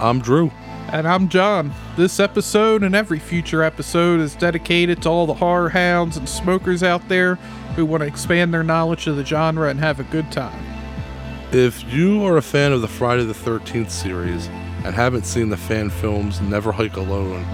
I'm Drew. And I'm John. This episode and every future episode is dedicated to all the horror hounds and smokers out there who want to expand their knowledge of the genre and have a good time. If you are a fan of the Friday the 13th series and haven't seen the fan films Never Hike Alone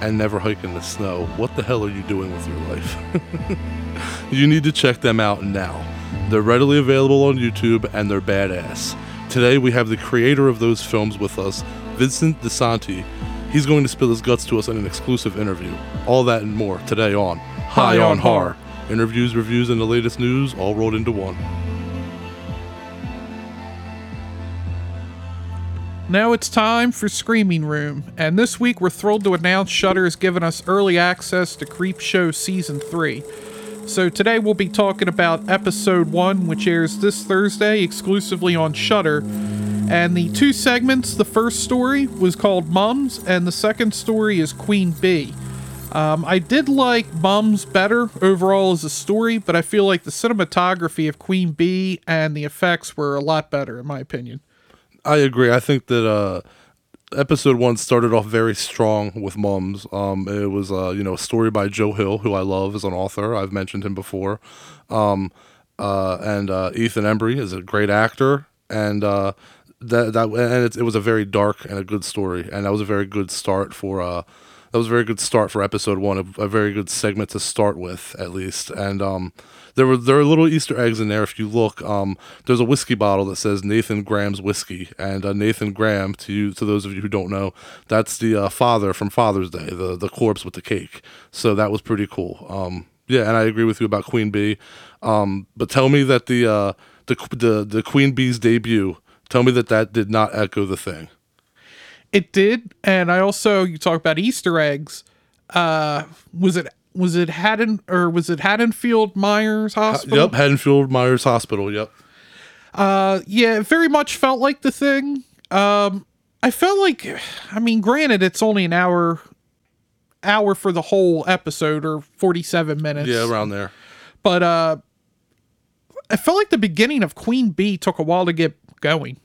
and Never Hike in the Snow, what the hell are you doing with your life? you need to check them out now. They're readily available on YouTube and they're badass. Today we have the creator of those films with us, Vincent DiSanti. He's going to spill his guts to us in an exclusive interview. All that and more today on High, on, Horror. Interviews, reviews, and the latest news all rolled into one. Now it's time for Screaming Room, and this week we're thrilled to announce Shudder has given us early access to Creepshow Season 3. So today we'll be talking about Episode 1, which airs this Thursday exclusively on Shudder. And the two segments, the first story was called Mums, and the second story is Queen Bee. Um, I did like Mums better overall as a story, but I feel like the cinematography of Queen Bee and the effects were a lot better, in my opinion. I agree. I think that uh, episode one started off very strong with Mums. Um, it was uh, you know a story by Joe Hill, who I love as an author. I've mentioned him before. Um, uh, and uh, Ethan Embry is a great actor, and uh, that that and it, it was a very dark and a good story, and that was a very good start for. Uh, that was a very good start for episode one, a, a very good segment to start with, at least. And um, there were there are little Easter eggs in there. If you look, um, there's a whiskey bottle that says Nathan Graham's whiskey, and uh, Nathan Graham, to you, to those of you who don't know, that's the uh, father from Father's Day, the the corpse with the cake. So that was pretty cool. Um, yeah, and I agree with you about Queen Bee. Um, but tell me that the uh, the the the Queen Bee's debut. Tell me that that did not echo the thing. It did, and I also you talk about Easter eggs. Uh, was it was it Haddon or was it Haddonfield Myers Hospital? Yep, Haddonfield Myers Hospital. Yep. Uh, yeah, it very much felt like the thing. Um, I felt like, I mean, granted, it's only an hour, hour for the whole episode or forty-seven minutes. Yeah, around there. But uh, I felt like the beginning of Queen Bee took a while to get going.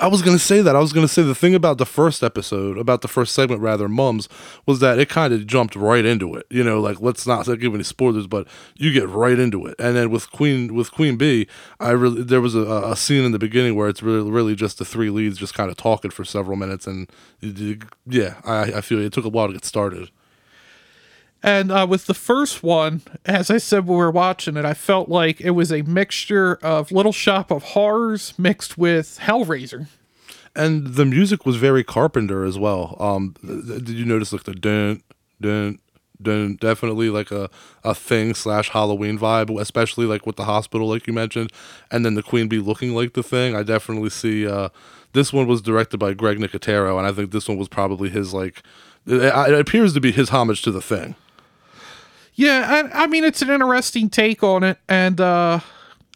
I was gonna say that. I was gonna say the thing about the first episode, about the first segment rather, Mums, was that it kind of jumped right into it. You know, like let's not give any spoilers, but you get right into it. And then with Queen with Queen Bee, I really there was a, a scene in the beginning where it's really really just the three leads just kind of talking for several minutes, and yeah, I, I feel it took a while to get started. And uh, with the first one, as I said when we were watching it, I felt like it was a mixture of Little Shop of Horrors mixed with Hellraiser. And the music was very Carpenter as well. Um, did you notice like the dun dun dun? Definitely like a a thing slash Halloween vibe, especially like with the hospital, like you mentioned, and then the Queen Bee looking like the thing. I definitely see. Uh, this one was directed by Greg Nicotero, and I think this one was probably his like. It, it appears to be his homage to the thing. Yeah, I, I mean it's an interesting take on it, and uh,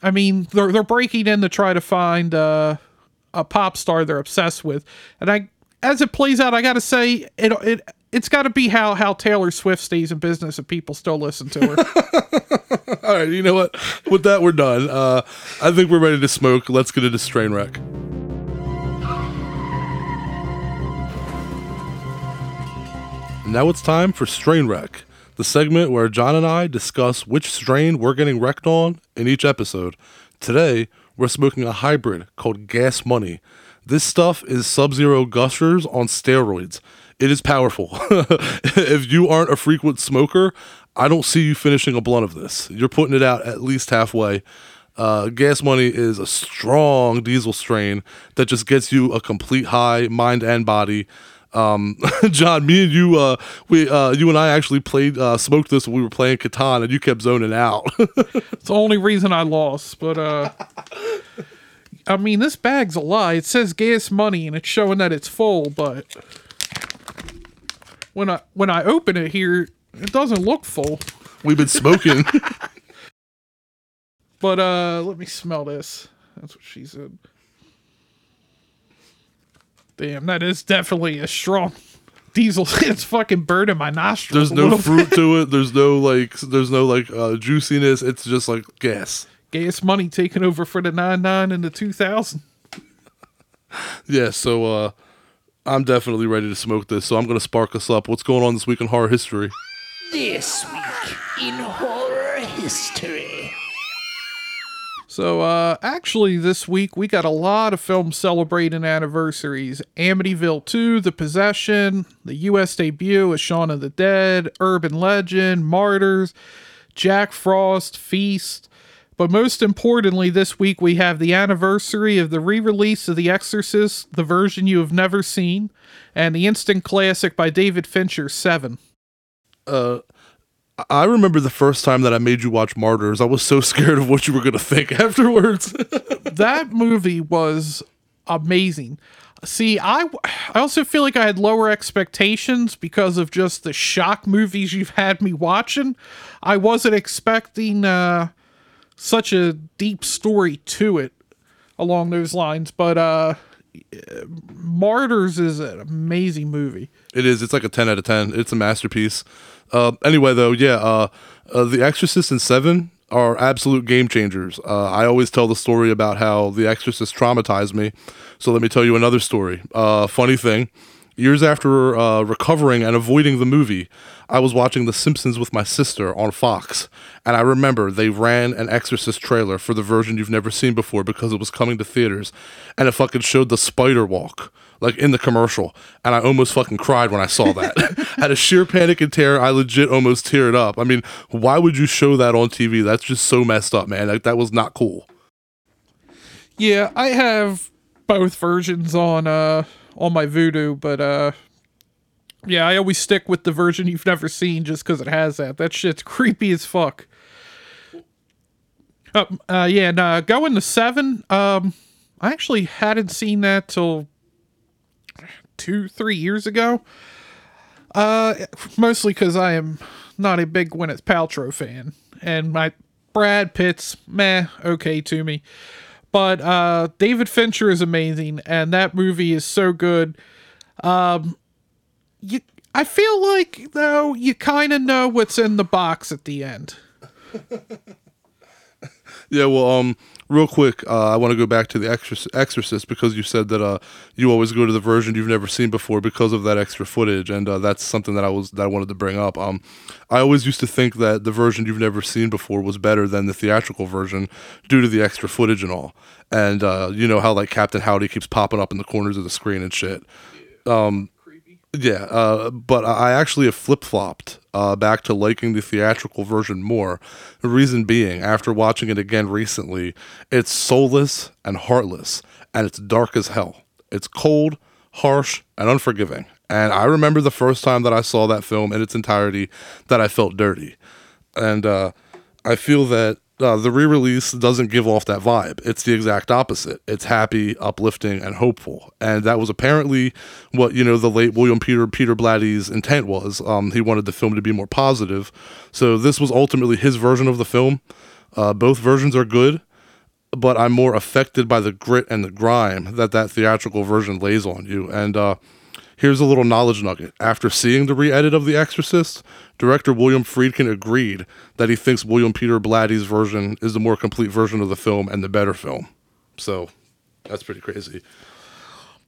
I mean they're they're breaking in to try to find uh, a pop star they're obsessed with, and I as it plays out, I got to say it it it's got to be how how Taylor Swift stays in business and people still listen to her. All right, you know what? With that, we're done. Uh, I think we're ready to smoke. Let's get into strain wreck. Now it's time for strain wreck the segment where John and I discuss which strain we're getting wrecked on in each episode. Today, we're smoking a hybrid called Gas Money. This stuff is Sub Zero gushers on steroids. It is powerful. if you aren't a frequent smoker, I don't see you finishing a blunt of this. You're putting it out at least halfway. Uh, gas money is a strong diesel strain that just gets you a complete high, mind and body. Um, John, me and you, uh, we, uh, you and I actually played, uh, smoked this when we were playing Catan, and you kept zoning out. it's the only reason I lost, but uh, I mean, this bag's a lie. It says gas money, and it's showing that it's full, but when I when I open it here, it doesn't look full. We've been smoking. but uh, let me smell this. That's what she said. Damn, that is definitely a strong diesel. it's fucking burning my nostrils. There's no fruit bit. to it. There's no like. There's no like uh, juiciness. It's just like gas. Gas money taking over for the nine nine and the two thousand. yeah. So uh, I'm definitely ready to smoke this, so I'm going to spark us up. What's going on this week in horror history? This week in horror history. So, uh, actually, this week we got a lot of films celebrating anniversaries Amityville 2, The Possession, the US debut of Shaun of the Dead, Urban Legend, Martyrs, Jack Frost, Feast. But most importantly, this week we have the anniversary of the re release of The Exorcist, the version you have never seen, and the instant classic by David Fincher, Seven. I remember the first time that I made you watch Martyrs. I was so scared of what you were going to think afterwards. that movie was amazing. See, I I also feel like I had lower expectations because of just the shock movies you've had me watching. I wasn't expecting uh such a deep story to it along those lines, but uh Martyrs is an amazing movie. It is. It's like a 10 out of 10. It's a masterpiece. Uh, anyway, though, yeah, uh, uh, The Exorcist and Seven are absolute game changers. Uh, I always tell the story about how The Exorcist traumatized me. So let me tell you another story. Uh, funny thing. Years after uh, recovering and avoiding the movie, I was watching The Simpsons with my sister on Fox, and I remember they ran an Exorcist trailer for the version you've never seen before because it was coming to theaters, and it fucking showed the spider walk like in the commercial, and I almost fucking cried when I saw that. Out of sheer panic and terror, I legit almost teared up. I mean, why would you show that on TV? That's just so messed up, man. Like that was not cool. Yeah, I have both versions on uh on my Vudu, but uh yeah, I always stick with the version you've never seen just because it has that. That shit's creepy as fuck. Uh, uh yeah, and uh going to seven, um I actually hadn't seen that till two, three years ago. Uh mostly because I am not a big Gwyneth Paltrow fan. And my Brad Pitt's meh, okay to me. But uh David Fincher is amazing, and that movie is so good. Um you I feel like though you kind of know what's in the box at the end. Yeah, well, um, real quick, uh, I want to go back to the Exorcist, Exorcist because you said that uh, you always go to the version you've never seen before because of that extra footage, and uh, that's something that I was that I wanted to bring up. Um, I always used to think that the version you've never seen before was better than the theatrical version due to the extra footage and all, and uh, you know how like Captain Howdy keeps popping up in the corners of the screen and shit. Yeah, uh, but I actually have flip flopped uh, back to liking the theatrical version more. The reason being, after watching it again recently, it's soulless and heartless, and it's dark as hell. It's cold, harsh, and unforgiving. And I remember the first time that I saw that film in its entirety that I felt dirty. And uh, I feel that uh, the re-release doesn't give off that vibe. It's the exact opposite. It's happy, uplifting, and hopeful. And that was apparently what you know the late William Peter Peter Blatty's intent was. Um, he wanted the film to be more positive. So this was ultimately his version of the film. Uh, both versions are good, but I'm more affected by the grit and the grime that that theatrical version lays on you. And uh, Here's a little knowledge nugget. After seeing the re edit of The Exorcist, director William Friedkin agreed that he thinks William Peter Blatty's version is the more complete version of the film and the better film. So that's pretty crazy.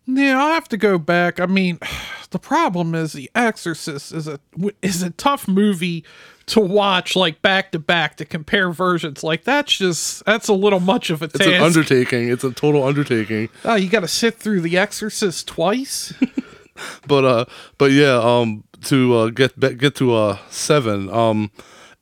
Yeah, I'll have to go back. I mean, the problem is The Exorcist is a is a tough movie to watch like back to back to compare versions. Like that's just that's a little much of a It's task. an undertaking. It's a total undertaking. oh, you got to sit through The Exorcist twice. but uh but yeah um to uh get get to uh seven um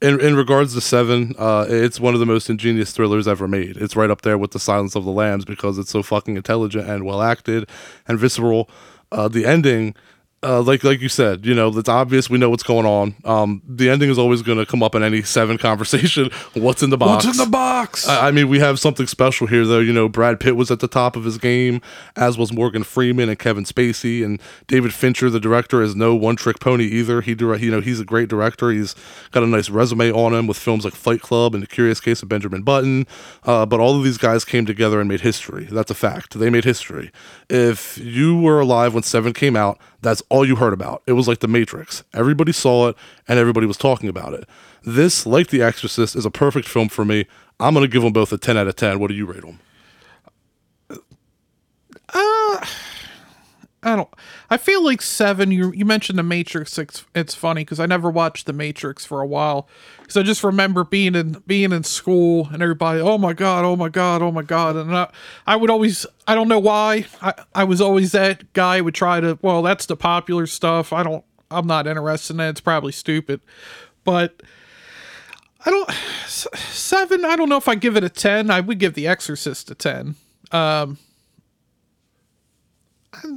in, in regards to seven uh it's one of the most ingenious thrillers ever made. It's right up there with the silence of the lambs because it's so fucking intelligent and well acted and visceral. Uh the ending uh, like like you said, you know, it's obvious we know what's going on. Um, the ending is always going to come up in any seven conversation. What's in the box? What's in the box? I I mean, we have something special here, though. You know, Brad Pitt was at the top of his game, as was Morgan Freeman and Kevin Spacey, and David Fincher, the director, is no one-trick pony either. He direct, you know, he's a great director. He's got a nice resume on him with films like Fight Club and The Curious Case of Benjamin Button. Uh, but all of these guys came together and made history. That's a fact. They made history. If you were alive when Seven came out, that's all you heard about. It was like The Matrix. Everybody saw it and everybody was talking about it. This, like The Exorcist, is a perfect film for me. I'm going to give them both a 10 out of 10. What do you rate them? Uh, I don't. I feel like seven. You you mentioned the Matrix. It's it's funny because I never watched the Matrix for a while. Because I just remember being in being in school and everybody. Oh my god! Oh my god! Oh my god! And I, I would always. I don't know why. I I was always that guy would try to. Well, that's the popular stuff. I don't. I'm not interested in it. It's probably stupid, but. I don't seven. I don't know if I give it a ten. I would give The Exorcist a ten. Um,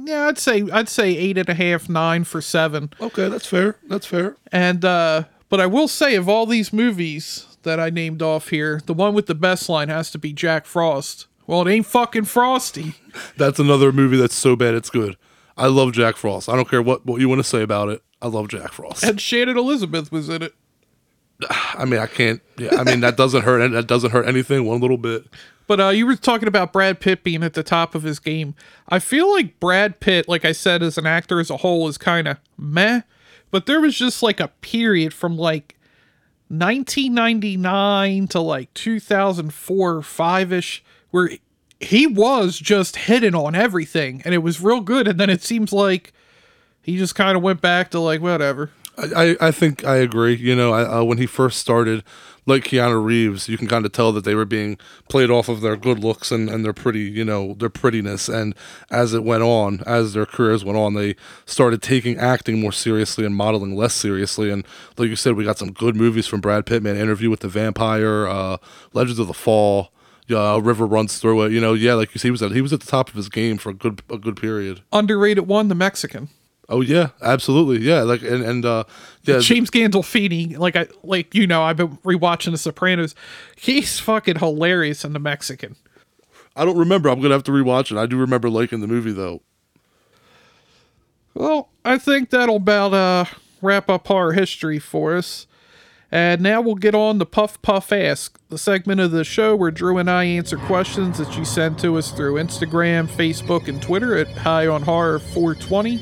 yeah, I'd say I'd say eight and a half, nine for seven. Okay, that's fair. That's fair. And uh but I will say of all these movies that I named off here, the one with the best line has to be Jack Frost. Well, it ain't fucking Frosty. That's another movie that's so bad it's good. I love Jack Frost. I don't care what, what you want to say about it. I love Jack Frost. And Shannon Elizabeth was in it. I mean, I can't. Yeah, I mean that doesn't hurt. and That doesn't hurt anything one little bit. But uh, you were talking about Brad Pitt being at the top of his game. I feel like Brad Pitt, like I said, as an actor as a whole, is kind of meh. But there was just like a period from like 1999 to like 2004 5 ish where he was just hitting on everything and it was real good. And then it seems like he just kind of went back to like whatever. I, I think I agree. You know, I, uh, when he first started, like Keanu Reeves, you can kind of tell that they were being played off of their good looks and, and their pretty, you know, their prettiness. And as it went on, as their careers went on, they started taking acting more seriously and modeling less seriously. And like you said, we got some good movies from Brad Pitt, man. Interview with the Vampire, uh, Legends of the Fall. Yeah, river runs through it. You know, yeah, like you see, he was at he was at the top of his game for a good a good period. Underrated one, the Mexican. Oh yeah, absolutely, yeah. Like and and uh, yeah, James Gandolfini, like I like you know, I've been rewatching The Sopranos. He's fucking hilarious in the Mexican. I don't remember. I'm gonna have to rewatch it. I do remember liking the movie though. Well, I think that'll about uh wrap up our history for us. And now we'll get on to Puff Puff Ask, the segment of the show where Drew and I answer questions that you send to us through Instagram, Facebook, and Twitter at High on Horror 420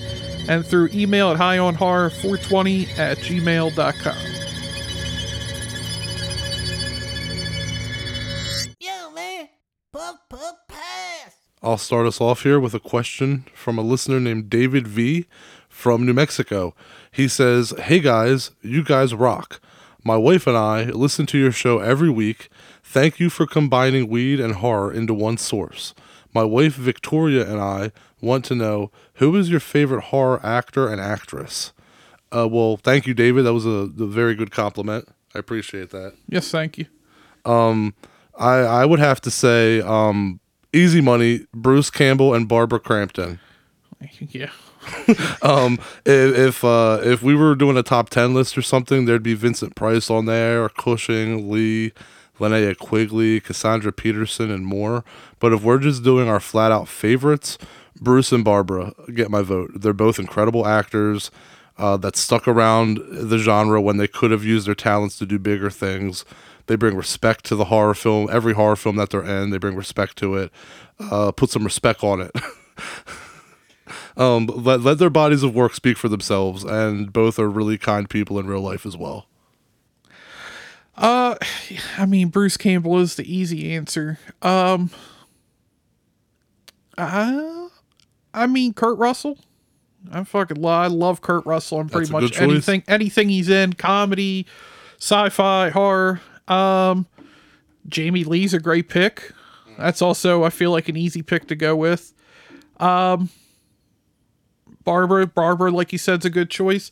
and through email at High on highonhorror420 at gmail.com. Yo, man. Puff, puff, pass. I'll start us off here with a question from a listener named David V from New Mexico. He says, "Hey guys, you guys rock. My wife and I listen to your show every week. Thank you for combining weed and horror into one source. My wife Victoria and I want to know who is your favorite horror actor and actress." Uh, well, thank you, David. That was a, a very good compliment. I appreciate that. Yes, thank you. Um, I I would have to say, um, easy money, Bruce Campbell and Barbara Crampton. Yeah. Um, if if, uh, if we were doing a top ten list or something, there'd be Vincent Price on there, Cushing, Lee, Linnea Quigley, Cassandra Peterson, and more. But if we're just doing our flat out favorites, Bruce and Barbara get my vote. They're both incredible actors uh, that stuck around the genre when they could have used their talents to do bigger things. They bring respect to the horror film, every horror film that they're in. They bring respect to it. Uh, put some respect on it. um, let, let their bodies of work speak for themselves, and both are really kind people in real life as well. Uh, I mean, Bruce Campbell is the easy answer. Um, uh, I mean, Kurt Russell. I fucking love, I love Kurt Russell. I'm pretty much choice. anything anything he's in, comedy, sci-fi, horror. Um, Jamie Lee's a great pick. That's also I feel like an easy pick to go with. Um, Barbara, Barbara, like you said, is a good choice.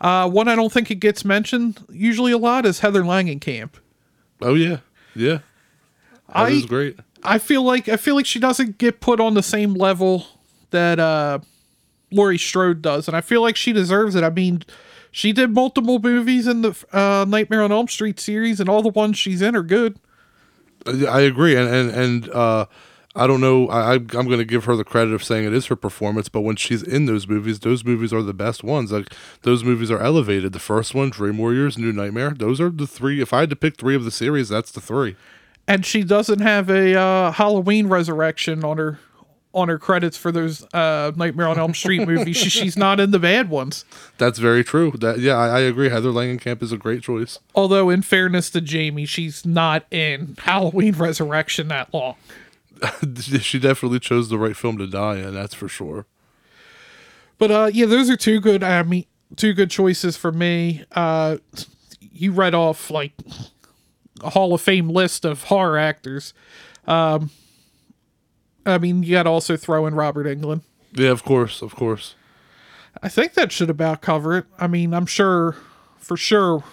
Uh, one I don't think it gets mentioned usually a lot is Heather Langenkamp. Oh yeah, yeah, that I is great. I feel like I feel like she doesn't get put on the same level that uh Laurie Strode does, and I feel like she deserves it. I mean, she did multiple movies in the uh, Nightmare on Elm Street series, and all the ones she's in are good. I agree, and and and uh, I don't know. I I'm going to give her the credit of saying it is her performance, but when she's in those movies, those movies are the best ones. Like those movies are elevated. The first one, Dream Warriors, New Nightmare. Those are the three. If I had to pick three of the series, that's the three. And she doesn't have a uh, Halloween Resurrection on her on her credits for those uh, Nightmare on Elm Street movies. she, she's not in the bad ones. That's very true. That yeah, I, I agree. Heather Langenkamp is a great choice. Although, in fairness to Jamie, she's not in Halloween Resurrection that long. she definitely chose the right film to die in. That's for sure. But uh, yeah, those are two good. I mean, two good choices for me. Uh, you read off like a Hall of Fame list of horror actors. Um, I mean, you got to also throw in Robert Englund. Yeah, of course, of course. I think that should about cover it. I mean, I'm sure, for sure,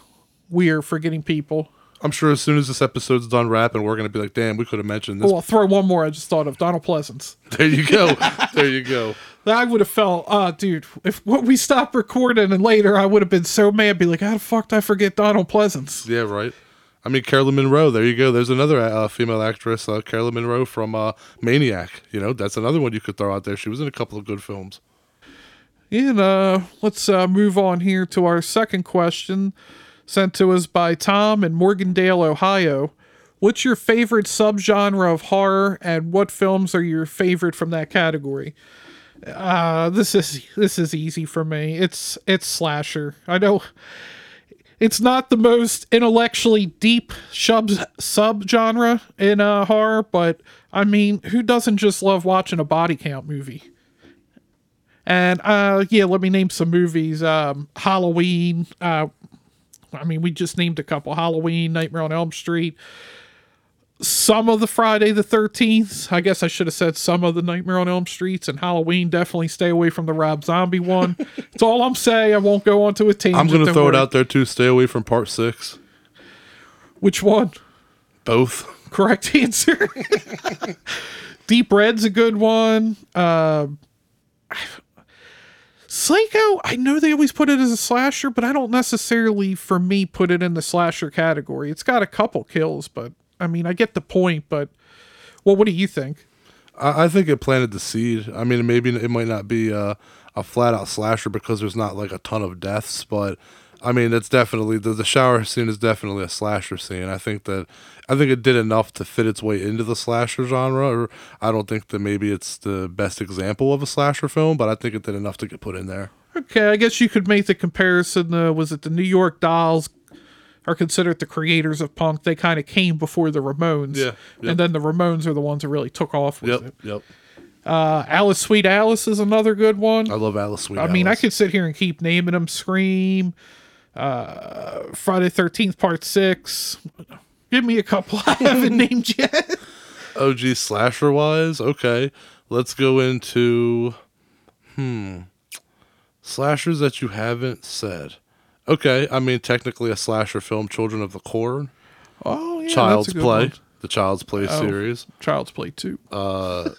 we're forgetting people. I'm sure as soon as this episode's done wrapping, we're gonna be like, damn, we could have mentioned this. Oh, I'll throw one more. I just thought of Donald Pleasence. There you go. there you go. I would have felt, uh, dude, if what we stopped recording and later I would have been so mad, be like, how the fuck did I forget Donald Pleasence? Yeah, right. I mean, Caroline Munro. There you go. There's another uh, female actress, uh, Caroline Munro from uh, Maniac. You know, that's another one you could throw out there. She was in a couple of good films. And uh, let's uh, move on here to our second question, sent to us by Tom in Morgandale, Ohio. What's your favorite subgenre of horror, and what films are your favorite from that category? Uh, this is this is easy for me. It's it's slasher. I know it's not the most intellectually deep sub subgenre in uh, horror, but I mean, who doesn't just love watching a body count movie? And uh, yeah, let me name some movies. Um, Halloween. Uh, I mean, we just named a couple: Halloween, Nightmare on Elm Street. Some of the Friday the Thirteenth. I guess I should have said some of the Nightmare on Elm Streets and Halloween. Definitely stay away from the Rob Zombie one. It's all I'm saying. I won't go on to a tangent. I'm gonna don't throw it out there too. Stay away from part six. Which one? Both. Correct answer. Deep Red's a good one. Uh, Psycho, I know they always put it as a slasher, but I don't necessarily, for me, put it in the slasher category. It's got a couple kills, but I mean, I get the point. But well, what do you think? I, I think it planted the seed. I mean, maybe it might not be a, a flat out slasher because there's not like a ton of deaths, but I mean, it's definitely the, the shower scene is definitely a slasher scene. I think that I think it did enough to fit its way into the slasher genre. Or I don't think that maybe it's the best example of a slasher film, but I think it did enough to get put in there. Okay, I guess you could make the comparison. Uh, was it the New York Dolls are considered the creators of punk? They kind of came before the Ramones. Yeah, yep. And then the Ramones are the ones that really took off with Yep, it. yep. Uh, Alice Sweet Alice is another good one. I love Alice Sweet. I mean, I could sit here and keep naming them. Scream, uh, Friday Thirteenth Part Six. Give me a couple I haven't named yet. OG slasher wise, okay. Let's go into hmm slashers that you haven't said. Okay, I mean technically a slasher film, Children of the Corn, Oh yeah, Child's that's a good Play, one. the Child's Play Oh. series. Child's Play Two. Uh,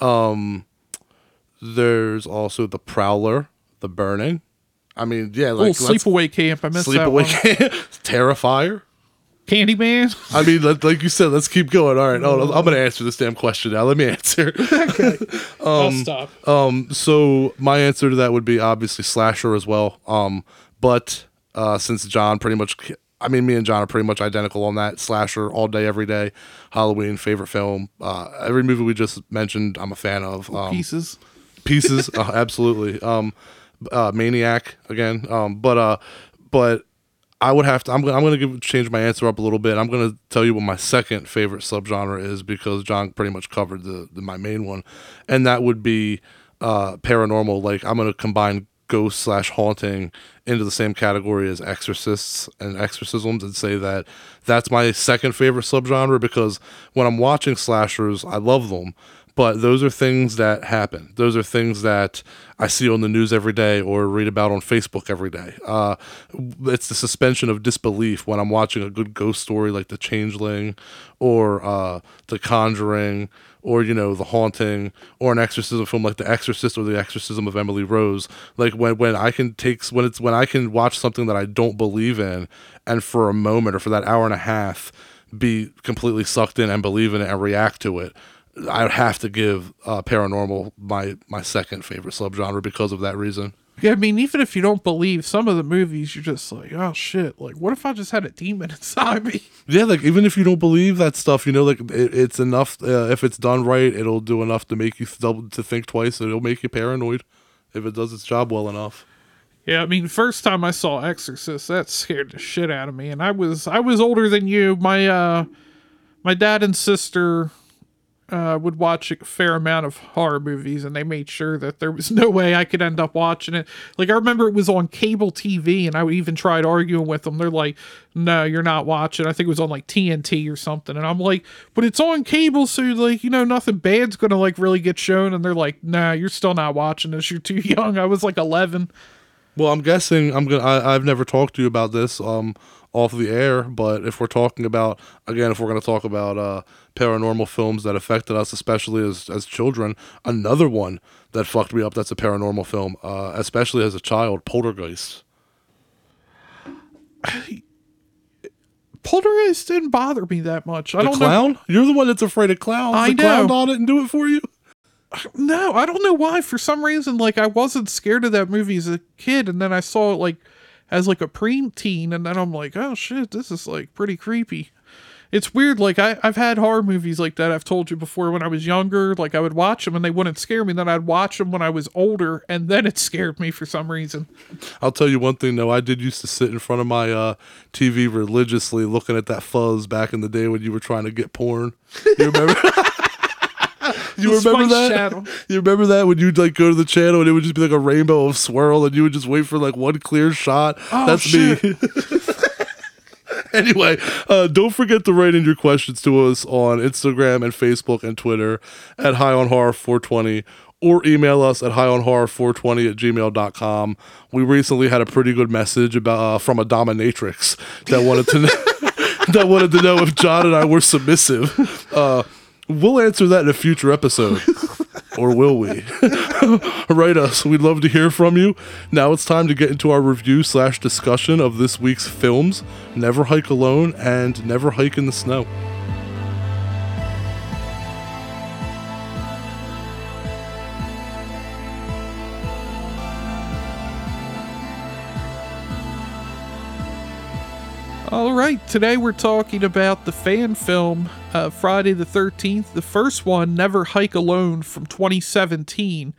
um, There's also the Prowler, the Burning. I mean, yeah, like Sleepaway Camp. I missed. Sleepaway camp, Terrifier. Candyman. I mean, let, like you said, let's keep going. All right, oh, I'm going to answer this damn question now. Let me answer. Okay, I'll stop. Um, so my answer to that would be obviously slasher as well. Um, but uh, since John pretty much, I mean, me and John are pretty much identical on that slasher all day, every day. Halloween favorite film. Uh, every movie we just mentioned, I'm a fan of. Um, Pieces. pieces, uh, absolutely. Um, uh, Maniac again. Um, but uh, but I would have to. I'm I'm gonna give, change my answer up a little bit. I'm gonna tell you what my second favorite subgenre is because John pretty much covered the, the my main one, and that would be uh paranormal. Like I'm gonna combine ghost slash haunting into the same category as exorcists and exorcisms and say that that's my second favorite subgenre because when I'm watching slashers, I love them but those are things that happen. Those are things that I see on the news every day or read about on Facebook every day. Uh, it's the suspension of disbelief when I'm watching a good ghost story like The Changeling or uh, The Conjuring or you know The Haunting or an exorcism film like The Exorcist or The Exorcism of Emily Rose. Like when when I can take when it's when I can watch something that I don't believe in and for a moment or for that hour and a half be completely sucked in and believe in it and react to it. I'd have to give uh, paranormal my my second favorite subgenre because of that reason. Yeah, I mean, even if you don't believe some of the movies, you're just like, oh shit! Like, what if I just had a demon inside me? Yeah, like even if you don't believe that stuff, you know, like it, it's enough. Uh, if it's done right, it'll do enough to make you double to think twice. It'll make you paranoid if it does its job well enough. Yeah, I mean, first time I saw Exorcist, that scared the shit out of me, and I was I was older than you. My uh, my dad and sister uh, would watch a fair amount of horror movies, and they made sure that there was no way I could end up watching it. Like I remember it was on cable TV, and I even tried arguing with them. They're like, "No, you're not watching." I think it was on like TNT or something, and I'm like, "But it's on cable, so like you know nothing bad's gonna like really get shown." And they're like, "Nah, you're still not watching this. You're too young." I was like 11. Well, I'm guessing I'm gonna. I, I've never talked to you about this um off the air, but if we're talking about again, if we're gonna talk about uh paranormal films that affected us, especially as as children, another one that fucked me up. That's a paranormal film, uh, especially as a child. Poltergeist. Poltergeist didn't bother me that much. I The don't know. clown? You're the one that's afraid of clowns. I the clown on it and do it for you. No, I don't know why. For some reason, like I wasn't scared of that movie as a kid, and then I saw it like as like a preteen, and then I'm like, oh shit, this is like pretty creepy. It's weird. Like I, I've had horror movies like that. I've told you before. When I was younger, like I would watch them and they wouldn't scare me. Then I'd watch them when I was older, and then it scared me for some reason. I'll tell you one thing though. I did used to sit in front of my uh, TV religiously, looking at that fuzz back in the day when you were trying to get porn. You remember? you The remember that? Channel. You remember that when you'd like go to the channel and it would just be like a rainbow of swirl, and you would just wait for like one clear shot. Oh, That's me. anyway, uh, don't forget to write in your questions to us on Instagram and Facebook and Twitter at High on Horror 420 or email us at highonhorror420 at gmail.com. We recently had a pretty good message about uh, from a dominatrix that wanted to know, that wanted to know if John and I were submissive. Uh, we'll answer that in a future episode. Or will we? Write us. We'd love to hear from you. Now it's time to get into our review slash discussion of this week's films Never Hike Alone and Never Hike in the Snow. All right, today we're talking about the fan film uh, Friday the 13th, the first one, Never Hike Alone from 2017.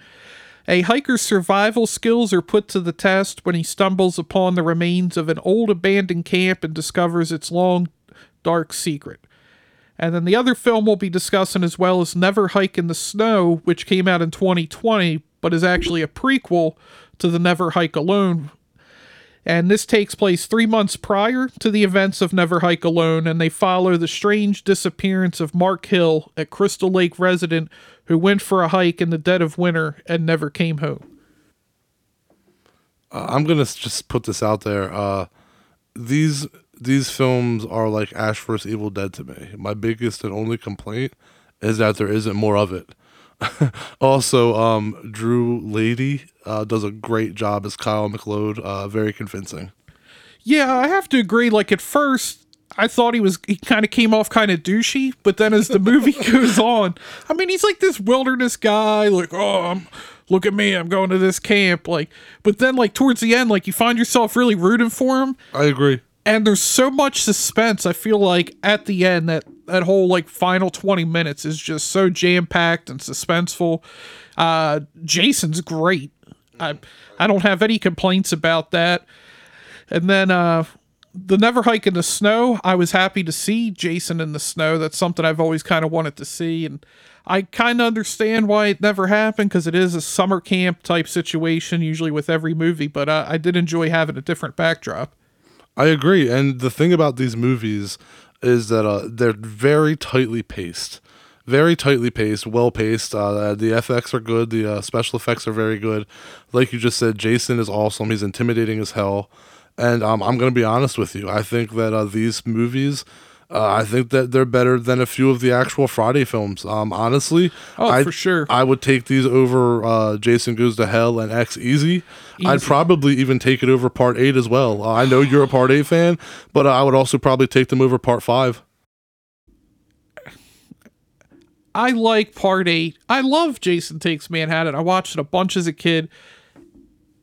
A hiker's survival skills are put to the test when he stumbles upon the remains of an old abandoned camp and discovers its long, dark secret. And then the other film we'll be discussing as well is Never Hike in the Snow, which came out in 2020, but is actually a prequel to the Never Hike Alone and this takes place three months prior to the events of Never Hike Alone, and they follow the strange disappearance of Mark Hill, a Crystal Lake resident who went for a hike in the dead of winter and never came home. Uh, I'm gonna just put this out there. Uh, these these films are like Ash vs. Evil Dead to me. My biggest and only complaint is that there isn't more of it. also, um, Drew Leighty uh, does a great job as Kyle McLeod. Uh, very convincing. Yeah, I have to agree. Like at first, I thought he was he kind of came off kind of douchey, but then as the movie goes on, I mean, he's like this wilderness guy. Like, oh, I'm, look at me, I'm going to this camp. Like, but then like towards the end, like you find yourself really rooting for him. I agree. And there's so much suspense i feel like at the end that that whole like final 20 minutes is just so jam-packed and suspenseful. Uh jason's great. I i don't have any complaints about that. And then uh the never hike in the snow i was happy to see jason in the snow. That's something i've always kind of wanted to see and i kind of understand why it never happened because it is a summer camp type situation usually with every movie but uh, i did enjoy having a different backdrop I agree. And the thing about these movies is that uh, they're very tightly paced. Very tightly paced, well paced. Uh, the FX are good. The uh, special effects are very good. Like you just said, Jason is awesome. He's intimidating as hell. And um, I'm going to be honest with you. I think that uh, these movies, uh, I think that they're better than a few of the actual Friday films. Um, honestly, Oh, I, for sure. I would take these over uh, Jason Goes to Hell and X Easy. I'd probably even take it over Part Eight as well. Uh, I know you're a Part Eight fan, but I would also probably take them over Part Five. I like part eight. I love Jason Takes Manhattan. I watched it a bunch as a kid.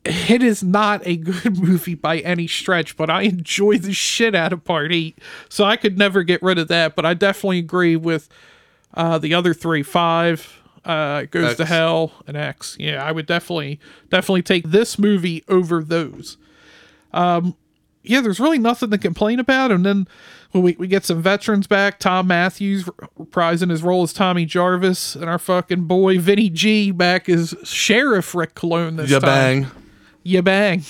It is not a good movie by any stretch, but I enjoy the shit out of part eight. So I could never get rid of that. But I definitely agree with uh, the other three. Five uh, goes to hell and X. Yeah, I would definitely definitely take this movie over those. Um, yeah, there's really nothing to complain about. And then we, we get some veterans back. Thom Mathews reprising his role as Tommy Jarvis, and our fucking boy Vinny G back as Sheriff Rick Cologne this Yeah, time. bang. Ya bang.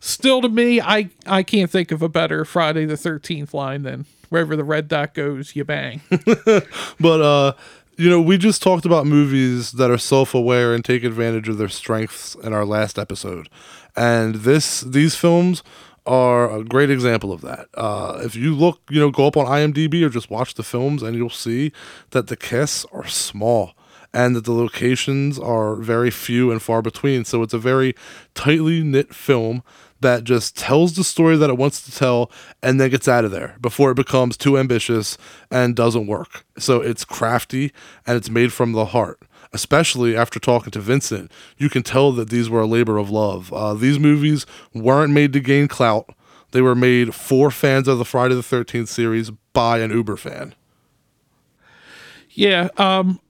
Still to me, I, I can't think of a better Friday the 13th line than wherever the red dot goes, you bang. But uh, you know, we just talked about movies that are self-aware and take advantage of their strengths in our last episode, and this these films are a great example of that. Uh, if you look, you know, go up on IMDb or just watch the films, and you'll see that the casts are small and that the locations are very few and far between. So it's a very tightly knit film that just tells the story that it wants to tell and then gets out of there before it becomes too ambitious and doesn't work. So it's crafty and it's made from the heart. Especially after talking to Vincent, you can tell that these were a labor of love. Uh, these movies weren't made to gain clout. They were made for fans of the Friday the 13th series by an Uber fan. Yeah, um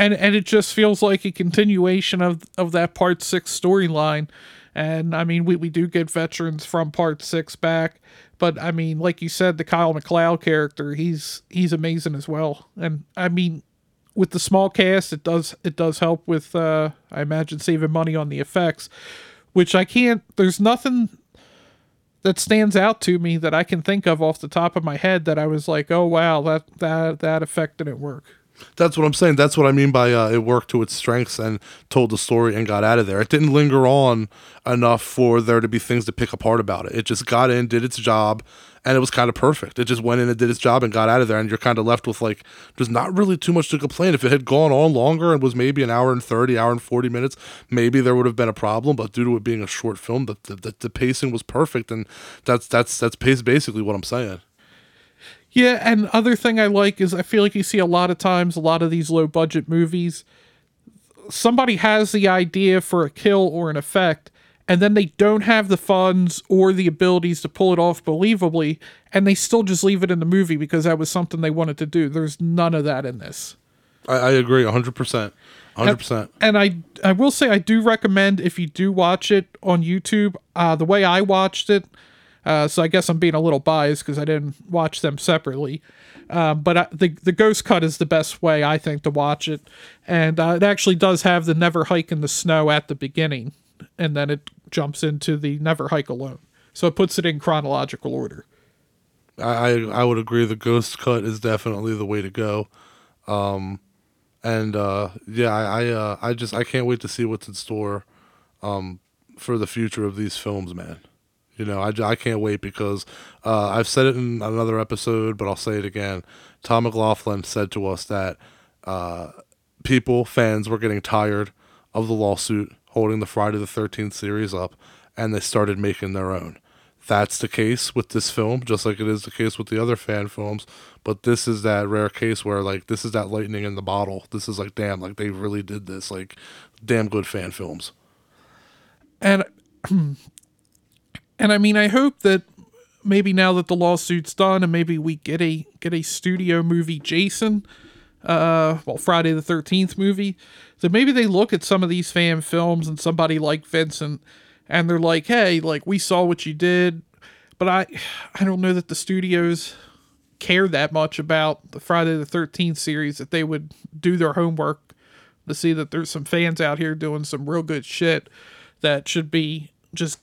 and and it just feels like a continuation of of that part 6 storyline. And I mean, we we do get veterans from part 6 back, but I mean, like you said the Kyle McLeod character, he's he's amazing as well. And I mean, with the small cast, it does it does help with uh I imagine saving money on the effects, which I can't there's nothing that stands out to me that I can think of off the top of my head that I was like, "Oh wow, that that that effect didn't work." That's what I'm saying. That's what I mean by uh, it worked to its strengths and told the story and got out of there. It didn't linger on enough for there to be things to pick apart about it. It just got in, did its job, and it was kind of perfect. It just went in and did its job and got out of there, and you're kind of left with like there's not really too much to complain. If it had gone on longer and was maybe an hour and thirty, hour and forty minutes, maybe there would have been a problem. But due to it being a short film, the, the, the pacing was perfect, and that's that's that's basically what I'm saying. Yeah, and other thing I like is I feel like you see a lot of times a lot of these low budget movies somebody has the idea for a kill or an effect and then they don't have the funds or the abilities to pull it off believably and they still just leave it in the movie because that was something they wanted to do. There's none of that in this. I, I agree, hundred percent, hundred percent. And I I will say I do recommend if you do watch it on YouTube, uh, the way I watched it. Uh, so I guess I'm being a little biased because I didn't watch them separately. Uh, but I, the the ghost cut is the best way I think to watch it, and uh, it actually does have the never hike in the snow at the beginning, and then it jumps into the never hike alone. So it puts it in chronological order. I, I I would agree. The ghost cut is definitely the way to go. Um, and uh, yeah, I I, uh, I just I can't wait to see what's in store, um, for the future of these films, man. You know, I, I can't wait because uh, I've said it in another episode, but I'll say it again. Tom McLoughlin said to us that uh, people, fans, were getting tired of the lawsuit holding the Friday the 13th series up, and they started making their own. That's the case with this film, just like it is the case with the other fan films. But this is that rare case where, like, this is that lightning in the bottle. This is like, damn, like, they really did this. Like, damn good fan films. And and I mean, I hope that maybe now that the lawsuit's done, and maybe we get a get a studio movie, Jason, uh, well, Friday the Thirteenth movie, that maybe they look at some of these fan films and somebody like Vincent, and they're like, hey, like we saw what you did, but I, I don't know that the studios care that much about the Friday the Thirteenth series that they would do their homework to see that there's some fans out here doing some real good shit that should be just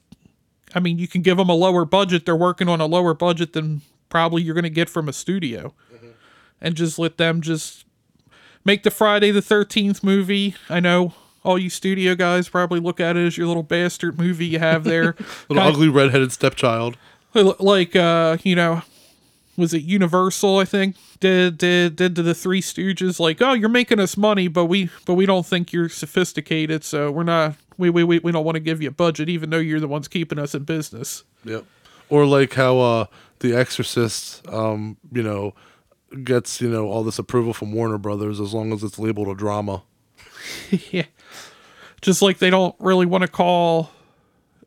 I mean, you can give them a lower budget. They're working on a lower budget than probably you're going to get from a studio. And just let them just make the Friday the 13th movie. I know all you studio guys probably look at it as your little bastard movie you have there. Little Kind- ugly redheaded stepchild. like uh you know was it universal i think did did did to the three stooges like oh you're making us money but we but we don't think you're sophisticated so we're not we we, we, we don't want to give you a budget even though you're the ones keeping us in business Yep. Or like how uh The Exorcist um, you know, gets, you know, all this approval from Warner Brothers as long as it's labeled a drama. yeah just like they don't really want to call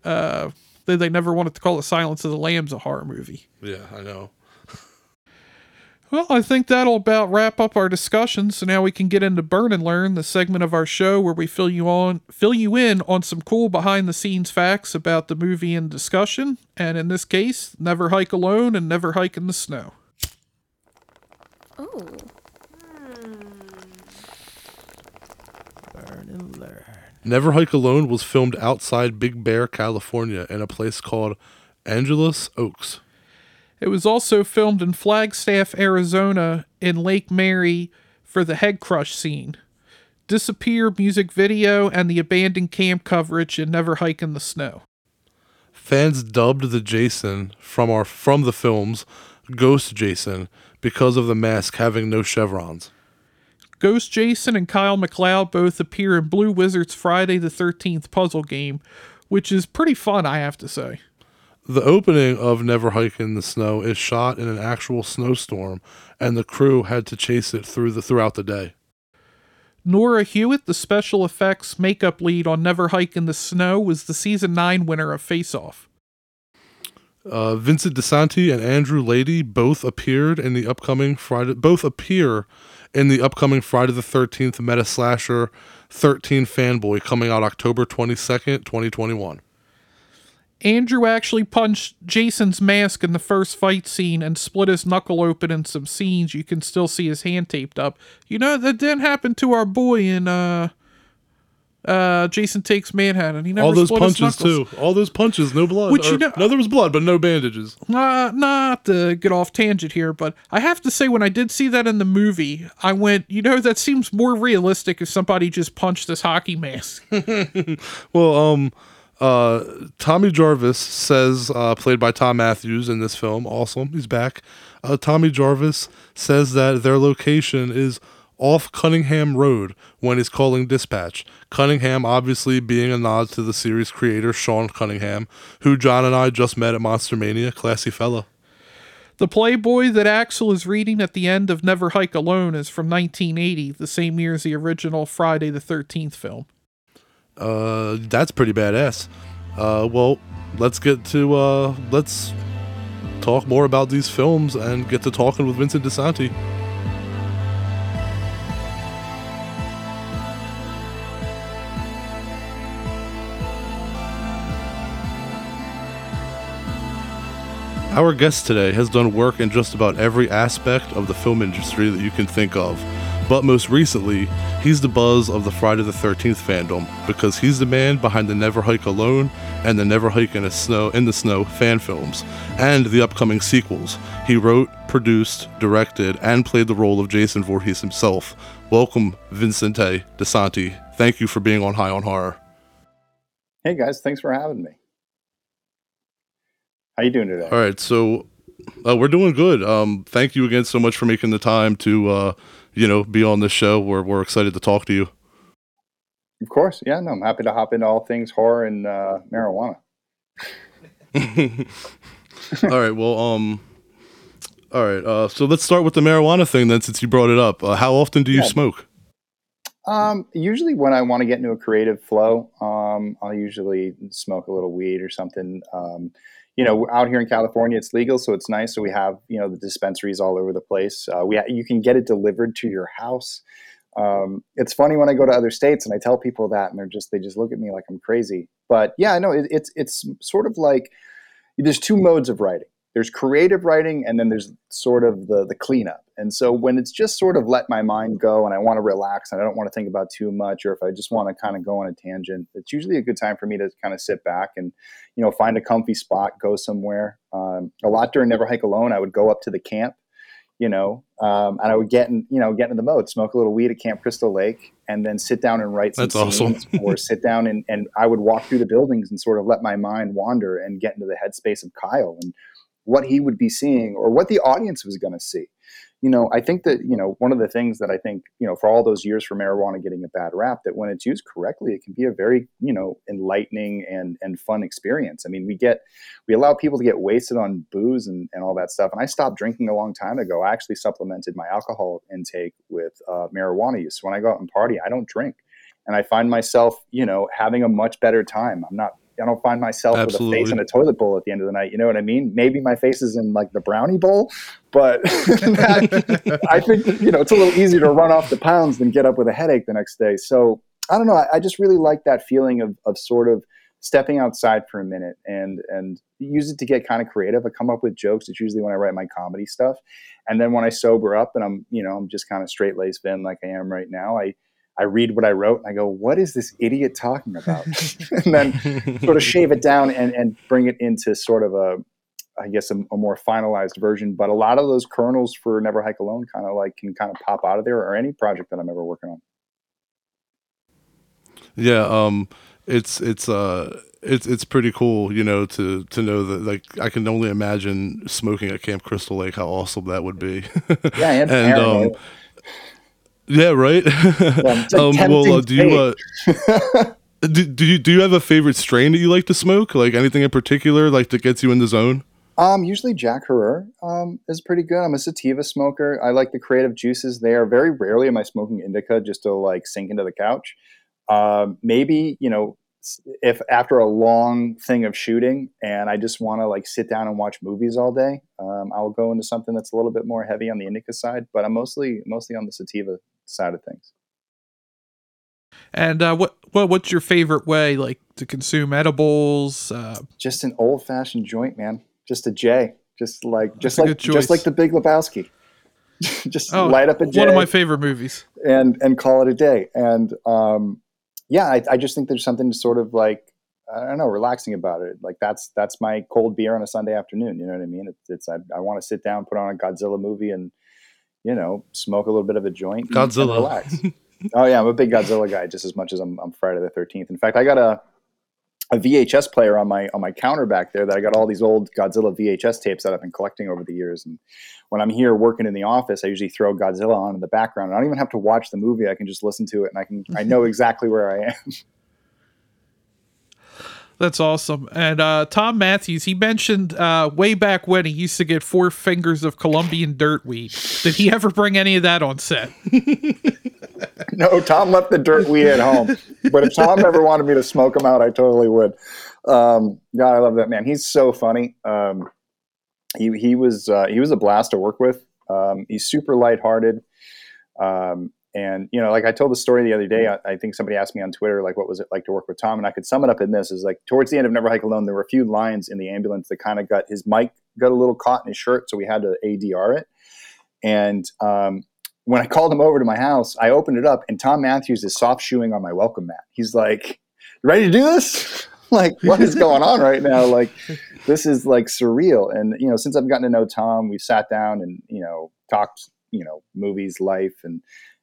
uh they, they never wanted to call the silence of the lambs a horror movie Yeah, I know. Well, I think that'll about wrap up our discussion. So now we can get into Burn and Learn, the segment of our show where we fill you on fill you in on some cool behind the scenes facts about the movie and discussion. And in this case, never hike alone and never hike in the snow. Oh. Burn and learn. Never Hike Alone was filmed outside Big Bear, California, in a place called Angeles Oaks. It was also filmed in Flagstaff, Arizona, in Lake Mary for the head crush scene. Disappear music video and the abandoned camp coverage in Never Hike in the Snow. Fans dubbed the Jason from our from the films Ghost Jason because of the mask having no chevrons. Ghost Jason and Kyle McLeod both appear in Blue Wizard's Friday the 13th puzzle game, which is pretty fun, I have to say. The opening of Never Hike in the Snow is shot in an actual snowstorm, and the crew had to chase it through the throughout the day. Nora Hewitt, the special effects makeup lead on Never Hike in the Snow, was the season 9 winner of Face Off. Uh, Vincent DiSanti and Andrew Leighty both appeared in the upcoming Friday. Both appear in the upcoming Friday the Thirteenth meta slasher, Thirteen Fanboy, coming out October twenty second, twenty twenty one. Andrew actually punched Jason's mask in the first fight scene and split his knuckle open in some scenes. You can still see his hand taped up. You know, that didn't happen to our boy in uh uh Jason Takes Manhattan. He never All those split his punches knuckles. too. All those punches, no blood. Which you know- no, there was blood, but no bandages. Uh, not to get off tangent here, but I have to say, when I did see that in the movie, I went, you know, that seems more realistic if somebody just punched this hockey mask. Well, um, uh, Tommy Jarvis says, uh, played by Thom Mathews in this film, awesome, he's back. Uh, Tommy Jarvis says that their location is off Cunningham Road when he's calling dispatch. Cunningham, obviously, being a nod to the series creator, Sean Cunningham, who John and I just met at Monster Mania, classy fella. the Playboy that Axel is reading at the end of Never Hike Alone is from 1980, the same year as the original Friday the 13th film. Uh, that's pretty badass. Uh, well, let's get to, uh, let's talk more about these films and get to talking with Vincent DiSanti. Our guest today has done work in just about every aspect of the film industry that you can think of. But most recently, he's the buzz of the Friday the 13th fandom because he's the man behind the Never Hike Alone and the Never Hike in, a snow, in the Snow fan films and the upcoming sequels. He wrote, produced, directed, and played the role of Jason Voorhees himself. Welcome, Vincente DiSanti. Thank you for being on High on Horror. Hey guys, thanks for having me. How you doing today? All right, so uh, we're doing good. Um, thank you again so much for making the time to, uh, you know, be on this show. We're we're excited to talk to you. Of course, yeah. No, I'm happy to hop into all things horror and uh, marijuana. all right, well, um, all right. Uh, so let's start with the marijuana thing then, since you brought it up. Uh, how often do you Yeah. smoke? Um, usually, when I want to get into a creative flow, um, I'll usually smoke a little weed or something. Um, you know, out here in California, it's legal, so it's nice. So we have you know the dispensaries all over the place. Uh, we ha- you can get it delivered to your house. Um, it's funny when I go to other states and I tell people that, and they're just they just look at me like I'm crazy. But yeah, no, it, it's it's sort of like there's two modes of writing. There's creative writing, and then there's sort of the the cleanup. And so when it's just sort of let my mind go, and I want to relax, and I don't want to think about too much, or if I just want to kind of go on a tangent, it's usually a good time for me to kind of sit back and you know find a comfy spot, go somewhere. Um, a lot during Never Hike Alone, I would go up to the camp, you know, um, and I would get in, you know, get in the mode, smoke a little weed at Camp Crystal Lake, and then sit down and write That's awesome. or sit down and and I would walk through the buildings and sort of let my mind wander and get into the headspace of Kyle and what he would be seeing or what the audience was going to see. You know, I think that, you know, one of the things that I think, you know, for all those years for marijuana getting a bad rap, that when it's used correctly, it can be a very, you know, enlightening and and fun experience. I mean, we get we allow people to get wasted on booze and, and all that stuff. And I stopped drinking a long time ago. I actually supplemented my alcohol intake with uh, marijuana use. When I go out and party, I don't drink. And I find myself, you know, having a much better time. I'm not I don't find myself Absolutely. with a face in a toilet bowl at the end of the night. You know what I mean? Maybe my face is in like the brownie bowl, but that, I think you know it's a little easier to run off the pounds than get up with a headache the next day. So I don't know. I, I just really like that feeling of of sort of stepping outside for a minute and and use it to get kind of creative. I come up with jokes. It's usually when I write my comedy stuff, and then when I sober up and I'm you know I'm just kind of straight laced Vin like I am right now. I I read what I wrote and I go, what is this idiot talking about? and then sort of shave it down and, and bring it into sort of a, I guess, a, a, more finalized version. But a lot of those kernels for Never Hike Alone kind of like can kind of pop out of there or any project that I'm ever working on. Yeah. Um, it's, it's, uh, it's it's pretty cool, you know, to to know that like I can only imagine smoking at Camp Crystal Lake, how awesome that would be. Yeah, and, and um, yeah, right. Yeah, um, well, uh, do you uh, do, do you do you have a favorite strain that you like to smoke? Like anything in particular, like that gets you in the zone? Um, usually Jack Herer um, is pretty good. I'm a sativa smoker. I like the creative juices there. Very rarely am I smoking indica just to like sink into the couch. Um, maybe you know if after a long thing of shooting and I just want to like sit down and watch movies all day, um, I'll go into something that's a little bit more heavy on the indica side. But I'm mostly mostly on the sativa side of things. And uh, what what what's your favorite way like to consume edibles? Uh, just an old fashioned joint, man. Just a J. Just like just like just like the Big Lebowski. just oh, light up a J. One of my favorite movies. And and call it a day. And um, yeah, I, I just think there's something sort of like I don't know, relaxing about it. Like that's that's my cold beer on a Sunday afternoon. You know what I mean? It's, it's I, I want to sit down, put on a Godzilla movie, and you know, smoke a little bit of a joint. Godzilla. And relax. oh yeah, I'm a big Godzilla guy, just as much as I'm, I'm Friday the Thirteenth. In fact, I got a a VHS player on my on my counter back there that I got all these old Godzilla VHS tapes that I've been collecting over the years. And when I'm here working in the office, I usually throw Godzilla on in the background. I don't even have to watch the movie; I can just listen to it, and I can I know exactly where I am. That's awesome. And uh, Thom Mathews, he mentioned uh, way back when he used to get four fingers of Colombian dirt weed. Did he ever bring any of that on set? no, Tom left the dirt weed at home. But if Tom ever wanted me to smoke him out, I totally would. Um, God, I love that man. He's so funny. Um, he he was uh, he was a blast to work with. Um, he's super lighthearted. Um, and you know, like I told the story the other day, I, I, think somebody asked me on Twitter, like, what was it like to work with Tom? And I could sum it up in this: is like towards the end of Never Hike Alone, there were a few lines in the ambulance that kind of got his mic got a little caught in his shirt, so we had to ADR it. And um, when I called him over to my house, I opened it up, and Thom Mathews is soft shoeing on my welcome mat. He's like, "Ready to do this?" like, what is going on right now? Like, this is like surreal. And you know, since I've gotten to know Tom, we've sat down and you know talked, you know, movies, life, and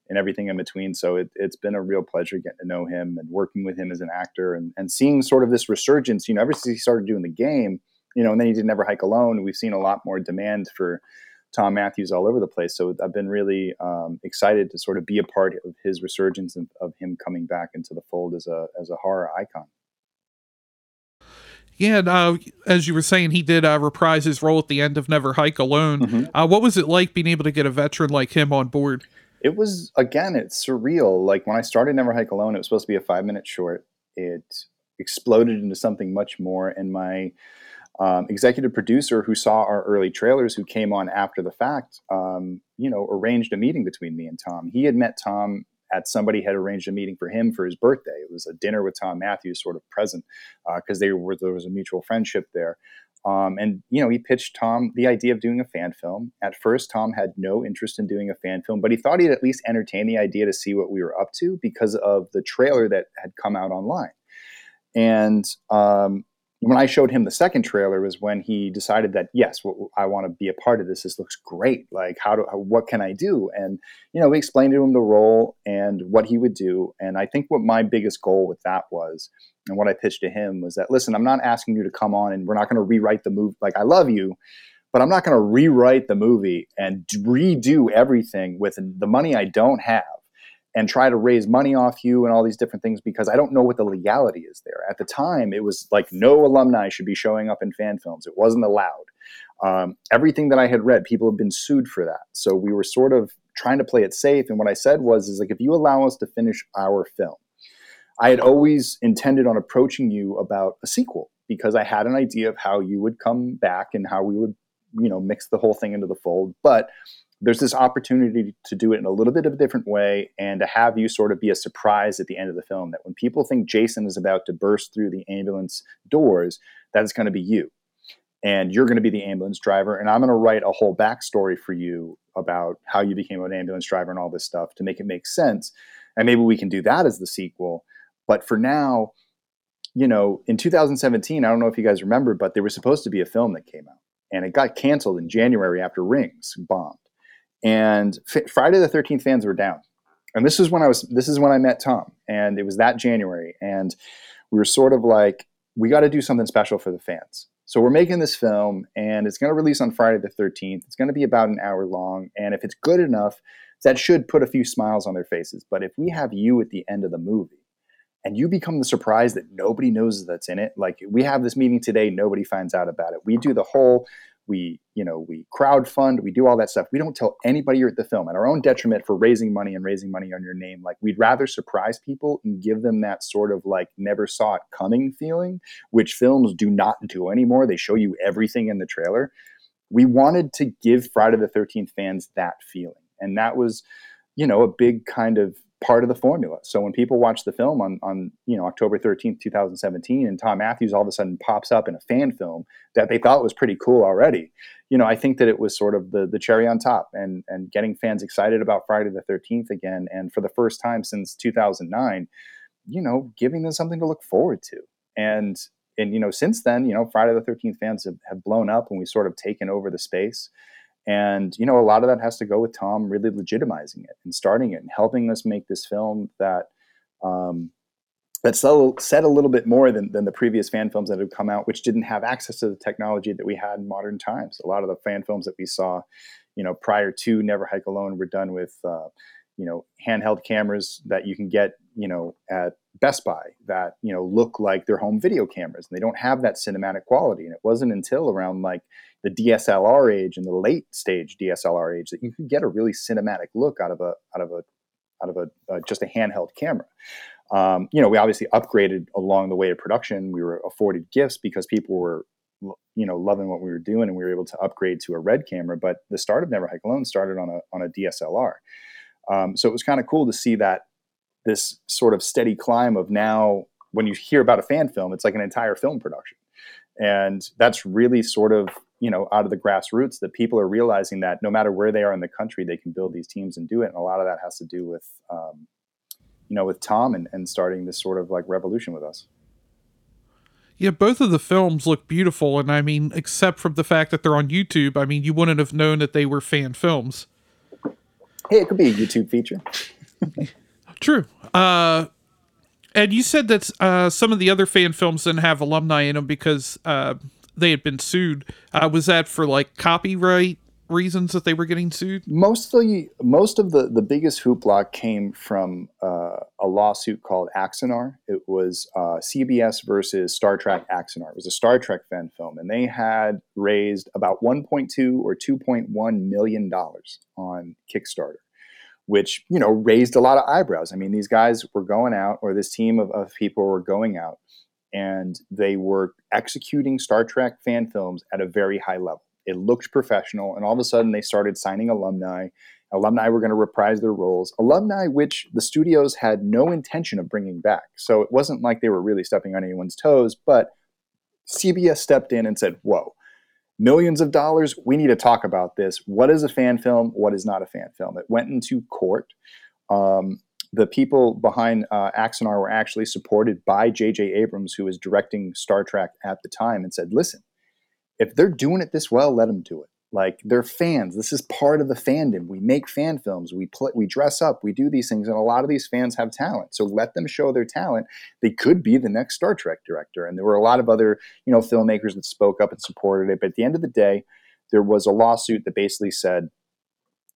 and everything in between. So it, has been a real pleasure getting to know him and working with him as an actor and, and seeing sort of this resurgence, you know, ever since he started doing the game, you know, and then he did Never Hike Alone. We've seen a lot more demand for Thom Mathews all over the place. So I've been really um, excited to sort of be a part of his resurgence and of him coming back into the fold as a, as a horror icon. Yeah, and, uh, as you were saying, he did uh, reprise his role at the end of Never Hike Alone. Mm-hmm. Uh, what was it like being able to get a veteran like him on board? It was again it's surreal. Like when i started never hike alone it was supposed to be a five minute short. It exploded into something much more and my um, executive producer who saw our early trailers who came on after the fact um, you know arranged a meeting between me and tom. He had met tom at somebody had arranged a meeting for him for his birthday it was a dinner with Thom Mathews sort of present because uh, they were there was a mutual friendship there um, and you know, he pitched Tom the idea of doing a fan film. At first, Tom had no interest in doing a fan film, but he thought he'd at least entertain the idea to see what we were up to because of the trailer that had come out online. And um, when I showed him the second trailer was when he decided that yes, I want to be a part of this. This looks great. Like, how do what can I do? And you know, we explained to him the role and what he would do. And I think what my biggest goal with that was, and what I pitched to him was that listen, I'm not asking you to come on and we're not going to rewrite the movie. Like, I love you, but I'm not going to rewrite the movie and redo everything with the money I don't have and try to raise money off you and all these different things because I don't know what the legality is there. At the time, it was like no alumni should be showing up in fan films. It wasn't allowed. Um, everything that I had read, people have been sued for that. So we were sort of trying to play it safe. And what I said was, is like if you allow us to finish our film, I had always intended on approaching you about a sequel because I had an idea of how you would come back and how we would, you know, mix the whole thing into the fold. But there's this opportunity to do it in a little bit of a different way and to have you sort of be a surprise at the end of the film that when people think Jason is about to burst through the ambulance doors, that is going to be you. And you're going to be the ambulance driver. And I'm going to write a whole backstory for you about how you became an ambulance driver and all this stuff to make it make sense. And maybe we can do that as the sequel. But for now, you know, in 2017, I don't know if you guys remember, but there was supposed to be a film that came out and it got canceled in January after Rings bombed and F- Friday the 13th fans were down. And this is when I was this is when I met Tom and it was that January and we were sort of like we got to do something special for the fans. So we're making this film and it's going to release on Friday the 13th. It's going to be about an hour long and if it's good enough that should put a few smiles on their faces. But if we have you at the end of the movie and you become the surprise that nobody knows that's in it, like we have this meeting today, nobody finds out about it. We do the whole we you know we crowd fund we do all that stuff. We don't tell anybody you're at the film at our own detriment for raising money and raising money on your name. Like we'd rather surprise people and give them that sort of like never saw it coming feeling which films do not do anymore. They show you everything in the trailer. We wanted to give friday the 13th fans that feeling. And that was you know a big kind of part of the formula. So when people watch the film on, on you know October 13th, 2017, and Thom Mathews all of a sudden pops up in a fan film that they thought was pretty cool already, you know, I think that it was sort of the the cherry on top and and getting fans excited about Friday the 13th again. And for the first time since 2009, you know, giving them something to look forward to. And and you know, since then, you know, Friday the 13th fans have, have blown up and we sort of taken over the space. And you know, a lot of that has to go with Tom really legitimizing it and starting it and helping us make this film that um, that said a little bit more than, than the previous fan films that had come out, which didn't have access to the technology that we had in modern times. A lot of the fan films that we saw, you know, prior to Never Hike Alone, were done with, uh, you know, handheld cameras that you can get, you know, at Best Buy that you know look like their home video cameras, and they don't have that cinematic quality. And it wasn't until around like the DSLR age and the late stage DSLR age that you could get a really cinematic look out of a out of a out of a uh, just a handheld camera. Um, you know, we obviously upgraded along the way of production. We were afforded gifts because people were you know loving what we were doing, and we were able to upgrade to a red camera. But the start of Never Hike Alone started on a on a DSLR. Um, so it was kind of cool to see that this sort of steady climb of now when you hear about a fan film, it's like an entire film production. And that's really sort of you know out of the grassroots that people are realizing that no matter where they are in the country they can build these teams and do it. And a lot of that has to do with um, you know with tom and, and starting this sort of like revolution with us. Yeah both of the films look beautiful. And i mean except from the fact that they're on youtube i mean you wouldn't have known that they were fan films hey it could be a youtube feature true uh and you said that uh, some of the other fan films didn't have alumni in them because uh, they had been sued. Uh, was that for like copyright reasons that they were getting sued? Mostly, most of the the biggest hoopla came from uh, a lawsuit called Axanar. It was uh, CBS versus Star Trek Axanar. It was a Star Trek fan film, and they had raised about 1.2 or 2.1 million dollars on Kickstarter. Which you know raised a lot of eyebrows. I mean, these guys were going out, or this team of, of people were going out and they were executing Star Trek fan films at a very high level. It looked professional, and all of a sudden they started signing alumni. Alumni were going to reprise their roles, alumni which the studios had no intention of bringing back. So it wasn't like they were really stepping on anyone's toes, but CBS stepped in and said, Whoa, millions of dollars, we need to talk about this. What is a fan film? What is not a fan film? It went into court. Um, the people behind uh, Axanar were actually supported by J.J. Abrams, who was directing Star Trek at the time, and said, "Listen, if they're doing it this well, let them do it. Like they're fans. This is part of the fandom. We make fan films. We play, we dress up. We do these things, and a lot of these fans have talent. So let them show their talent. They could be the next Star Trek director. And there were a lot of other you know filmmakers that spoke up and supported it. But at the end of the day, there was a lawsuit that basically said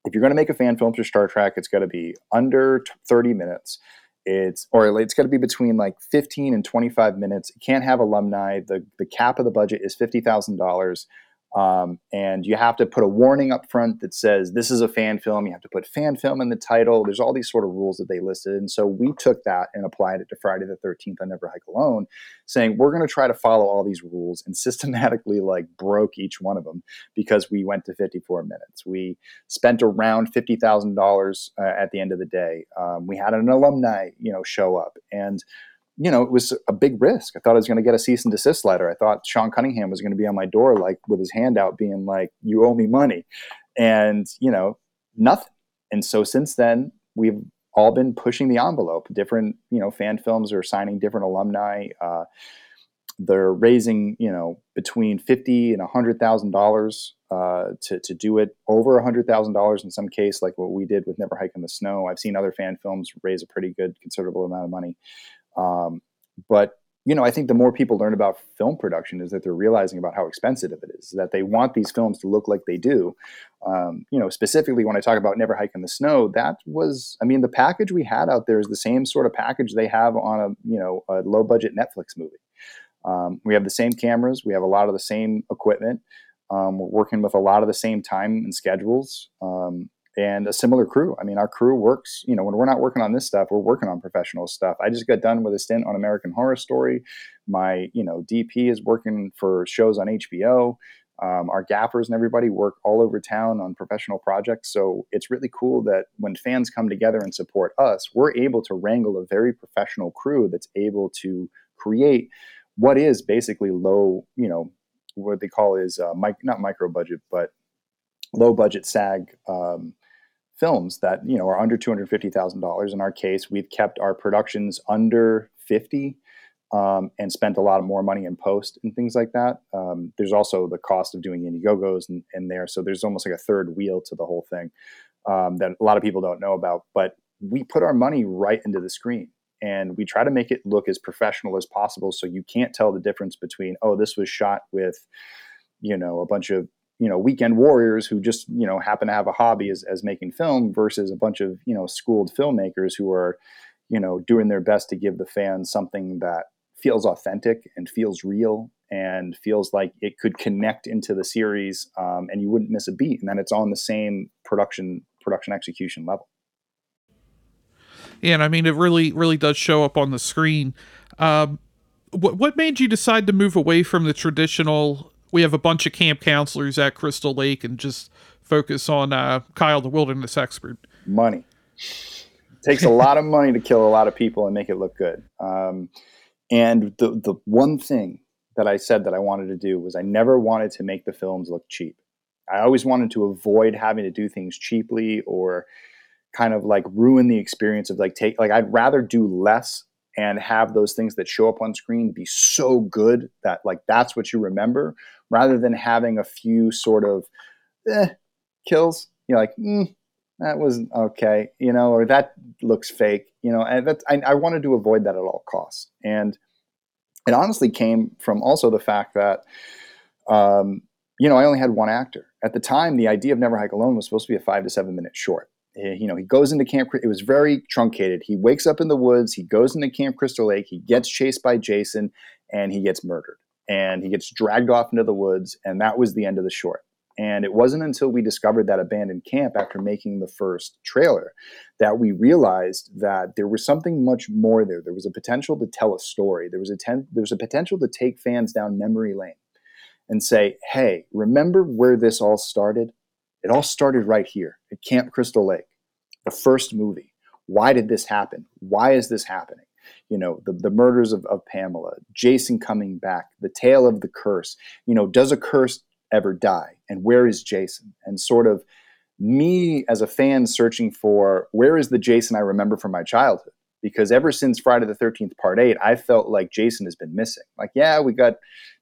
if you're going to make a fan film for Star Trek, it's got to be under 30 minutes. It's or it's got to be between like 15 and 25 minutes. It can't have alumni. The the cap of the budget is fifty thousand um. And you have to put a warning up front that says this is a fan film. You have to put fan film in the title. There's all these sort of rules that they listed. And so we took that and applied it to Friday the 13th on Never Hike Alone, saying we're going to try to follow all these rules and systematically like broke each one of them because we went to 54 minutes. We spent around $50,000 uh, at the end of the day. Um, we had an alumni, you know, show up and you know, it was a big risk. I thought I was going to get a cease and desist letter. I thought Sean Cunningham was going to be on my door, like with his hand out, being like, "You owe me money," and you know, nothing. And so since then, we've all been pushing the envelope. Different, you know, fan films are signing different alumni. Uh, they're raising, you know, between fifty and a hundred thousand uh, dollars to to do it. Over a hundred thousand dollars in some case, like what we did with Never Hike in the Snow. I've seen other fan films raise a pretty good, considerable amount of money. Um, but you know, I think the more people learn about film production is that they're realizing about how expensive it is. That they want these films to look like they do. Um, you know, specifically when I talk about Never Hike in the Snow, that was, I mean, the package we had out there is the same sort of package they have on a you know a low budget Netflix movie. Um, we have the same cameras, we have a lot of the same equipment. Um, we're working with a lot of the same time and schedules. Um, and a similar crew. I mean, our crew works, you know, when we're not working on this stuff, we're working on professional stuff. I just got done with a stint on American Horror Story. My, you know, DP is working for shows on HBO. Um, our gaffers and everybody work all over town on professional projects. So it's really cool that when fans come together and support us, we're able to wrangle a very professional crew that's able to create what is basically low, you know, what they call is uh, mic- not micro budget, but low budget SAG um, films that you know are under two hundred fifty thousand dollars. In our case, we've kept our productions under fifty. Um, and spent a lot more money in post and things like that. Um, there's also the cost of doing Indiegogos in, in there, so there's almost like a third wheel to the whole thing um, that a lot of people don't know about. But we put our money right into the screen, and we try to make it look as professional as possible, so you can't tell the difference between oh, this was shot with, you know, a bunch of you know weekend warriors who just you know happen to have a hobby as, as making film versus a bunch of you know schooled filmmakers who are you know doing their best to give the fans something that feels authentic and feels real and feels like it could connect into the series um, and you wouldn't miss a beat. And then it's on the same production production execution level. Yeah and i mean it really really does show up on the screen. Um, what, what made you decide to move away from the traditional we have a bunch of camp counselors at Crystal Lake and just focus on uh, Kyle, the wilderness expert. Money. It takes a lot of money to kill a lot of people and make it look good. Um, and the, the one thing that I said that I wanted to do was I never wanted to make the films look cheap. I always wanted to avoid having to do things cheaply or kind of like ruin the experience of like take like I'd rather do less and have those things that show up on screen be so good that like that's what you remember rather than having a few sort of eh, kills you're like mm, that was okay you know or that looks fake you know and that I, I wanted to avoid that at all costs and it honestly came from also the fact that um, you know i only had one actor at the time the idea of never hike alone was supposed to be a five to seven minute short you know, he goes into Camp. It was very truncated. He wakes up in the woods. He goes into Camp Crystal Lake. He gets chased by Jason, and he gets murdered. And he gets dragged off into the woods, and that was the end of the short. And it wasn't until we discovered that abandoned camp after making the first trailer that we realized that there was something much more there. There was a potential to tell a story. There was a ten, there was a potential to take fans down memory lane and say, "Hey, remember where this all started? It all started right here at Camp Crystal Lake, the first movie. Why did this happen? Why is this happening? You know, the, the murders of, of Pamela, Jason coming back, the tale of the curse. You know, does a curse ever die? And where is Jason? And sort of me as a fan searching for where is the Jason I remember from my childhood? Because ever since Friday the 13th, part eight, I felt like Jason has been missing. Like, yeah, we got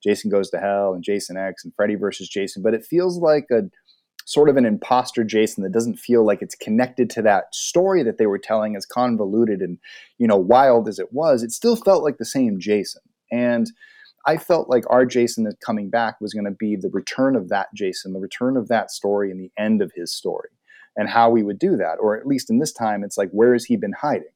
Jason Goes to Hell and Jason X and Freddy versus Jason, but it feels like a sort of an imposter Jason that doesn't feel like it's connected to that story that they were telling as convoluted and you know wild as it was it still felt like the same Jason. And I felt like our Jason coming back was going to be the return of that Jason the return of that story and the end of his story and how we would do that or at least in this time it's like where has he been hiding?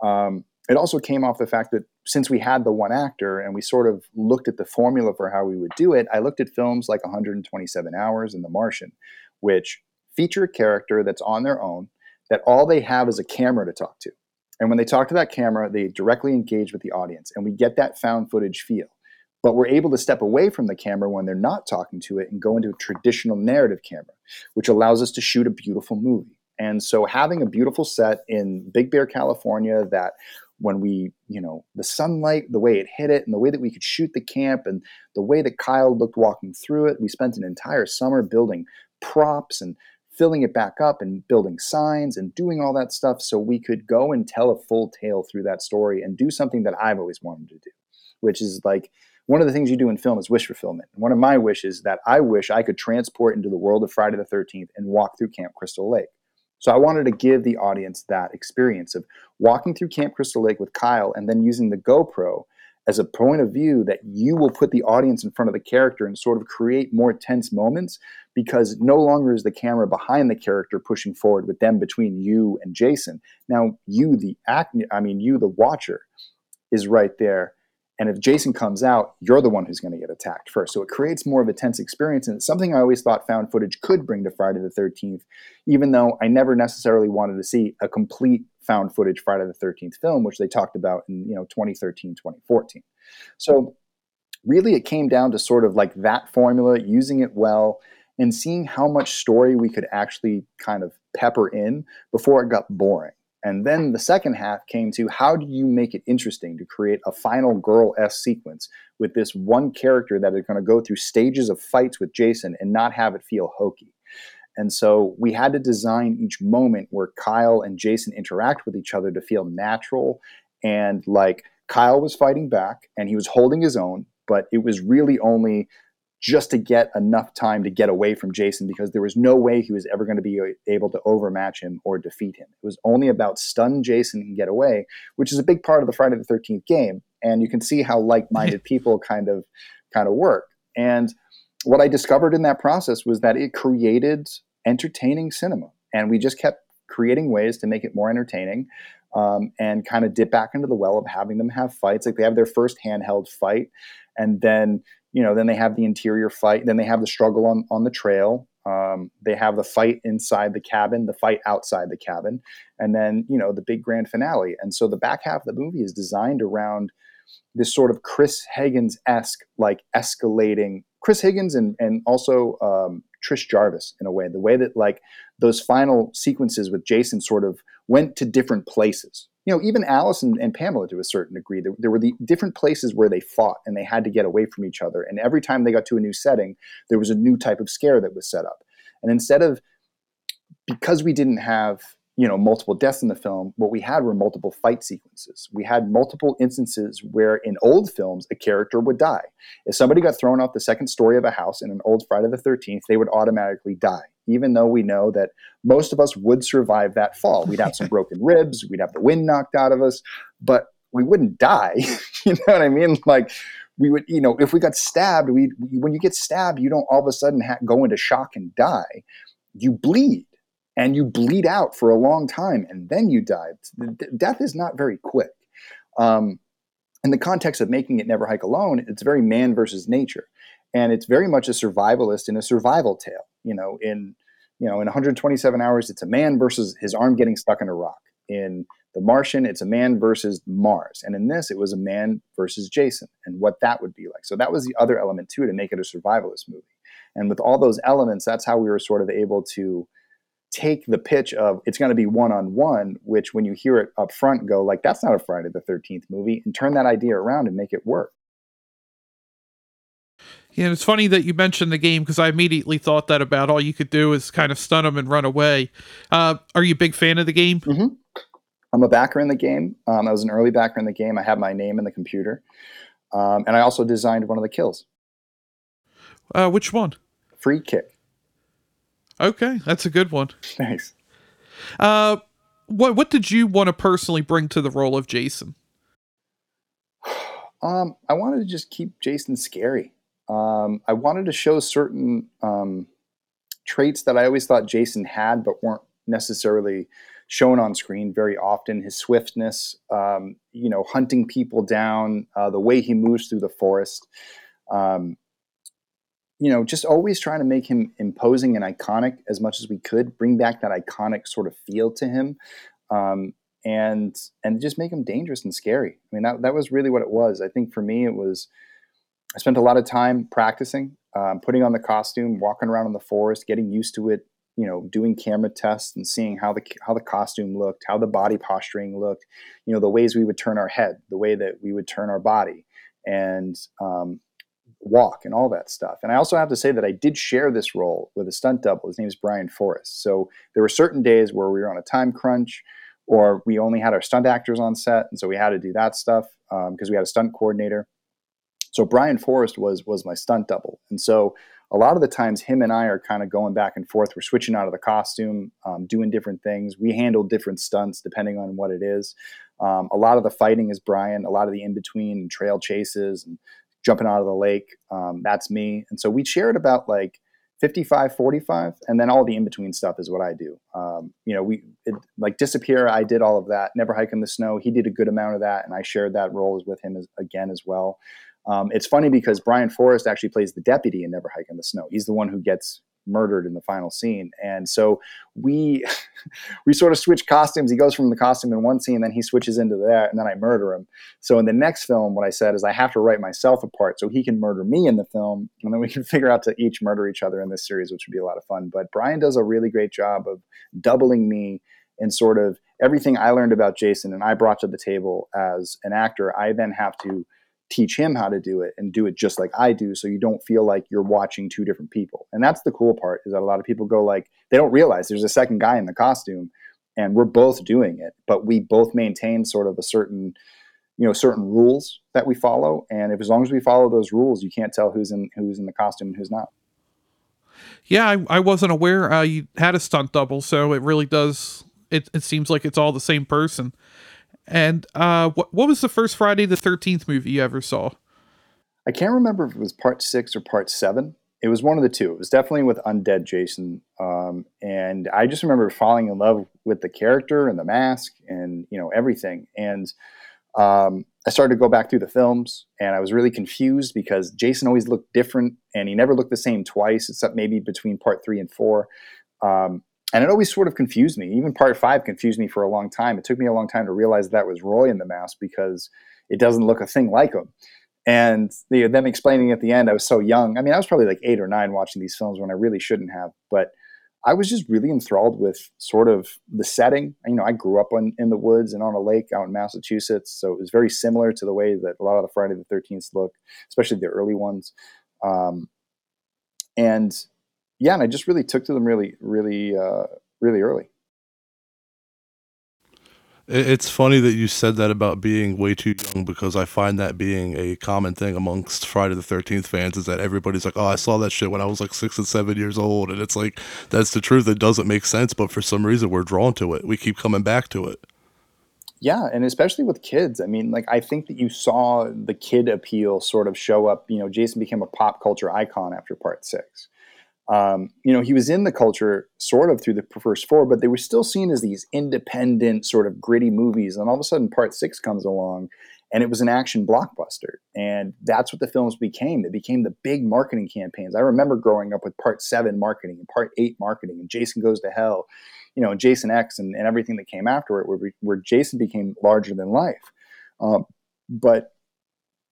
Um, it also came off the fact that since we had the one actor and we sort of looked at the formula for how we would do it, I looked at films like 127 Hours and The Martian, which feature a character that's on their own, that all they have is a camera to talk to. And when they talk to that camera, they directly engage with the audience, and we get that found footage feel. But we're able to step away from the camera when they're not talking to it and go into a traditional narrative camera, which allows us to shoot a beautiful movie. And so having a beautiful set in Big Bear, California that when we, you know, the sunlight, the way it hit it, and the way that we could shoot the camp, and the way that Kyle looked walking through it. We spent an entire summer building props and filling it back up and building signs and doing all that stuff so we could go and tell a full tale through that story and do something that I've always wanted to do, which is like one of the things you do in film is wish fulfillment. And one of my wishes that I wish I could transport into the world of Friday the 13th and walk through Camp Crystal Lake. So I wanted to give the audience that experience of walking through Camp Crystal Lake with Kyle and then using the GoPro as a point of view that you will put the audience in front of the character and sort of create more tense moments because no longer is the camera behind the character pushing forward with them between you and Jason. Now you the act I mean you the watcher is right there and if Jason comes out, you're the one who's going to get attacked first. So it creates more of a tense experience. And it's something I always thought found footage could bring to Friday the 13th, even though I never necessarily wanted to see a complete found footage Friday the 13th film, which they talked about in you know 2013, 2014. So really it came down to sort of like that formula, using it well, and seeing how much story we could actually kind of pepper in before it got boring. And then the second half came to how do you make it interesting to create a final girl S sequence with this one character that is going to go through stages of fights with Jason and not have it feel hokey. And so we had to design each moment where Kyle and Jason interact with each other to feel natural and like Kyle was fighting back and he was holding his own, but it was really only just to get enough time to get away from Jason because there was no way he was ever going to be able to overmatch him or defeat him. It was only about stun Jason and get away, which is a big part of the Friday the 13th game. And you can see how like-minded people kind of kind of work. And what I discovered in that process was that it created entertaining cinema. And we just kept creating ways to make it more entertaining um, and kind of dip back into the well of having them have fights. Like they have their first handheld fight, and then you know, then they have the interior fight. Then they have the struggle on on the trail. Um, they have the fight inside the cabin, the fight outside the cabin, and then you know the big grand finale. And so the back half of the movie is designed around this sort of Chris Higgins esque, like escalating Chris Higgins and and also um, Trish Jarvis in a way. The way that like those final sequences with Jason sort of went to different places you know, even Alice and, and Pamela to a certain degree, there, there, were the different places where they fought and they had to get away from each other. And every time they got to a new setting, there was a new type of scare that was set up. And instead of, because we didn't have, you know, multiple deaths in the film, what we had were multiple fight sequences. We had multiple instances where in old films, a character would die. If somebody got thrown off the second story of a house in an old Friday the 13th, they would automatically die even though we know that most of us would survive that fall. We'd have some broken ribs, we'd have the wind knocked out of us, but we wouldn't die. you know what I mean? Like we would, you know, if we got stabbed, we when you get stabbed, you don't all of a sudden ha- go into shock and die. You bleed and you bleed out for a long time and then you die. death is not very quick. Um, in the context of making it Never Hike Alone, it's very man versus nature and it's very much a survivalist in a survival tale. You know, in you know, in 127 hours, it's a man versus his arm getting stuck in a rock. In The Martian, it's a man versus Mars, and in this, it was a man versus Jason, and what that would be like. So that was the other element too to make it a survivalist movie. And with all those elements, that's how we were sort of able to take the pitch of it's going to be one on one, which when you hear it up front, go like that's not a Friday the 13th movie, and turn that idea around and make it work. Yeah, it's funny that you mentioned the game because I immediately thought that about all you could do is kind of stun them and run away. Uh, are you a big fan of the game? Mm-hmm. I'm a backer in the game. Um, I was an early backer in the game. I have my name in the computer, um, and I also designed one of the kills. Uh, which one? Free kick. Okay, that's a good one. Thanks. Uh, what what did you want to personally bring to the role of Jason? Um, I wanted to just keep Jason scary um, I wanted to show certain um, traits that I always thought Jason had, but weren't necessarily shown on screen very often. His swiftness, um, you know, hunting people down, uh, the way he moves through the forest. Um, you know, just always trying to make him imposing and iconic as much as we could, bring back that iconic sort of feel to him, um, and and just make him dangerous and scary. I mean, that that was really what it was. I think for me, it was. I spent a lot of time practicing, um, putting on the costume, walking around in the forest, getting used to it, you know doing camera tests and seeing how the how the costume looked how the body posturing looked you know the ways we would turn our head the way that we would turn our body and um, walk and all that stuff and i also have to say that i did share this role with a stunt double his name is brian forrest so there were certain days where we were on a time crunch or we only had our stunt actors on set and so we had to do that stuff because um, we had a stunt coordinator so brian forrest was was my stunt double and so a lot of the times him and I are kind of going back and forth. We're switching out of the costume, um, doing different things. We handle different stunts depending on what it is. Um, a lot of the fighting is Brian. A lot of the in between and trail chases and jumping out of the lake, um, that's me. And so we shared about like 55, 45, and then all the in between stuff is what I do. Um, you know, we it, like disappear. I did all of that. Never hike in the snow. He did a good amount of that, and I shared that role with him as, again as well. Um, it's funny because Brian Forrest actually plays the deputy in Never Hike in the Snow. He's the one who gets murdered in the final scene, and so we we sort of switch costumes. He goes from the costume in one scene, then he switches into that, and then I murder him. So in the next film, what I said is I have to write myself a part so he can murder me in the film, and then we can figure out to each murder each other in this series, which would be a lot of fun. But Brian does a really great job of doubling me and sort of everything I learned about Jason and I brought to the table as an actor. I then have to teach him how to do it and do it just like I do so you don't feel like you're watching two different people. And that's the cool part is that a lot of people go like they don't realize there's a second guy in the costume and we're both doing it, but we both maintain sort of a certain you know certain rules that we follow and if as long as we follow those rules you can't tell who's in who's in the costume and who's not. Yeah, I, I wasn't aware uh, you had a stunt double, so it really does. It, it seems like it's all the same person. And uh, what what was the first Friday the Thirteenth movie you ever saw? I can't remember if it was part six or part seven. It was one of the two. It was definitely with Undead Jason, um, and I just remember falling in love with the character and the mask and you know everything. And um, I started to go back through the films, and I was really confused because Jason always looked different, and he never looked the same twice, except maybe between part three and four. Um, and it always sort of confused me. Even part five confused me for a long time. It took me a long time to realize that was Roy in the mask because it doesn't look a thing like him. And the, them explaining at the end, I was so young. I mean, I was probably like eight or nine watching these films when I really shouldn't have. But I was just really enthralled with sort of the setting. You know, I grew up on, in the woods and on a lake out in Massachusetts, so it was very similar to the way that a lot of the Friday the Thirteenth look, especially the early ones. Um, and yeah, and I just really took to them really, really, uh, really early. It's funny that you said that about being way too young because I find that being a common thing amongst Friday the 13th fans is that everybody's like, oh, I saw that shit when I was like six and seven years old. And it's like, that's the truth. It doesn't make sense, but for some reason we're drawn to it. We keep coming back to it. Yeah. And especially with kids. I mean, like, I think that you saw the kid appeal sort of show up. You know, Jason became a pop culture icon after part six um, you know, he was in the culture sort of through the first four, but they were still seen as these independent, sort of gritty movies. And all of a sudden, part six comes along and it was an action blockbuster. And that's what the films became. They became the big marketing campaigns. I remember growing up with part seven marketing and part eight marketing and Jason Goes to Hell, you know, Jason X and, and everything that came after it, where, where Jason became larger than life. Um, but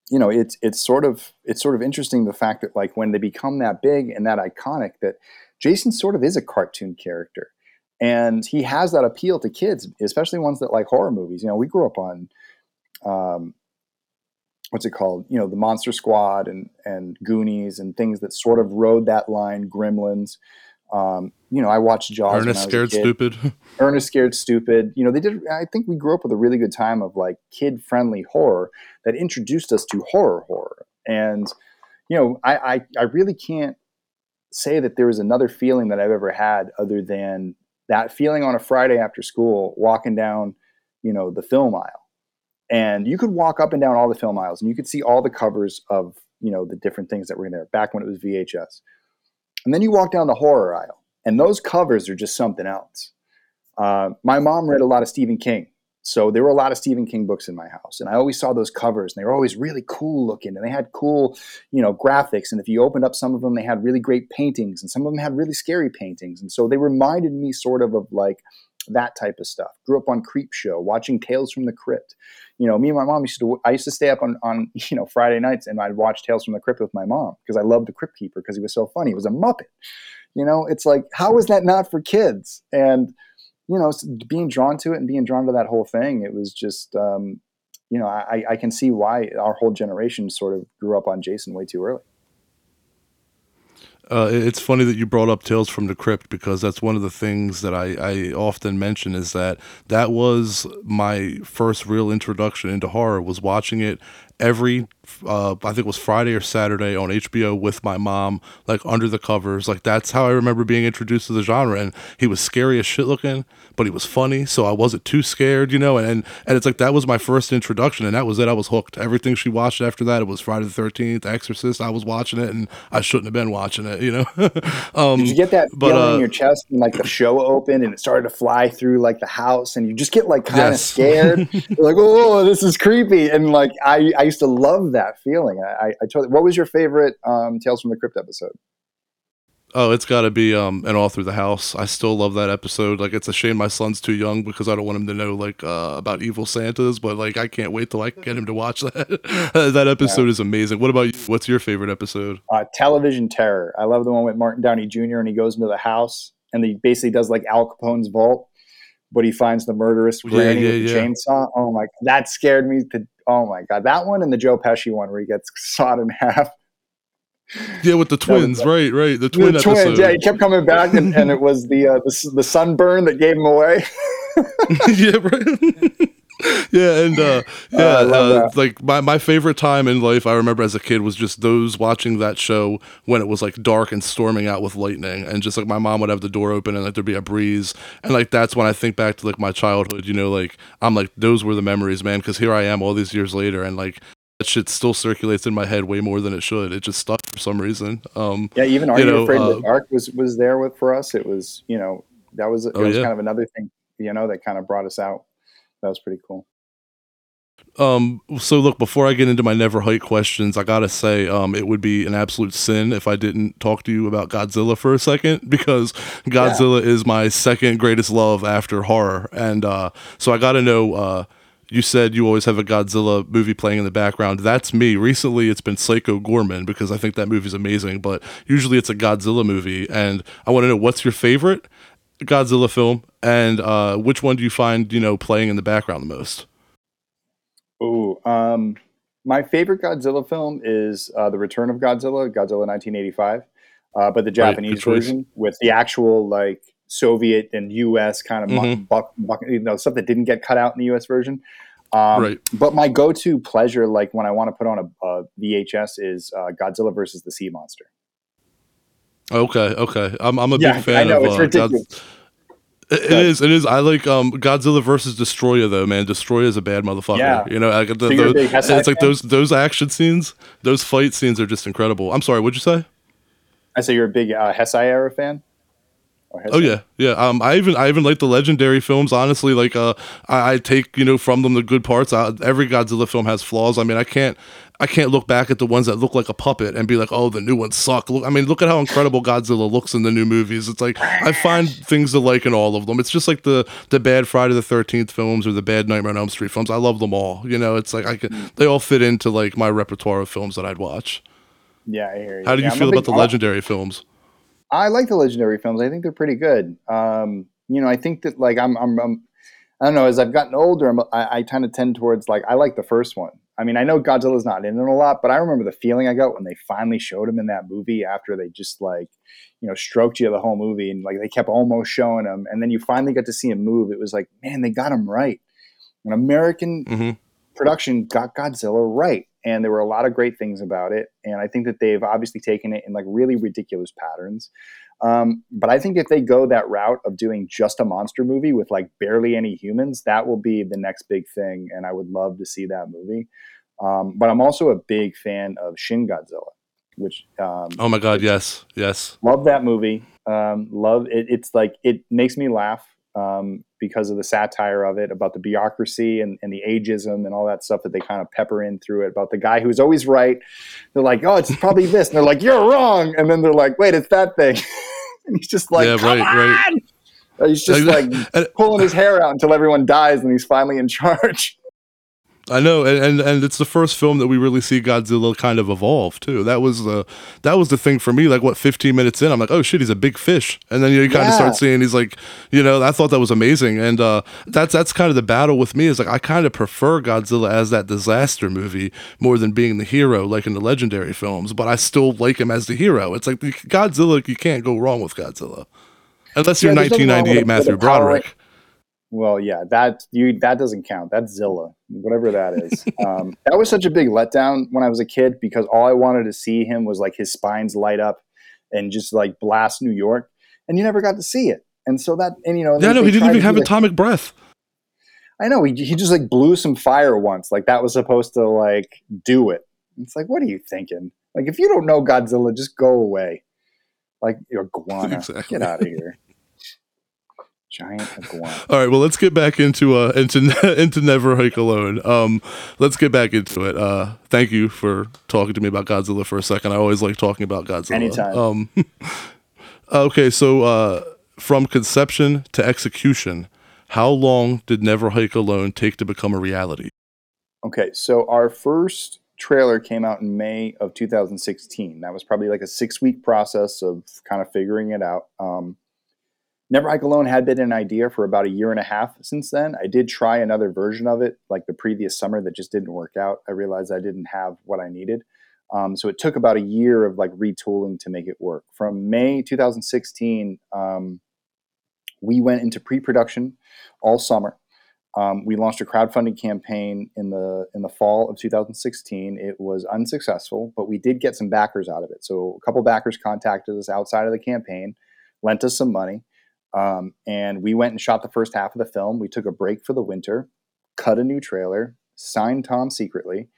you know, it's it's sort of it's sort of interesting the fact that like when they become that big and that iconic, that Jason sort of is a cartoon character, and he has that appeal to kids, especially ones that like horror movies. You know, we grew up on, um, what's it called? You know, the Monster Squad and and Goonies and things that sort of rode that line. Gremlins. Um, you know, I watched Jaws. Ernest Scared Stupid. Ernest Scared Stupid. You know, they did. I think we grew up with a really good time of like kid friendly horror that introduced us to horror horror. And you know, I, I I really can't say that there was another feeling that I've ever had other than that feeling on a Friday after school, walking down, you know, the film aisle. And you could walk up and down all the film aisles and you could see all the covers of, you know, the different things that were in there back when it was VHS. And then you walk down the horror aisle, and those covers are just something else. Uh, my mom read a lot of Stephen King. So there were a lot of Stephen King books in my house, and I always saw those covers, and they were always really cool looking, and they had cool, you know, graphics. And if you opened up some of them, they had really great paintings, and some of them had really scary paintings. And so they reminded me sort of of like that type of stuff. Grew up on Creepshow, watching Tales from the Crypt. You know, me and my mom used to. I used to stay up on on you know Friday nights, and I'd watch Tales from the Crypt with my mom because I loved the Crypt Keeper because he was so funny. He was a Muppet. You know, it's like how is that not for kids? And you know, being drawn to it and being drawn to that whole thing, it was just, um, you know, I, I can see why our whole generation sort of grew up on Jason way too early. Uh, it's funny that you brought up Tales from the Crypt because that's one of the things that I, I often mention is that that was my first real introduction into horror was watching it every uh, I think it was Friday or Saturday on HBO with my mom, like under the covers. Like that's how I remember being introduced to the genre. And he was scary as shit looking, but he was funny, so I wasn't too scared, you know. And and it's like that was my first introduction, and that was it. I was hooked. Everything she watched after that, it was Friday the Thirteenth, Exorcist. I was watching it, and I shouldn't have been watching it, you know. um, Did you get that but, feeling uh, in your chest when like the show opened and it started to fly through like the house, and you just get like kind of yes. scared, like oh, this is creepy, and like I I used to love that feeling. I, I totally. What was your favorite um, Tales from the Crypt episode? Oh, it's got to be um, an all through the house. I still love that episode. Like, it's a shame my son's too young because I don't want him to know like uh, about evil Santas. But like, I can't wait till I get him to watch that. that episode yeah. is amazing. What about you? What's your favorite episode? Uh, Television Terror. I love the one with Morton Downey Jr. and he goes into the house and he basically does like Al Capone's vault, but he finds the murderous granny yeah, yeah, with the chainsaw. Oh my, god, that scared me to. Oh my god, that one and the Joe Pesci one where he gets sawed in half. Yeah, with the twins, right, right. The twin the episode. Yeah, he kept coming back, and, and it was the, uh, the the sunburn that gave him away. yeah, right. yeah, and uh, yeah, uh, uh, like my, my favorite time in life, I remember as a kid was just those watching that show when it was like dark and storming out with lightning, and just like my mom would have the door open and like there'd be a breeze, and like that's when I think back to like my childhood. You know, like I'm like those were the memories, man. Because here I am all these years later, and like that shit still circulates in my head way more than it should. It just stuck for some reason. Um, yeah, even Are You, know, Afraid uh, of the Dark was was there with for us. It was you know that was it oh, was yeah. kind of another thing you know that kind of brought us out. That was pretty cool. Um, so look, before I get into my Never Hike questions, I gotta say, um, it would be an absolute sin if I didn't talk to you about Godzilla for a second because Godzilla yeah. is my second greatest love after horror, and uh, so I gotta know. Uh, you said you always have a Godzilla movie playing in the background. That's me. Recently, it's been Psycho Goreman because I think that movie's amazing. But usually, it's a Godzilla movie, and I want to know what's your favorite Godzilla film, and uh, which one do you find you know playing in the background the most? Oh, um, my favorite Godzilla film is uh, The Return of Godzilla, Godzilla 1985, uh, but the Japanese right, version with the actual like Soviet and U.S. kind of mm-hmm. buck, buck, you know stuff that didn't get cut out in the U.S. version. Um, right. But my go-to pleasure, like when I want to put on a, a VHS, is uh, Godzilla versus the Sea Monster. Okay, okay. I'm I'm a yeah, big fan I know, of. It's uh, ridiculous. God- it is. It is. I like um, Godzilla versus Destoroyah though, man. Destoroyah is a bad motherfucker. Yeah. You know, I, the, so those, it's like those those action scenes, those fight scenes are just incredible. I'm sorry, what'd you say? I say you're a big uh, Heisei era fan. Oh yeah, yeah. Um, I even I even like the legendary films. Honestly, like uh, I, I take you know from them the good parts. I, every Godzilla film has flaws. I mean, I can't I can't look back at the ones that look like a puppet and be like, oh, the new ones suck. Look, I mean, look at how incredible Godzilla looks in the new movies. It's like I find things to like in all of them. It's just like the the bad Friday the Thirteenth films or the bad Nightmare on Elm Street films. I love them all. You know, it's like I can they all fit into like my repertoire of films that I'd watch. Yeah, I hear you. How do you feel about the legendary films? I like the legendary films. I think they're pretty good. Um, you know, I think that like I'm, I'm, I'm I don't know. As I've gotten older, I'm, I, I kind of tend towards like I like the first one. I mean, I know Godzilla's not in it a lot, but I remember the feeling I got when they finally showed him in that movie after they just like, you know, stroked you the whole movie and like they kept almost showing him, and then you finally got to see him move. It was like, man, they got him right. An American mm-hmm. production got Godzilla right and there were a lot of great things about it and i think that they've obviously taken it in like really ridiculous patterns. Um, but i think if they go that route of doing just a monster movie with like barely any humans that will be the next big thing and i would love to see that movie. Um, but i'm also a big fan of shin godzilla which um, oh my god yes yes. love that movie. Um, love it it's like it makes me laugh um, because of the satire of it about the bureaucracy and, and, the ageism and all that stuff that they kind of pepper in through it about the guy who's always right. They're like, oh, it's probably this. And they're like, you're wrong. And then they're like, wait, it's that thing. and he's just like, yeah, right, on! right. He's just like pulling his hair out until everyone dies and he's finally in charge. I know, and, and and it's the first film that we really see Godzilla kind of evolve too. That was the that was the thing for me. Like what, fifteen minutes in, I'm like, oh shit, he's a big fish, and then you kind yeah. of start seeing he's like, you know, I thought that was amazing, and uh, that's that's kind of the battle with me. Is like I kind of prefer Godzilla as that disaster movie more than being the hero, like in the legendary films. But I still like him as the hero. It's like Godzilla, you can't go wrong with Godzilla, unless you're 1998 Matthew Broderick. Well, yeah, that you that doesn't count. That's Zilla, whatever that is. um, that was such a big letdown when I was a kid because all I wanted to see him was like his spines light up and just like blast New York, and you never got to see it. And so that, and you know, yeah, no, he didn't even have like, atomic breath. I know he he just like blew some fire once, like that was supposed to like do it. It's like, what are you thinking? Like, if you don't know Godzilla, just go away. Like, you're iguana. Exactly. Get out of here giant iguana. All right, well, let's get back into uh into into Never Hike Alone. Um, let's get back into it. Uh, thank you for talking to me about Godzilla for a second. I always like talking about Godzilla. Anytime. Um, okay, so uh, from conception to execution, how long did Never Hike Alone take to become a reality? Okay, so our first trailer came out in May of 2016. That was probably like a six week process of kind of figuring it out. Um, Never Hike Alone had been an idea for about a year and a half since then. I did try another version of it like the previous summer that just didn't work out. I realized I didn't have what I needed. Um, so it took about a year of like retooling to make it work. From May 2016, um, we went into pre-production all summer. Um, we launched a crowdfunding campaign in the in the fall of 2016. It was unsuccessful, but we did get some backers out of it. So a couple backers contacted us outside of the campaign, lent us some money, um, and we went and shot the first half of the film. We took a break for the winter, cut a new trailer, signed Thom secretly,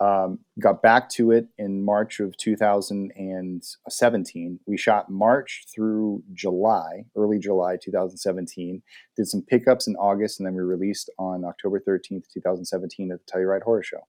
um, got back to it in March of 2017. We shot March through July, early July 2017, did some pickups in August, and then we released on October 13th, 2017 at the Telluride Horror Show.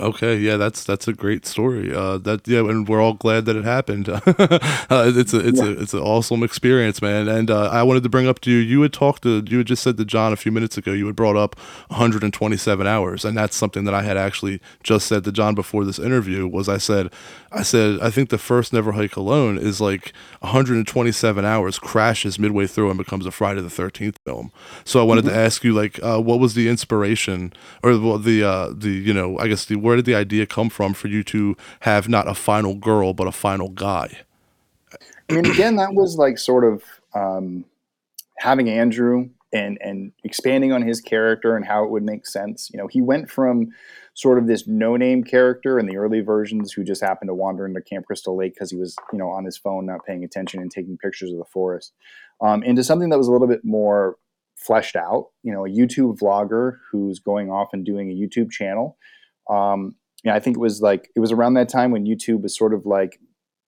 Okay, yeah, that's that's a great story. Uh, that yeah, and we're all glad that it happened. uh, it's a it's yeah. a it's an awesome experience, man. And uh, I wanted to bring up to you. You had talked to you had just said to John a few minutes ago. You had brought up 127 hours, and that's something that I had actually just said to John before this interview. Was I said I said I think the first Never Hike Alone is like 127 hours, crashes midway through, and becomes a Friday the 13th film. So I wanted mm-hmm. to ask you like, uh, what was the inspiration or the uh, the you know I guess the where did the idea come from for you to have not a final girl but a final guy? I mean, again, that was like sort of um, having Andrew and and expanding on his character and how it would make sense. You know, he went from sort of this no-name character in the early versions who just happened to wander into Camp Crystal Lake because he was, you know, on his phone, not paying attention and taking pictures of the forest, um, into something that was a little bit more fleshed out. You know, a YouTube vlogger who's going off and doing a YouTube channel um, yeah, I think it was like it was around that time when YouTube was sort of like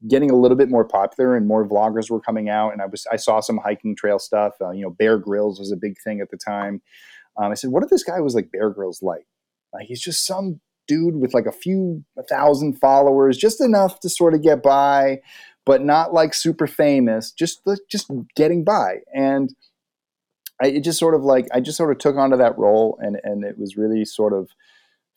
getting a little bit more popular and more vloggers were coming out. And I was I saw some hiking trail stuff. Uh, you know, Bear Grylls was a big thing at the time. Um, I said, what if this guy was like Bear Grylls like? Like he's just some dude with like a few a thousand followers, just enough to sort of get by, but not like super famous. Just just getting by and. I, it just sort of like I just sort of took onto that role, and and it was really sort of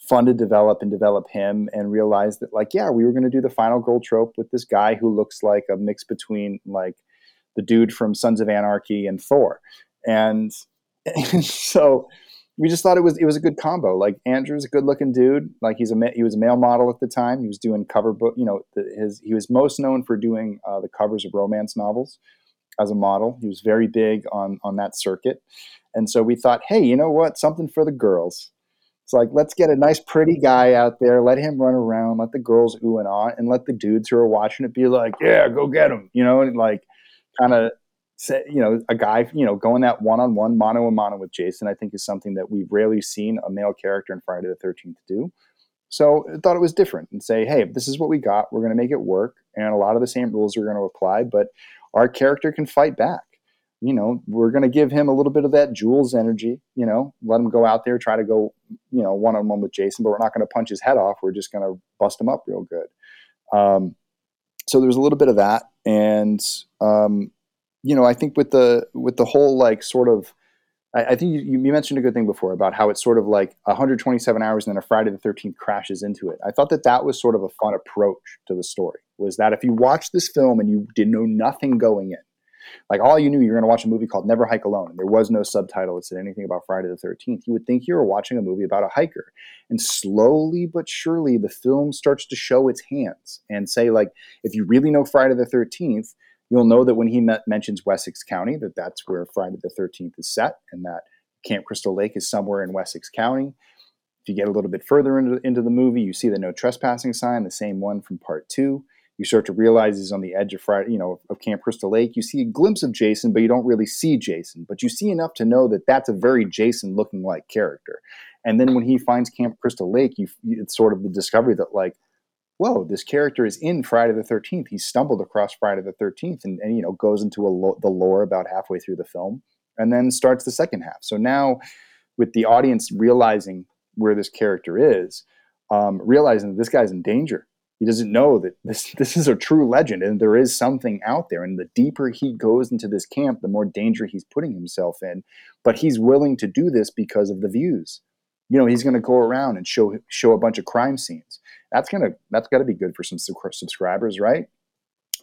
fun to develop and develop him and realize that like yeah we were going to do the final girl trope with this guy who looks like a mix between like the dude from sons of anarchy and thor. And, and so we just thought it was it was a good combo. Like andrew's a good looking dude. Like he's a he was a male model at the time. He was doing cover book you know his he was most known for doing uh, the covers of romance novels as a model. He was very big on on that circuit. And so we thought hey you know what? Something for the girls it's like let's get a nice, pretty guy out there, let him run around, let the girls ooh and ah, and let the dudes who are watching it be like, yeah, go get him, you know, and like kind of say, you know, a guy, you know, going that one on one, mano a mano with Jason, I think is something that we've rarely seen a male character in Friday the 13th do. So I thought it was different and say, hey, this is what we got. We're going to make it work. And a lot of the same rules are going to apply, but our character can fight back you know, we're going to give him a little bit of that Jules energy, you know, let him go out there, try to go, you know, one on one with Jason, but we're not going to punch his head off. We're just going to bust him up real good. Um, so there's a little bit of that. And, um, you know, I think with the, with the whole like sort of, I, I think you, you mentioned a good thing before about how it's sort of like 127 hours and then a Friday the 13th crashes into it. I thought that that was sort of a fun approach to the story was that if you watch this film and you didn't know nothing going in, like all you knew you were going to watch a movie called Never Hike Alone, and there was no subtitle that said anything about Friday the 13th, you would think you were watching a movie about a hiker. And slowly but surely, the film starts to show its hands and say, like, if you really know Friday the 13th, you'll know that when he met, mentions Wessex County, that that's where Friday the 13th is set, and that Camp Crystal Lake is somewhere in Wessex County. If you get a little bit further into, into the movie, you see the no trespassing sign, the same one from part two. You start to realize he's on the edge of Friday, you know, of Camp Crystal Lake. You see a glimpse of Jason, but you don't really see Jason. But you see enough to know that that's a very Jason-looking like character. And then when he finds Camp Crystal Lake, you it's sort of the discovery that like, whoa, this character is in Friday the Thirteenth. He stumbled across Friday the Thirteenth, and, and you know goes into a lo- the lore about halfway through the film, and then starts the second half. So now, with the audience realizing where this character is, um, realizing that this guy's in danger he doesn't know that this this is a true legend and there is something out there. And the deeper he goes into this camp, the more danger he's putting himself in. But he's willing to do this because of the views. You know, he's going to go around and show show a bunch of crime scenes. That's gonna that's got to be good for some subscribers, right?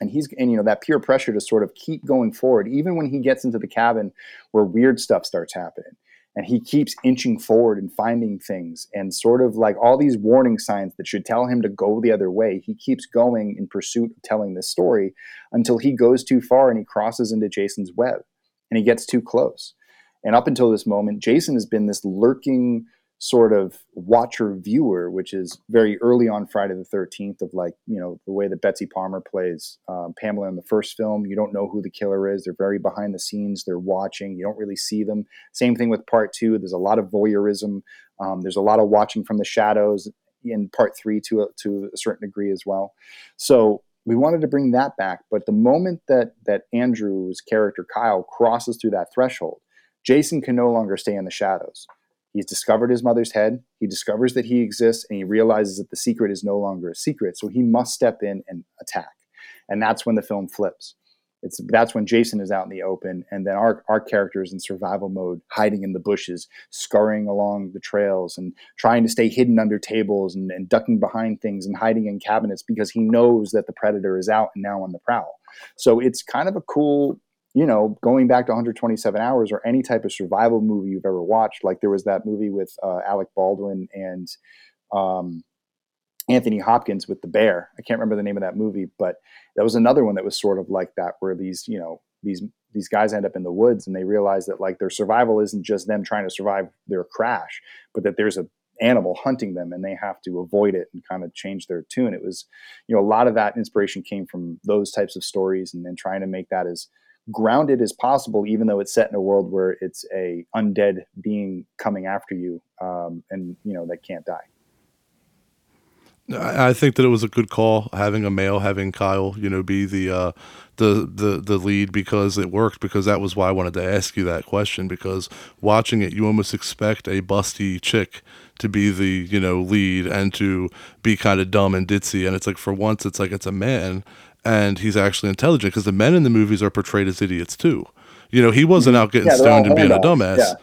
And he's and you know that peer pressure to sort of keep going forward, even when he gets into the cabin where weird stuff starts happening and he keeps inching forward and finding things and sort of like all these warning signs that should tell him to go the other way. He keeps going in pursuit of telling this story until he goes too far and he crosses into jason's web and he gets too close. And up until this moment jason has been this lurking sort of watcher viewer, which is very early on Friday the 13th, of like, you know, the way that Betsy Palmer plays um, Pamela in the first film. You don't know who the killer is. They're very behind the scenes. They're watching. You don't really see them. Same thing with part two. There's a lot of voyeurism. Um, there's a lot of watching from the shadows in part three to a, to a certain degree as well. So we wanted to bring that back. But the moment that that Andrew's character Kyle crosses through that threshold, Jason can no longer stay in the shadows He's discovered his mother's head. He discovers that he exists and he realizes that the secret is no longer a secret. So he must step in and attack. And that's when the film flips. It's that's when Jason is out in the open, and then our our characters in survival mode, hiding in the bushes, scurrying along the trails, and trying to stay hidden under tables, and, and ducking behind things, and hiding in cabinets because he knows that the predator is out and now on the prowl. So it's kind of a cool you know, going back to 127 hours or any type of survival movie you've ever watched, like there was that movie with uh, Alec Baldwin and um, Anthony Hopkins with the bear. I can't remember the name of that movie, but that was another one that was sort of like that, where these, you know, these these guys end up in the woods and they realize that like their survival isn't just them trying to survive their crash, but that there's a animal hunting them and they have to avoid it and kind of change their tune. It was, you know, a lot of that inspiration came from those types of stories and then trying to make that as grounded as possible, even though it's set in a world where it's a undead being coming after you, um, and you know that can't die. I think that it was a good call having a male, having Kyle, you know, be the uh, the the the lead because it worked. Because that was why I wanted to ask you that question. Because watching it, you almost expect a busty chick to be the you know lead and to be kind of dumb and ditzy, and it's like for once, it's like it's a man, and he's actually intelligent because the men in the movies are portrayed as idiots too. You know, he wasn't out getting yeah, stoned and being a dumbass. Yeah.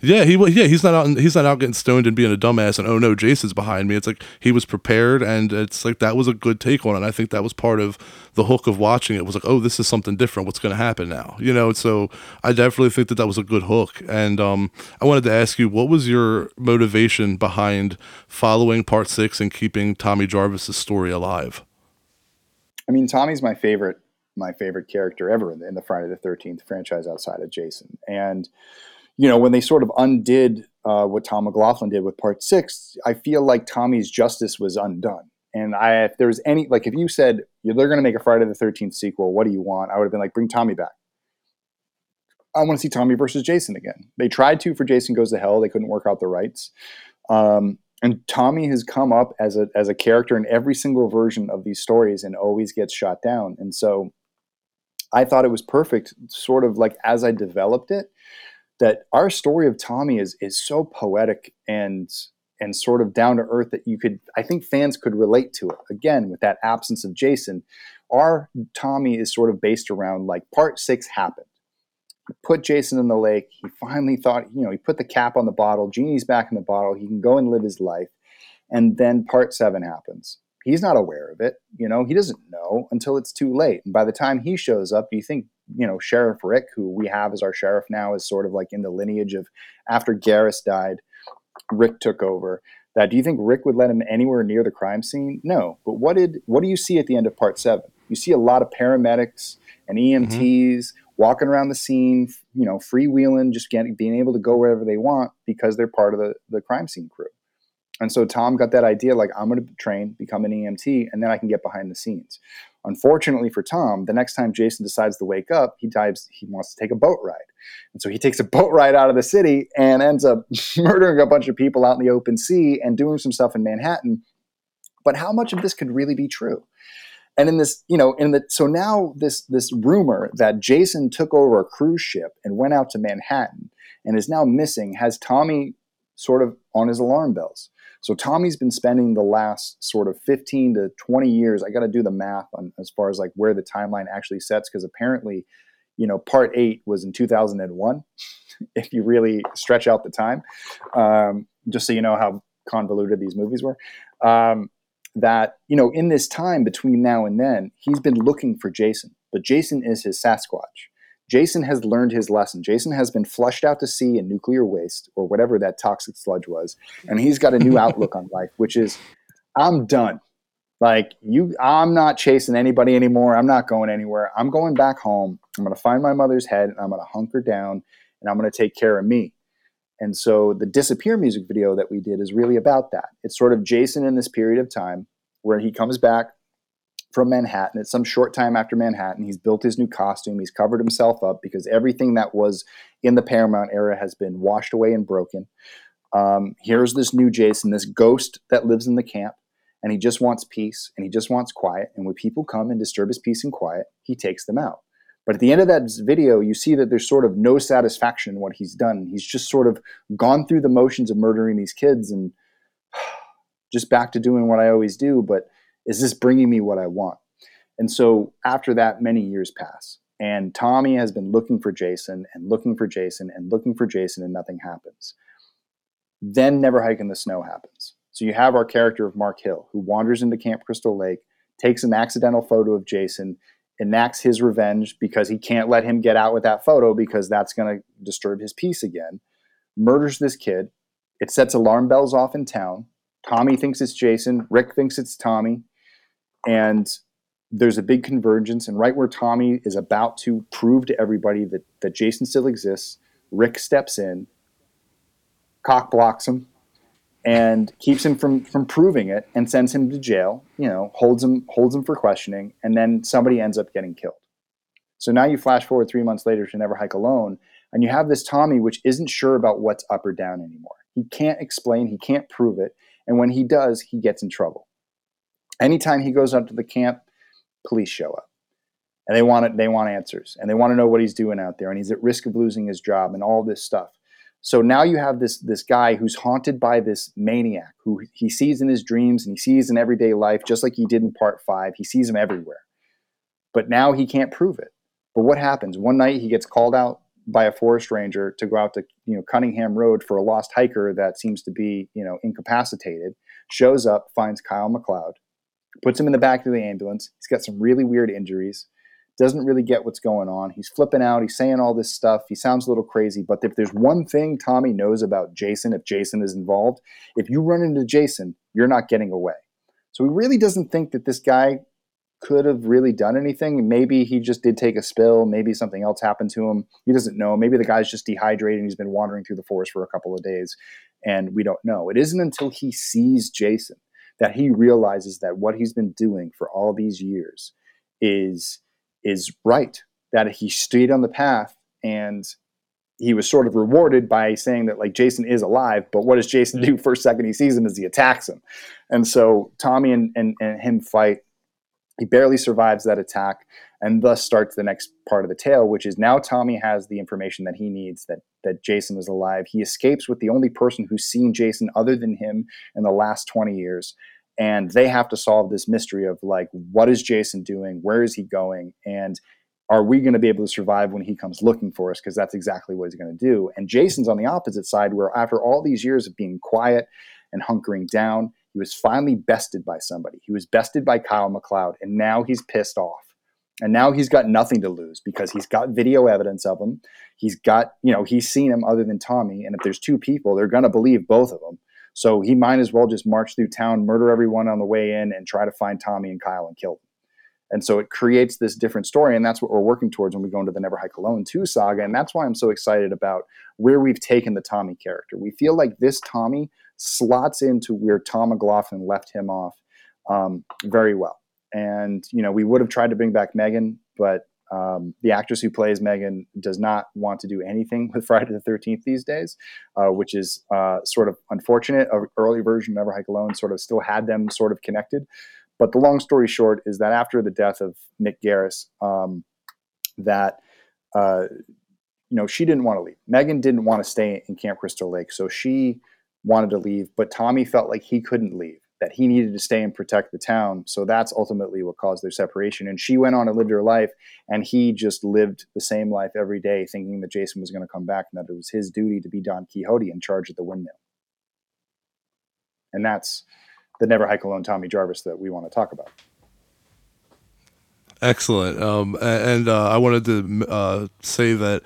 Yeah, he yeah he's not out he's not out getting stoned and being a dumbass and oh no Jason's behind me. It's like he was prepared and it's like that was a good take on it. And I think that was part of the hook of watching it was like oh this is something different. What's going to happen now? You know. So I definitely think that that was a good hook. And um, I wanted to ask you what was your motivation behind following part six and keeping Tommy Jarvis's story alive? I mean, Tommy's my favorite, my favorite character ever in the, in the Friday the Thirteenth franchise outside of Jason. And you know, when they sort of undid uh, what Tom McLoughlin did with Part Six, I feel like Tommy's justice was undone. And I, if was any, like, if you said they're going to make a Friday the Thirteenth sequel, what do you want? I would have been like, bring Tommy back. I want to see Tommy versus Jason again. They tried to for Jason Goes to Hell. They couldn't work out the rights. Um, and Tommy has come up as a as a character in every single version of these stories and always gets shot down. And so I thought it was perfect, sort of like as I developed it, that our story of Tommy is is so poetic and and sort of down to earth that you could I think fans could relate to it. Again, with that absence of Jason, our Tommy is sort of based around like part six happened. Put Jason in the lake. He finally thought, you know, he put the cap on the bottle. Genie's back in the bottle. He can go and live his life. And then part seven happens. He's not aware of it. You know, he doesn't know until it's too late. And by the time he shows up, do you think, you know, Sheriff Rick, who we have as our sheriff now, is sort of like in the lineage of after Garris died, Rick took over. That do you think Rick would let him anywhere near the crime scene? No. But what did what do you see at the end of part seven? You see a lot of paramedics and EMTs mm-hmm. Walking around the scene, you know, freewheeling, just getting being able to go wherever they want because they're part of the, the crime scene crew. And so Tom got that idea like, I'm going to train, become an EMT, and then I can get behind the scenes. Unfortunately for Tom, the next time Jason decides to wake up, he dives, he wants to take a boat ride. And so he takes a boat ride out of the city and ends up murdering a bunch of people out in the open sea and doing some stuff in Manhattan. But how much of this could really be true? And in this, you know, in the so now this this rumor that Jason took over a cruise ship and went out to Manhattan and is now missing has Tommy sort of on his alarm bells. So Tommy's been spending the last sort of 15 to 20 years. I got to do the math on as far as like where the timeline actually sets because apparently, you know, part eight was in 2001. if you really stretch out the time, um, just so you know how convoluted these movies were. Um, that you know, in this time between now and then, he's been looking for Jason, but Jason is his Sasquatch. Jason has learned his lesson. Jason has been flushed out to sea in nuclear waste or whatever that toxic sludge was, and he's got a new outlook on life, which is, I'm done. Like you, I'm not chasing anybody anymore. I'm not going anywhere. I'm going back home. I'm going to find my mother's head, and I'm going to hunker down, and I'm going to take care of me. And so the disappear music video that we did is really about that. It's sort of Jason in this period of time where he comes back from Manhattan. It's some short time after Manhattan. He's built his new costume. He's covered himself up because everything that was in the Paramount era has been washed away and broken. Um, here's this new Jason, this ghost that lives in the camp, and he just wants peace and he just wants quiet. And when people come and disturb his peace and quiet, he takes them out. But at the end of that video, you see that there's sort of no satisfaction in what he's done. He's just sort of gone through the motions of murdering these kids and just back to doing what I always do. But is this bringing me what I want? And so after that, many years pass. And Tommy has been looking for Jason and looking for Jason and looking for Jason, and nothing happens. Then Never Hike in the Snow happens. So you have our character of Mark Hill, who wanders into Camp Crystal Lake, takes an accidental photo of Jason, enacts his revenge because he can't let him get out with that photo because that's going to disturb his peace again, murders this kid. It sets alarm bells off in town. Tommy thinks it's Jason. Rick thinks it's Tommy and there's a big convergence and right where tommy is about to prove to everybody that, that jason still exists rick steps in cock blocks him and keeps him from from proving it and sends him to jail you know holds him holds him for questioning and then somebody ends up getting killed so now you flash forward three months later to never hike alone and you have this tommy which isn't sure about what's up or down anymore he can't explain he can't prove it and when he does he gets in trouble anytime he goes out to the camp, police show up. And they want it, they want answers and they want to know what he's doing out there and he's at risk of losing his job and all this stuff. So now you have this this guy who's haunted by this maniac who he sees in his dreams and he sees in everyday life just like he did in part 5. He sees him everywhere. But now he can't prove it. But what happens? One night he gets called out by a forest ranger to go out to, you know, Cunningham Road for a lost hiker that seems to be, you know, incapacitated. Shows up, finds Kyle McLeod, puts him in the back of the ambulance. He's got some really weird injuries. Doesn't really get what's going on. He's flipping out. He's saying all this stuff. He sounds a little crazy. But if there's one thing Tommy knows about Jason, if Jason is involved, if you run into Jason, you're not getting away. So he really doesn't think that this guy could have really done anything. Maybe he just did take a spill. Maybe something else happened to him. He doesn't know. Maybe the guy's just dehydrated and he's been wandering through the forest for a couple of days and we don't know. It isn't until he sees Jason that he realizes that what he's been doing for all these years is is right that he stayed on the path and he was sort of rewarded by saying that like Jason is alive, but what does Jason do first second he sees him is he attacks him. And so Tommy and, and, and him fight. He barely survives that attack. and thus starts the next part of the tale, which is now Tommy has the information that he needs that that Jason is alive. He escapes with the only person who's seen Jason other than him in the last 20 years. And they have to solve this mystery of like, what is Jason doing? Where is he going? And are we going to be able to survive when he comes looking for us? Because that's exactly what he's going to do. And Jason's on the opposite side, where after all these years of being quiet and hunkering down, he was finally bested by somebody. He was bested by Kyle MacLeod, and now he's pissed off. And now he's got nothing to lose because he's got video evidence of him. He's got, you know, he's seen him other than Tommy. And if there's two people, they're going to believe both of them. So he might as well just march through town, murder everyone on the way in, and try to find Tommy and Kyle and kill them. And so it creates this different story. And that's what we're working towards when we go into the Never Hike Alone 2 saga. And that's why I'm so excited about where we've taken the Tommy character. We feel like this Tommy slots into where Tom McLoughlin left him off um, very well. And, you know, we would have tried to bring back Megan, but um, the actress who plays Megan does not want to do anything with Friday the 13th these days, uh, which is uh, sort of unfortunate. An early version of Never Hike Alone sort of still had them sort of connected. But the long story short is that after the death of Nick Garris, um, that uh, you know she didn't want to leave. Megan didn't want to stay in Camp Crystal Lake, so she wanted to leave. But Tommy felt like he couldn't leave that he needed to stay and protect the town. So that's ultimately what caused their separation. And she went on and lived her life, and he just lived the same life every day, thinking that Jason was going to come back and that it was his duty to be Don Quixote in charge of the windmill. And that's the Never Hike Alone Tommy Jarvis that we want to talk about. Excellent. Um, and uh, I wanted to uh, say that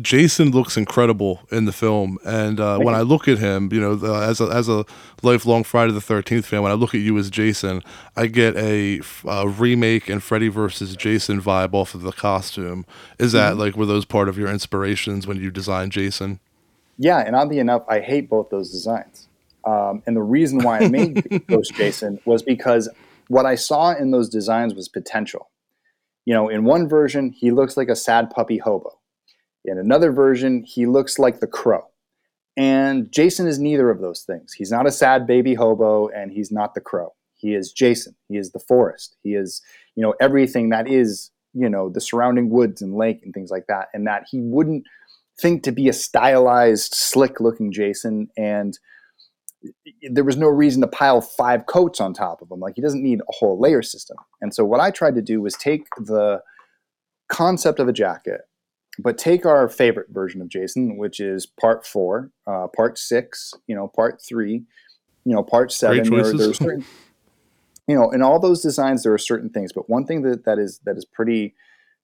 Jason looks incredible in the film, and uh, when I look at him, you know, the, as a as a lifelong Friday the Thirteenth fan, when I look at you as Jason, I get a, a, remake and Freddy versus Jason vibe off of the costume. Is that mm-hmm. like were those part of your inspirations when you designed Jason? Yeah, and oddly enough, I hate both those designs. Um, and the reason why I made Ghost Jason was because what I saw in those designs was potential. You know, in one version, he looks like a sad puppy hobo in another version, he looks like the crow. And Jason is neither of those things. He's not a sad baby hobo and he's not the crow. He is Jason. He is the forest. He is, you know, everything that is, you know, the surrounding woods and lake and things like that. And that he wouldn't think to be a stylized, slick looking Jason. And there was no reason to pile five coats on top of him. Like he doesn't need a whole layer system. And so what I tried to do was take the concept of a jacket but take our favorite version of Jason, which is part four, uh, part six, you know, part three, you know, part seven. There, there certain, you know, in all those designs, there are certain things. But one thing that, that is that is pretty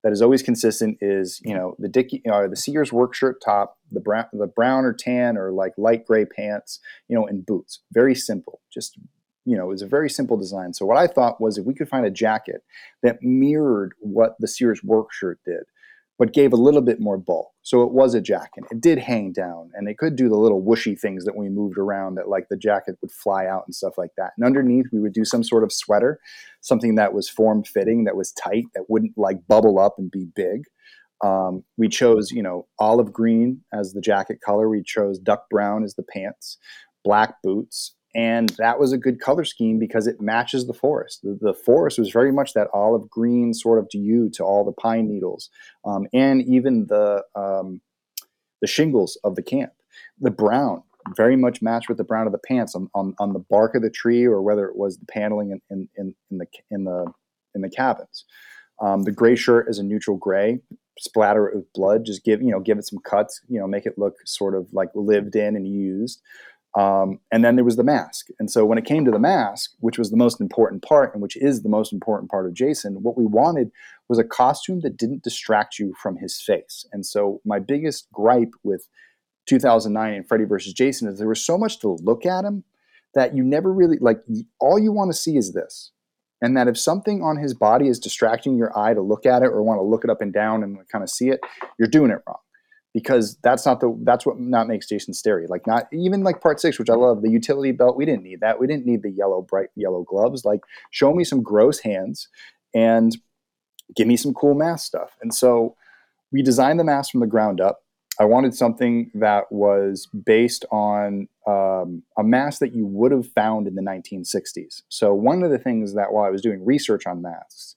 that is always consistent is you know the Dickie you know, the Sears work shirt top, the brown the brown or tan or like light gray pants, you know, and boots. Very simple. Just you know, it was a very simple design. So what I thought was if we could find a jacket that mirrored what the Sears work shirt did, but gave a little bit more bulk. So it was a jacket. It did hang down and it could do the little whooshy things that we moved around that like the jacket would fly out and stuff like that. And underneath we would do some sort of sweater, something that was form fitting, that was tight, that wouldn't like bubble up and be big. Um, we chose, you know, olive green as the jacket color. We chose duck brown as the pants, black boots, and that was a good color scheme because it matches the forest. The, the, forest was very much that olive green sort of hue to all the pine needles, um, and even the um, the shingles of the camp. The brown very much matched with the brown of the pants on, on, on the bark of the tree, or whether it was the paneling in, in, in, in the in the in the cabins. Um, the gray shirt is a neutral gray, splatter it with blood. Just give you know give it some cuts, you know, make it look sort of like lived in and used. Um, and then there was the mask. And so when it came to the mask, which was the most important part and which is the most important part of Jason, what we wanted was a costume that didn't distract you from his face. And so my biggest gripe with 2009 and Freddy versus Jason is there was so much to look at him that you never really like all you want to see is this. And that if something on his body is distracting your eye to look at it or want to look it up and down and kind of see it, you're doing it wrong because that's not the that's what not makes Jason scary. Like not even like part six, which I love, the utility belt. We didn't need that. We didn't need the yellow bright yellow gloves. Like show me some gross hands and give me some cool mask stuff. And so we designed the mask from the ground up. I wanted something that was based on um, a mask that you would have found in the 1960s. So one of the things that while I was doing research on masks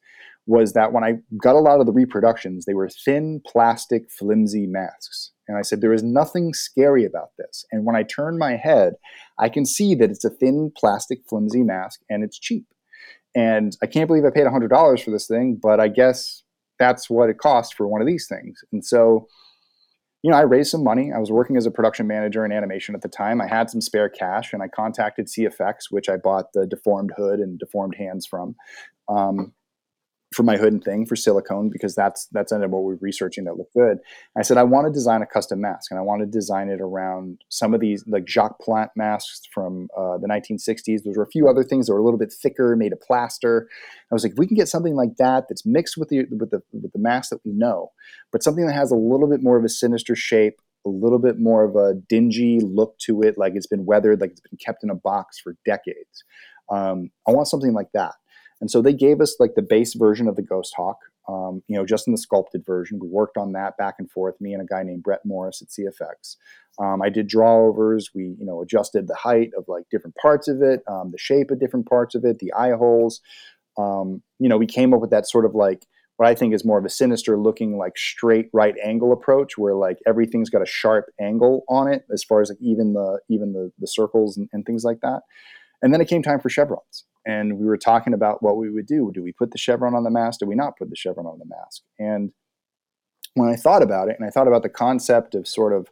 was that when I got a lot of the reproductions, they were thin, plastic, flimsy masks. And I said, there is nothing scary about this. And when I turn my head, I can see that it's a thin, plastic, flimsy mask and it's cheap. And I can't believe I paid $100 for this thing, but I guess that's what it cost for one of these things. And so, you know, I raised some money. I was working as a production manager in animation at the time. I had some spare cash and I contacted CFX, which I bought the deformed hood and deformed hands from. Um, for my hood and thing for silicone because that's that's ended up what we're researching that looked good. I said I want to design a custom mask and I want to design it around some of these like Jacques Plante masks from uh, the 1960s. There were a few other things that were a little bit thicker, made of plaster. I was like, if we can get something like that that's mixed with the with the with the mask that we know, but something that has a little bit more of a sinister shape, a little bit more of a dingy look to it, like it's been weathered, like it's been kept in a box for decades. Um, I want something like that. And so they gave us like the base version of the Ghost Hawk, um, you know, just in the sculpted version. We worked on that back and forth, me and a guy named Brett Morris at CFX. Um, I did drawovers. We, you know, adjusted the height of like different parts of it, um, the shape of different parts of it, the eye holes. Um, you know, we came up with that sort of like what I think is more of a sinister looking, like straight right angle approach, where like everything's got a sharp angle on it, as far as like even the even the the circles and, and things like that. And then it came time for chevrons and we were talking about what we would do. Do we put the chevron on the mask? Do we not put the chevron on the mask? And when I thought about it, and I thought about the concept of sort of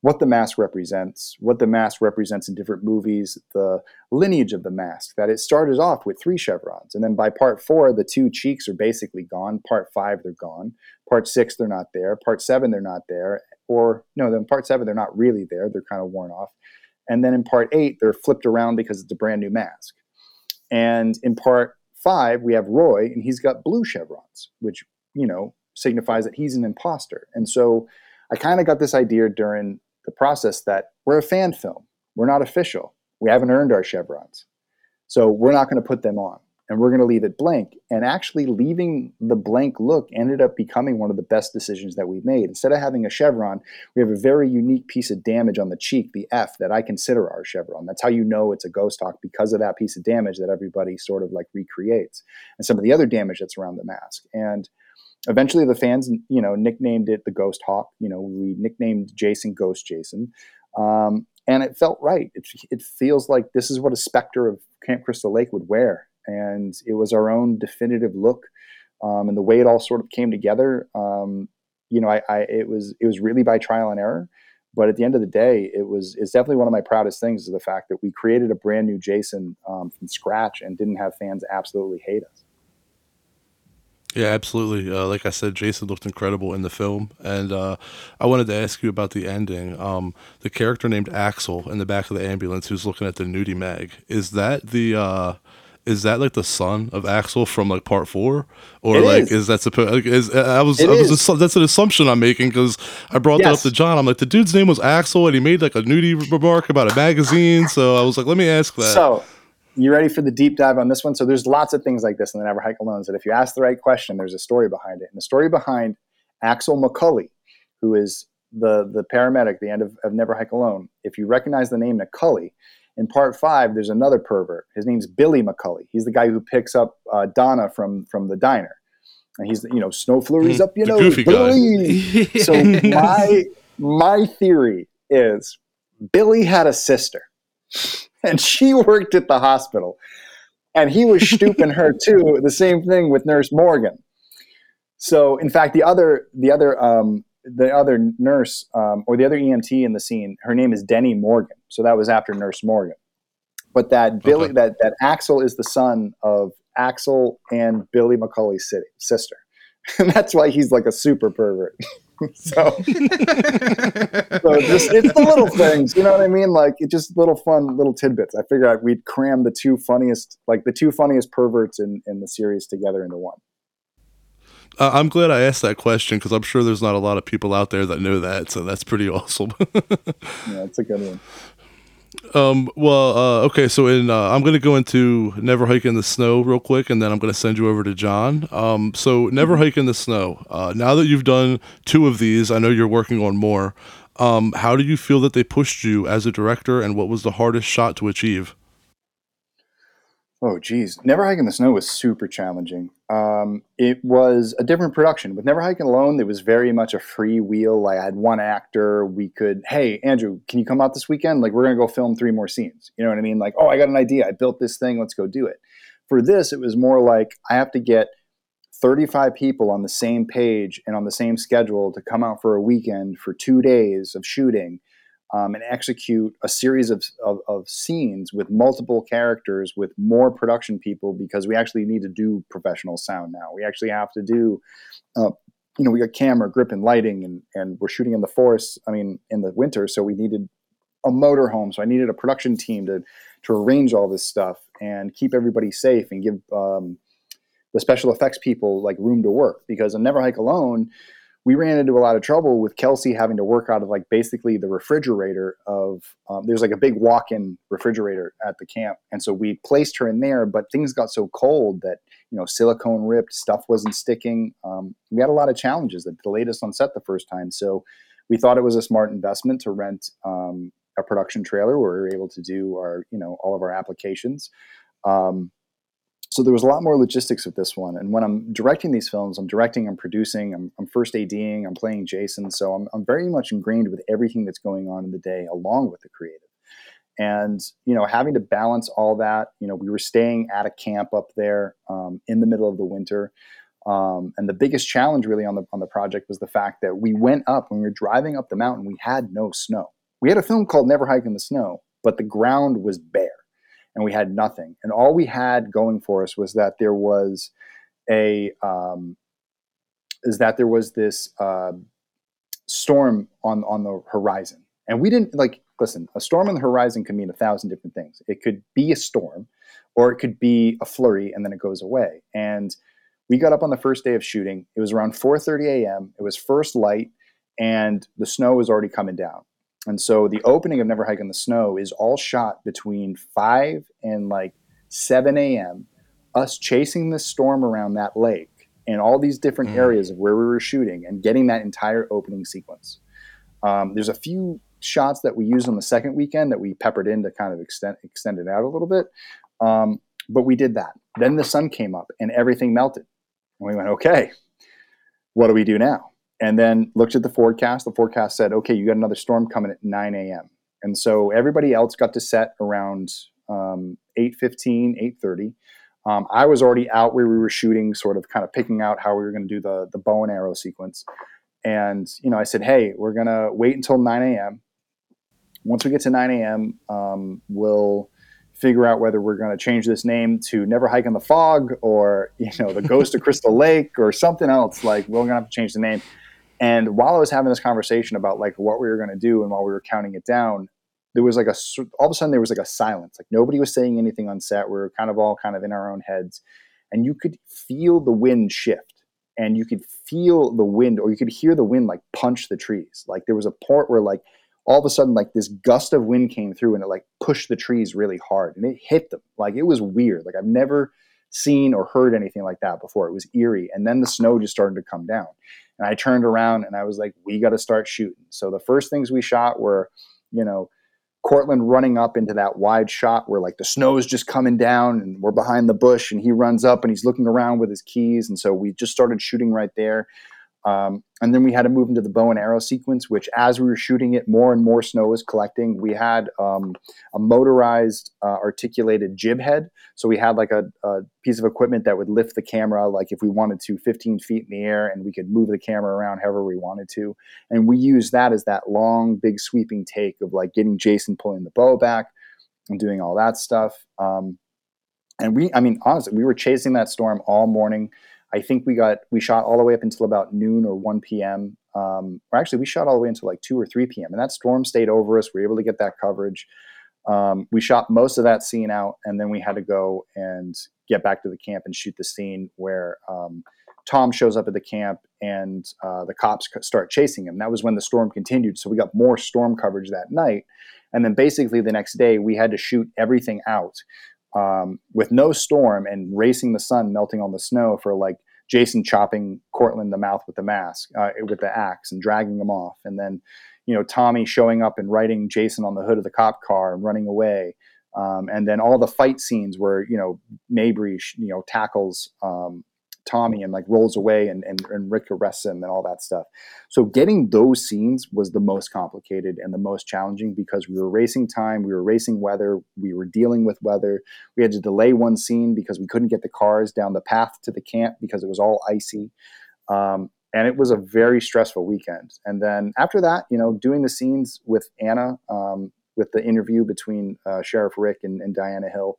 what the mask represents, what the mask represents in different movies, the lineage of the mask, that it started off with three chevrons. And then by part four, the two cheeks are basically gone. Part five, they're gone. Part six, they're not there. Part seven, they're not there. Or, no, then part seven, they're not really there. They're kind of worn off. And then in part eight, they're flipped around because it's a brand new mask. And in part five, we have Roy, and he's got blue chevrons, which, you know, signifies that he's an imposter. And so I kind of got this idea during the process that we're a fan film. We're not official. We haven't earned our chevrons. So we're not going to put them on and we're going to leave it blank. And actually, leaving the blank look ended up becoming one of the best decisions that we made. Instead of having a chevron, we have a very unique piece of damage on the cheek, the F, that I consider our chevron. That's how you know it's a ghost hawk because of that piece of damage that everybody sort of like recreates, and some of the other damage that's around the mask. And eventually, the fans, you know, nicknamed it the Ghost Hawk. You know, we nicknamed Jason Ghost Jason. Um, and it felt right. It, it feels like this is what a specter of Camp Crystal Lake would wear and it was our own definitive look. Um, and the way it all sort of came together, um, you know, I, I, it was it was really by trial and error. But at the end of the day, it was it's definitely one of my proudest things is the fact that we created a brand new Jason um, from scratch and didn't have fans absolutely hate us. Yeah, absolutely. Uh, like I said, Jason looked incredible in the film, and uh, I wanted to ask you about the ending. Um, the character named Axel in the back of the ambulance, who's looking at the nudie mag, is that the uh, is that like the son of Axel from like part four, or it like is, is that supposed? Like, is uh, I was, I was that's an assumption I'm making because I brought yes. that up to John. I'm like the dude's name was Axel, and he made like a nudie remark about a magazine. So I was like, let me ask that. So you ready for the deep dive on this one? So there's lots of things like this in the Never Hike Alone. That if you ask the right question, there's a story behind it, and the story behind Axel McCulley, who is the the paramedic, the end of, of Never Hike Alone. If you recognize the name McCulley, in part five, there's another pervert. His name's Billy McCulley. He's the guy who picks up uh, Donna from from the diner, and he's you know snow flurries mm, up, you know, Billy. so my my theory is Billy had a sister, and she worked at the hospital, and he was stooping her too. The same thing with Nurse Morgan. So in fact, the other the other um, the other nurse um, or the other EMT in the scene, her name is Denny Morgan. So that was after Nurse Morgan. But that Billy, okay. that that Axel is the son of Axel and Billy McCulley's city, sister, and that's why he's like a super pervert. so, so just it's the little things, you know what I mean? Like it's just little fun little tidbits. I figured we'd cram the two funniest, like the two funniest perverts in in the series together into one. Uh, I'm glad I asked that question because I'm sure there's not a lot of people out there that know that, so that's pretty awesome. yeah, it's a good one. Um, well, uh, okay, so in uh, I'm going to go into Never Hike in the Snow real quick, and then I'm going to send you over to John. Um, so Never. Hike in the Snow. Uh, now that you've done two of these, I know you're working on more. Um, how do you feel that they pushed you as a director, and what was the hardest shot to achieve? Oh, geez. Never Hike in the Snow was super challenging. Um, it was a different production. With Never Hiking Alone, there was very much a free wheel. I had one actor. We could, hey, Andrew, can you come out this weekend? Like we're going to go film three more scenes. You know what I mean? Like, oh, I got an idea. I built this thing. Let's go do it. For this, it was more like I have to get 35 people on the same page and on the same schedule to come out for a weekend for two days of shooting um, and execute a series of, of, of, scenes with multiple characters with more production people because we actually need to do professional sound now. We actually have to do, uh, you know, we got camera, grip, and lighting, and, and we're shooting in the forest, I mean, in the winter, so we needed a motorhome. So I needed a production team to, to arrange all this stuff and keep everybody safe and give um, the special effects people like room to work because on Never Hike Alone, we ran into a lot of trouble with Kelsey having to work out of like basically the refrigerator of um, there's like a big walk-in refrigerator at the camp, and so we placed her in there. But things got so cold that you know silicone ripped, stuff wasn't sticking. Um, we had a lot of challenges that delayed us on set the first time. So we thought it was a smart investment to rent um, a production trailer where we were able to do our you know all of our applications. Um, so there was a lot more logistics with this one. And when I'm directing these films, I'm directing, I'm producing, I'm, I'm first ADing, I'm playing Jason. So I'm, I'm very much ingrained with everything that's going on in the day along with the creative. And, you know, having to balance all that, you know, we were staying at a camp up there um, in the middle of the winter. Um, and the biggest challenge really on the, on the project was the fact that we went up, when we were driving up the mountain, we had no snow. We had a film called Never Hike in the Snow, but the ground was bare and we had nothing. And all we had going for us was that there was a um, is that there was this uh, storm on on the horizon, and we didn't like listen. A storm on the horizon could mean a thousand different things. It could be a storm, or it could be a flurry, and then it goes away. And we got up on the first day of shooting. It was around 4:30 a.m. It was first light, and the snow was already coming down. And so the opening of Never Hike in the Snow is all shot between 5 and like 7 a.m., us chasing the storm around that lake in all these different mm. areas of where we were shooting and getting that entire opening sequence. Um, there's a few shots that we used on the second weekend that we peppered in to kind of extend, extend it out a little bit. Um, but we did that. Then the sun came up and everything melted. And we went, okay, what do we do now? And then looked at the forecast. The forecast said, okay, you got another storm coming at 9 a.m. And so everybody else got to set around um, 8.15, 8.30. Um, I was already out where we were shooting, sort of kind of picking out how we were going to do the, the bow and arrow sequence. And, you know, I said, hey, we're going to wait until 9 a.m. Once we get to 9 a.m., um, we'll figure out whether we're going to change this name to Never Hike in the Fog or, you know, the Ghost of Crystal Lake or something else. Like, we're going to have to change the name. And while I was having this conversation about like what we were going to do and while we were counting it down, there was like a all of a sudden there was like a silence. Like nobody was saying anything on set. We were kind of all kind of in our own heads, and you could feel the wind shift, and you could feel the wind, or you could hear the wind like punch the trees. Like there was a part where like all of a sudden like this gust of wind came through and it like pushed the trees really hard and it hit them. Like it was weird. Like I've never seen or heard anything like that before. It was eerie, and then the snow just started to come down. And I turned around and I was like, we got to start shooting. So the first things we shot were, you know, Cortland running up into that wide shot where like the snow is just coming down and we're behind the bush and he runs up and he's looking around with his keys. And so we just started shooting right there. Um, and then we had to move into the bow and arrow sequence, which as we were shooting it, more and more snow was collecting. We had um, a motorized uh, articulated jib head. So we had like a, a, piece of equipment that would lift the camera, like if we wanted to, 15 feet in the air, and we could move the camera around however we wanted to. And we used that as that long, big sweeping take of like getting Jason pulling the bow back and doing all that stuff. Um, and we, I mean, honestly, we were chasing that storm all morning. I think we got we shot all the way up until about noon or 1 p.m. Um, or actually, we shot all the way until like 2 or 3 p.m. And that storm stayed over us. We were able to get that coverage. Um, we shot most of that scene out, and then we had to go and get back to the camp and shoot the scene where um, Tom shows up at the camp and uh, the cops start chasing him. That was when the storm continued. So we got more storm coverage that night. And then basically the next day, we had to shoot everything out um, with no storm and racing the sun melting on the snow for like Jason chopping Cortland the mouth with the mask uh, with the axe and dragging him off, and then you know Tommy showing up and writing Jason on the hood of the cop car and running away. Um, and then all the fight scenes where you know Mabry you know tackles um, Tommy and like rolls away and, and, and Rick arrests him and all that stuff. So getting those scenes was the most complicated and the most challenging because we were racing time, we were racing weather, we were dealing with weather. We had to delay one scene because we couldn't get the cars down the path to the camp because it was all icy. Um, and it was a very stressful weekend. And then after that, you know, doing the scenes with Anna, um, with the interview between uh, Sheriff Rick and, and Diana Hill,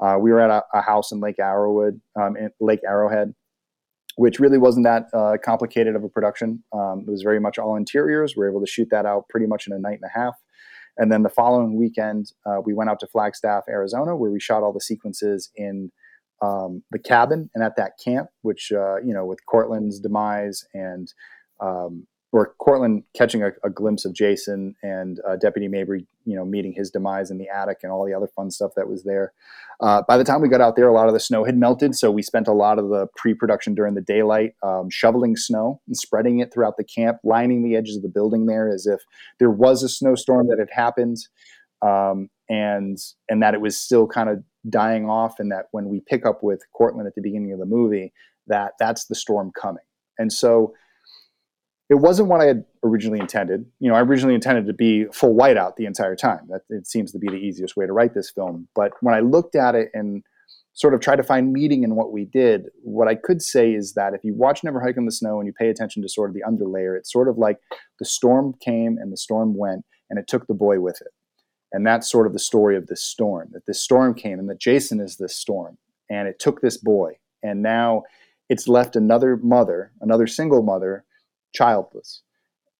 uh, we were at a, a, house in Lake Arrowwood, um, in Lake Arrowhead, which really wasn't that uh, complicated of a production. Um, it was very much all interiors. We were able to shoot that out pretty much in a night and a half. And then the following weekend, uh, we went out to Flagstaff, Arizona, where we shot all the sequences in um, the cabin and at that camp, which, uh, you know, with Cortland's demise and um, or Cortland catching a, a, glimpse of Jason and uh, Deputy Mabry, you know, meeting his demise in the attic and all the other fun stuff that was there. Uh, by the time we got out there, a lot of the snow had melted, so we spent a lot of the pre-production during the daylight um, shoveling snow and spreading it throughout the camp, lining the edges of the building there as if there was a snowstorm that had happened, um, and and that it was still kind of dying off, and that when we pick up with Cortland at the beginning of the movie, that that's the storm coming, and so it wasn't what I had originally intended. You know, I originally intended to be full whiteout the entire time. That it seems to be the easiest way to write this film. But when I looked at it and sort of tried to find meaning in what we did, what I could say is that if you watch Never Hike in the Snow and you pay attention to sort of the underlayer, it's sort of like the storm came and the storm went and it took the boy with it. And that's sort of the story of this storm, that this storm came and that Jason is this storm and it took this boy. And now it's left another mother, another single mother childless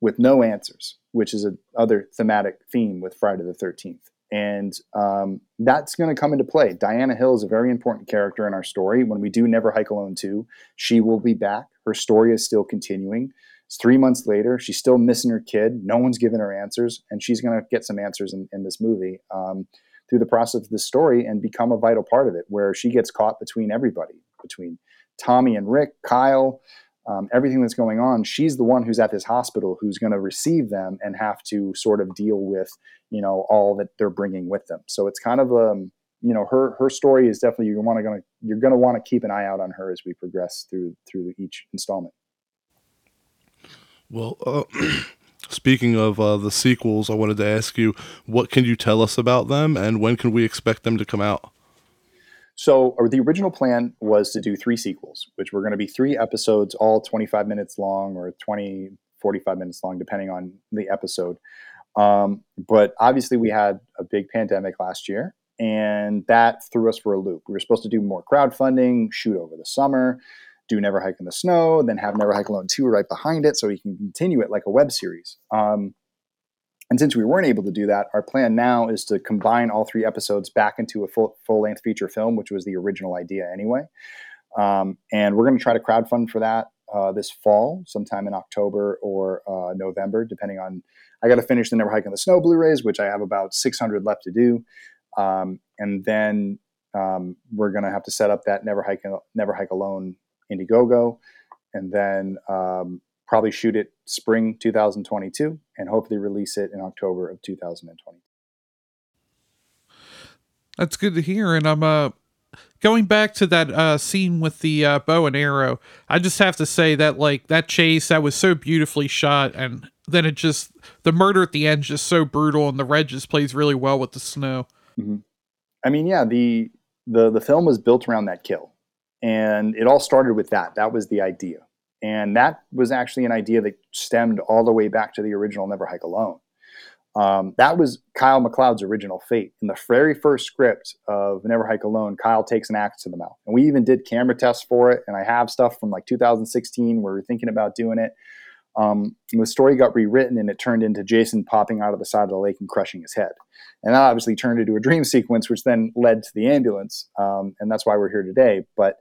with no answers, which is another thematic theme with Friday the 13th. And um, that's going to come into play. Diana Hill is a very important character in our story. When we do Never Hike Alone 2, she will be back. Her story is still continuing. It's three months later. She's still missing her kid. No one's given her answers. And she's going to get some answers in, in this movie um, through the process of this story and become a vital part of it, where she gets caught between everybody, between Tommy and Rick, Kyle, um, everything that's going on, she's the one who's at this hospital who's going to receive them and have to sort of deal with, you know, all that they're bringing with them. So it's kind of um, you know, her her story is definitely you want to gonna you're going to want to keep an eye out on her as we progress through through each installment. Well, uh, speaking of uh, the sequels, I wanted to ask you, what can you tell us about them, and when can we expect them to come out? So the original plan was to do three sequels, which were going to be three episodes, all 25 minutes long or 20, 45 minutes long, depending on the episode. Um, but obviously, we had a big pandemic last year, and that threw us for a loop. We were supposed to do more crowdfunding, shoot over the summer, do Never Hike in the Snow, then have Never Hike Alone 2 right behind it so we can continue it like a web series. Um, and since we weren't able to do that, our plan now is to combine all three episodes back into a full full length feature film, which was the original idea anyway. Um, and we're going to try to crowdfund for that uh, this fall, sometime in October or uh, November, depending on. I got to finish the Never Hike in the Snow Blu-rays, which I have about 600 left to do, um, and then um, we're going to have to set up that Never Hike Never Hike Alone Indiegogo, and then um, probably shoot it spring 2022 and hopefully release it in October of 2020. That's good to hear. And I'm uh, going back to that uh, scene with the uh, bow and arrow. I just have to say that like that chase that was so beautifully shot, and then it just the murder at the end just so brutal, and the red just plays really well with the snow. Mm-hmm. I mean, yeah the the the film was built around that kill, and it all started with that. That was the idea. And that was actually an idea that stemmed all the way back to the original Never Hike Alone. Um, that was Kyle MacLeod's original fate. In the very first script of Never Hike Alone, Kyle takes an axe to the mouth. And we even did camera tests for it. And I have stuff from like 2016 where we are thinking about doing it. Um, the story got rewritten and it turned into Jason popping out of the side of the lake and crushing his head. And that obviously turned into a dream sequence, which then led to the ambulance. Um, and that's why we're here today. But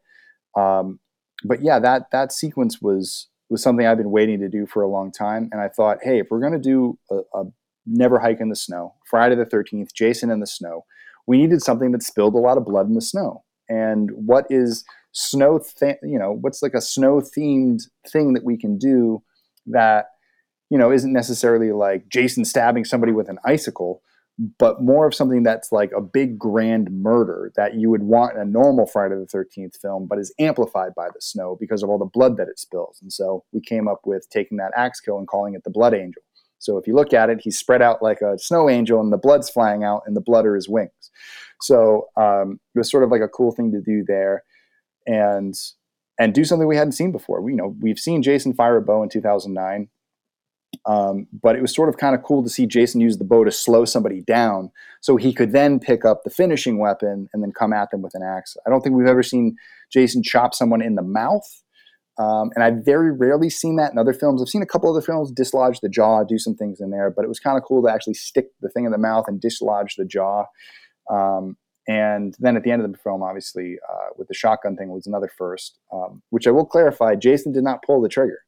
um, but yeah, that that sequence was was something I've been waiting to do for a long time. And I thought, hey, if we're to do a, a, never hike in the snow, Friday the 13th, Jason in the snow, we needed something that spilled a lot of blood in the snow. And what is snow, you know, what's like a snow themed thing that we can do that, you know, isn't necessarily like Jason stabbing somebody with an icicle, but more of something that's like a big grand murder that you would want in a normal Friday the 13th film, but is amplified by the snow because of all the blood that it spills. And so we came up with taking that axe kill and calling it the Blood Angel. So if you look at it, he's spread out like a snow angel and the blood's flying out and the blood are his wings. So um, it was sort of like a cool thing to do there. And and do something we hadn't seen before. We, you know, we've seen Jason fire a bow in 2009. Um, but it was sort of kind of cool to see Jason use the bow to slow somebody down so he could then pick up the finishing weapon and then come at them with an axe. I don't think we've ever seen Jason chop someone in the mouth. Um, and I've very rarely seen that in other films. I've seen a couple other films dislodge the jaw, do some things in there, but it was kind of cool to actually stick the thing in the mouth and dislodge the jaw. Um, and then at the end of the film, obviously, uh, with the shotgun thing was another first, um, which I will clarify Jason did not pull the trigger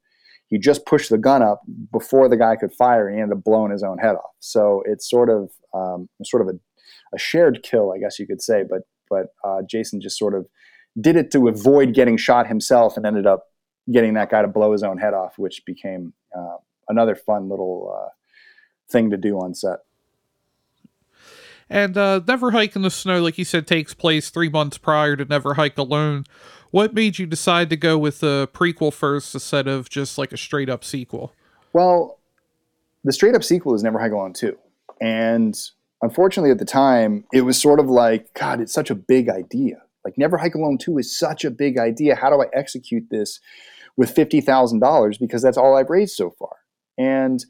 he just pushed the gun up before the guy could fire and he ended up blowing his own head off. So it's sort of um, sort of a, a, shared kill, I guess you could say. But but uh, Jason just sort of did it to avoid getting shot himself and ended up getting that guy to blow his own head off, which became uh, another fun little uh, thing to do on set. And uh, Never Hike in the Snow, like you said, takes place three months prior to Never Hike Alone. What made you decide to go with the prequel first instead of just like a straight up sequel? Well, the straight up sequel is Never Hike Alone 2. And unfortunately, at the time, it was sort of like, God, it's such a big idea. Like, Never Hike Alone 2 is such a big idea. How do I execute this with $50,000? Because that's all I've raised so far. And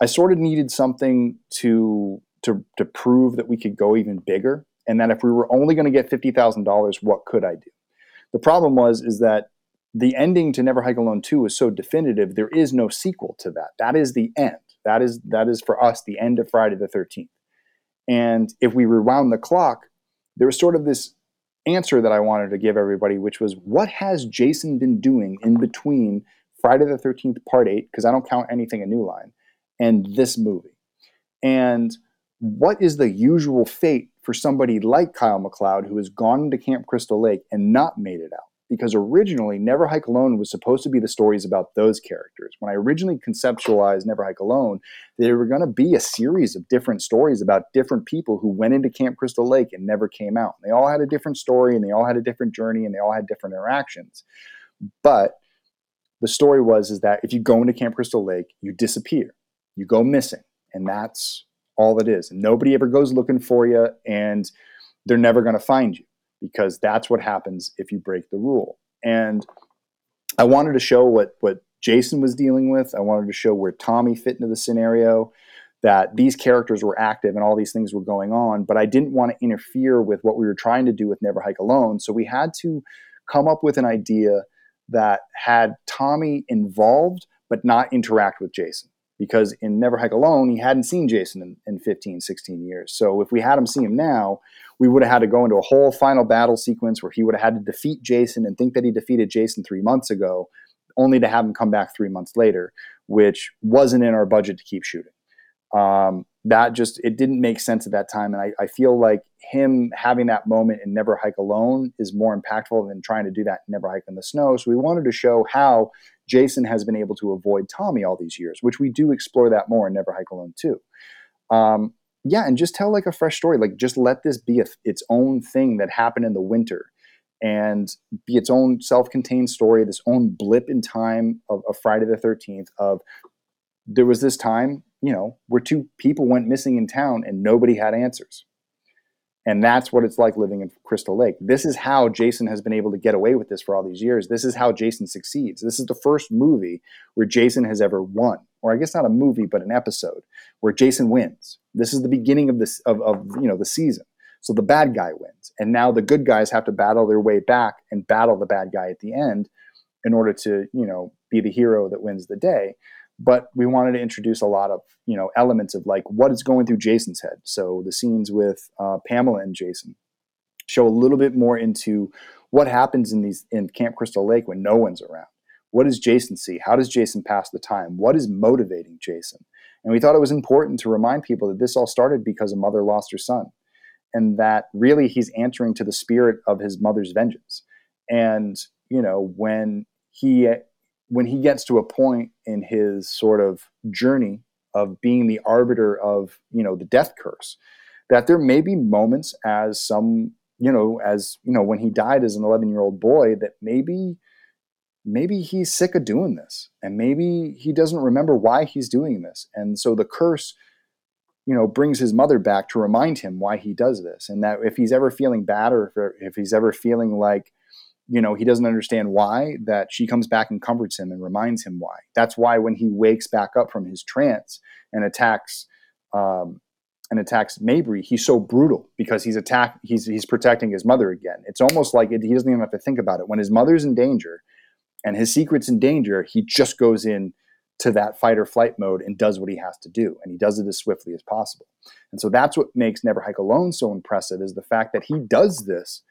I sort of needed something to, to, to prove that we could go even bigger. And that if we were only going to get $50,000, what could I do? The problem was is that the ending to Never Hike Alone 2 is so definitive, there is no sequel to that. That is the end. That is that is for us the end of Friday the 13th. And if we rewound the clock, there was sort of this answer that I wanted to give everybody, which was what has Jason been doing in between Friday the 13th Part 8, because I don't count anything a new line, and this movie? And what is the usual fate for somebody like Kyle MacLeod who has gone into Camp Crystal Lake and not made it out? Because originally, Never Hike Alone was supposed to be the stories about those characters. When I originally conceptualized Never Hike Alone, there were going to be a series of different stories about different people who went into Camp Crystal Lake and never came out. And They all had a different story and they all had a different journey and they all had different interactions. But the story was is that if you go into Camp Crystal Lake, you disappear, you go missing, and that's all it is. Nobody ever goes looking for you, and they're never going to find you because that's what happens if you break the rule. And I wanted to show what what Jason was dealing with. I wanted to show where Tommy fit into the scenario, that these characters were active and all these things were going on, but I didn't want to interfere with what we were trying to do with Never Hike Alone. So we had to come up with an idea that had Tommy involved but not interact with Jason because in Never Hike Alone, he hadn't seen Jason in, in 15, 16 years. So if we had him see him now, we would have had to go into a whole final battle sequence where he would have had to defeat Jason and think that he defeated Jason three months ago, only to have him come back three months later, which wasn't in our budget to keep shooting. Um, that just it didn't make sense at that time, and I, I feel like him having that moment in Never Hike Alone is more impactful than trying to do that Never Hike in the Snow. So we wanted to show how Jason has been able to avoid Tommy all these years, which we do explore that more in Never Hike Alone too. Um, yeah, and just tell like a fresh story. Like just let this be a, its own thing that happened in the winter, and be its own self-contained story, this own blip in time of, of Friday the Thirteenth. Of there was this time, you know, where two people went missing in town and nobody had answers. And that's what it's like living in Crystal Lake. This is how Jason has been able to get away with this for all these years. This is how Jason succeeds. This is the first movie where Jason has ever won, or I guess not a movie, but an episode where Jason wins. This is the beginning of this of, of you know the season. So the bad guy wins, and now the good guys have to battle their way back and battle the bad guy at the end in order to you know be the hero that wins the day but we wanted to introduce a lot of you know elements of like what is going through Jason's head. So the scenes with uh, Pamela and Jason show a little bit more into what happens in these in Camp Crystal Lake when no one's around. What does Jason see? How does Jason pass the time? What is motivating Jason? And we thought it was important to remind people that this all started because a mother lost her son, and that really he's answering to the spirit of his mother's vengeance. And you know when he when he gets to a point in his sort of journey of being the arbiter of you know the death curse that there may be moments as some you know as you know when he died as an 11 year old boy that maybe maybe he's sick of doing this and maybe he doesn't remember why he's doing this. And so the curse you know brings his mother back to remind him why he does this and that if he's ever feeling bad or if, if he's ever feeling like you know he doesn't understand why that she comes back and comforts him and reminds him why that's why when he wakes back up from his trance and attacks um, and attacks Mabry, he's so brutal because he's attack he's he's protecting his mother again. It's almost like it, he doesn't even have to think about it. When his mother's in danger and his secret's in danger, he just goes in to that fight or flight mode and does what he has to do, and he does it as swiftly as possible. And so that's what makes Never Hike Alone so impressive is the fact that he does this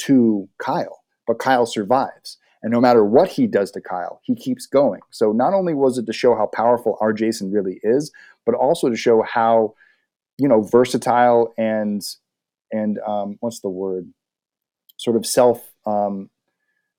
to Kyle, but Kyle survives. And no matter what he does to Kyle, he keeps going. So not only was it to show how powerful our Jason really is, but also to show how you know versatile and and um, what's the word? Sort of self um,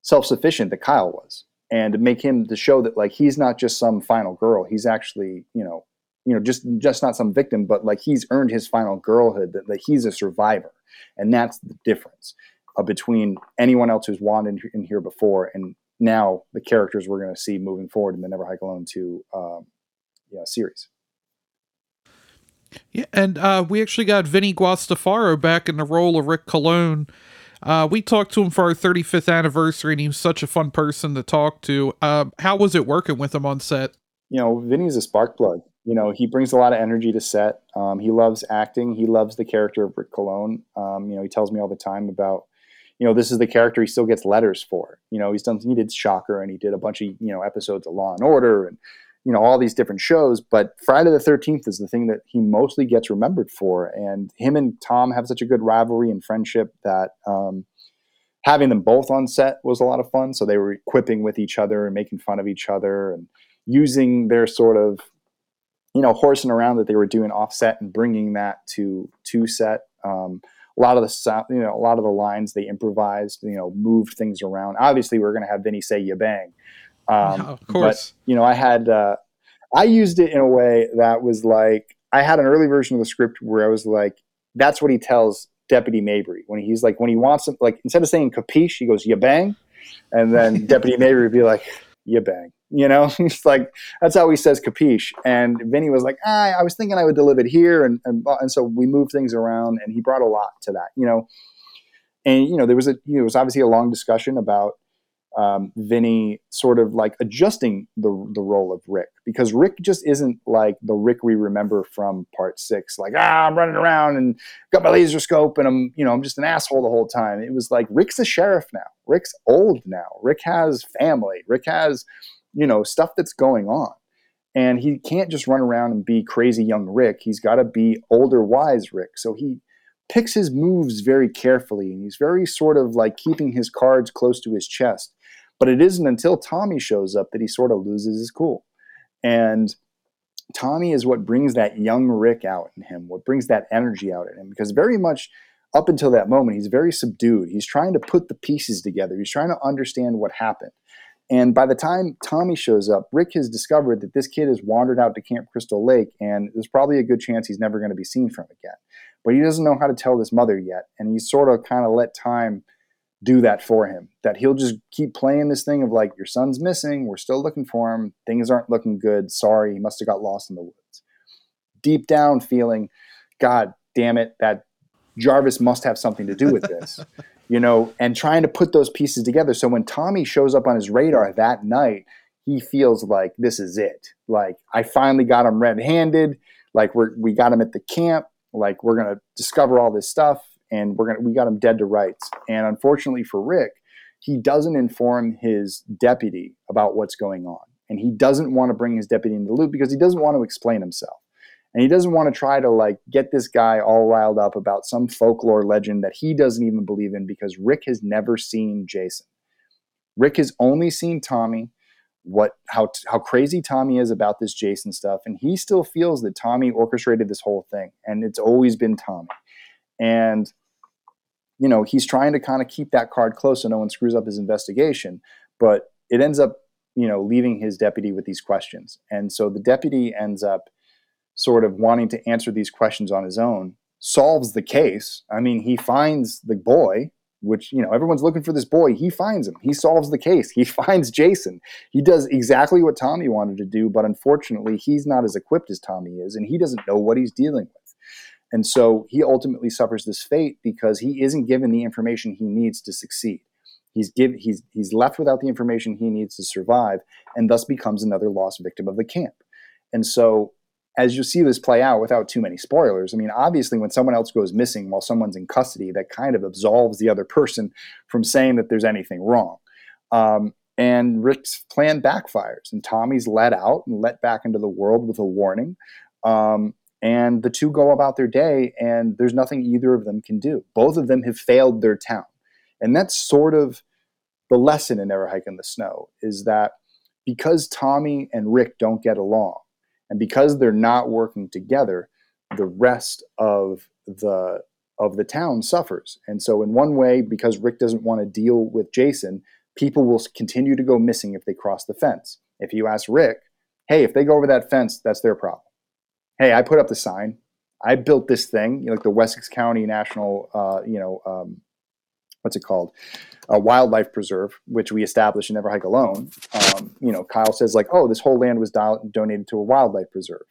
self sufficient that Kyle was, and to make him to show that like he's not just some final girl, he's actually you know you know just just not some victim, but like he's earned his final girlhood, that, that he's a survivor, and that's the difference uh, between anyone else who's wanted in, here before and now the characters we're going to see moving forward in the Never Hike Alone two um, yeah, series. Yeah, and uh, we actually got Vinny Guastaferro back in the role of Rick Cologne. Uh, we talked to him for our 35th anniversary, and he was such a fun person to talk to. Uh, how was it working with him on set? You know, Vinny's a spark plug. You know, he brings a lot of energy to set. Um, he loves acting. He loves the character of Rick Cologne. Um, you know, he tells me all the time about, you know, this is the character he still gets letters for. You know, he's done, he did Shocker and he did a bunch of, you know, episodes of Law and Order and you know all these different shows but friday the 13th is the thing that he mostly gets remembered for. And him and tom have such a good rivalry and friendship that um, having them both on set was a lot of fun. So they were quipping with each other and making fun of each other and using their sort of you know horsing around that they were doing offset and bringing that to to set. Um, a lot of the sound, you know, a lot of the lines they improvised, you know, moved things around. Obviously, we are going to have Vinny say "you bang," Um, yeah, of course. But, you know, I had, uh, I used it in a way that was like, I had an early version of the script where I was like, that's what he tells Deputy Mabry when he's like, when he wants him, like, instead of saying capiche, he goes, you bang. And then Deputy Mabry would be like, you bang. You know, he's like, that's how he says capiche. And Vinny was like, ah, I was thinking I would deliver it here. And, and, and so we moved things around and he brought a lot to that, you know. And, you know, there was a, you know, it was obviously a long discussion about, um, Vinny sort of like adjusting the the role of Rick because Rick just isn't like the Rick we remember from Part Six. Like ah, I'm running around and got my laser scope and I'm you know I'm just an asshole the whole time. It was like Rick's a sheriff now. Rick's old now. Rick has family. Rick has you know stuff that's going on. And he can't just run around and be crazy young Rick. He's got to be older, wise Rick. So he picks his moves very carefully and he's very sort of like keeping his cards close to his chest but it isn't until Tommy shows up that he sort of loses his cool. And Tommy is what brings that young Rick out in him, what brings that energy out in him, because very much up until that moment, he's very subdued. He's trying to put the pieces together, he's trying to understand what happened. And by the time Tommy shows up, Rick has discovered that this kid has wandered out to Camp Crystal Lake, and there's probably a good chance he's never going to be seen from again. But he doesn't know how to tell this mother yet, and he's sort of kind of let time do that for him. That he'll just keep playing this thing of like, your son's missing. We're still looking for him. Things aren't looking good. Sorry, he must have got lost in the woods. Deep down, feeling, God damn it, that Jarvis must have something to do with this, you know, and trying to put those pieces together. So when Tommy shows up on his radar that night, he feels like this is it. Like I finally got him red-handed. Like we're we got him at the camp. Like we're gonna discover all this stuff and we're gonna we got him dead to rights. And unfortunately for Rick, he doesn't inform his deputy about what's going on, and he doesn't want to bring his deputy into the loop because he doesn't want to explain himself, and he doesn't want to try to like get this guy all riled up about some folklore legend that he doesn't even believe in because Rick has never seen Jason. Rick has only seen Tommy what how how crazy Tommy is about this Jason stuff and he still feels that Tommy orchestrated this whole thing and it's always been Tommy. And you know, he's trying to kind of keep that card close so no one screws up his investigation. But it ends up, you know, leaving his deputy with these questions. And so the deputy ends up sort of wanting to answer these questions on his own, solves the case. I mean, he finds the boy, which, you know, everyone's looking for this boy. He finds him. He solves the case. He finds Jason. He does exactly what Tommy wanted to do, but unfortunately, he's not as equipped as Tommy is, and he doesn't know what he's dealing with. And so he ultimately suffers this fate because he isn't given the information he needs to succeed. He's, give, he's, he's left without the information he needs to survive and thus becomes another lost victim of the camp. And so, as you see this play out without too many spoilers, I mean, obviously, when someone else goes missing while someone's in custody, that kind of absolves the other person from saying that there's anything wrong. Um, and Rick's plan backfires, and Tommy's let out and let back into the world with a warning. Um, and the two go about their day, and there's nothing either of them can do. Both of them have failed their town. And that's sort of the lesson in Never Hike in the Snow is that because Tommy and Rick don't get along, and because they're not working together, the rest of the of the town suffers. And so in one way, because Rick doesn't want to deal with Jason, people will continue to go missing if they cross the fence. If you ask Rick, hey, if they go over that fence, that's their problem hey, I put up the sign. I built this thing, you know, like the Wessex County National, uh, you know, um, what's it called? A wildlife preserve, which we established in Never Hike Alone. Um, you know, Kyle says like, oh, this whole land was do- donated to a wildlife preserve.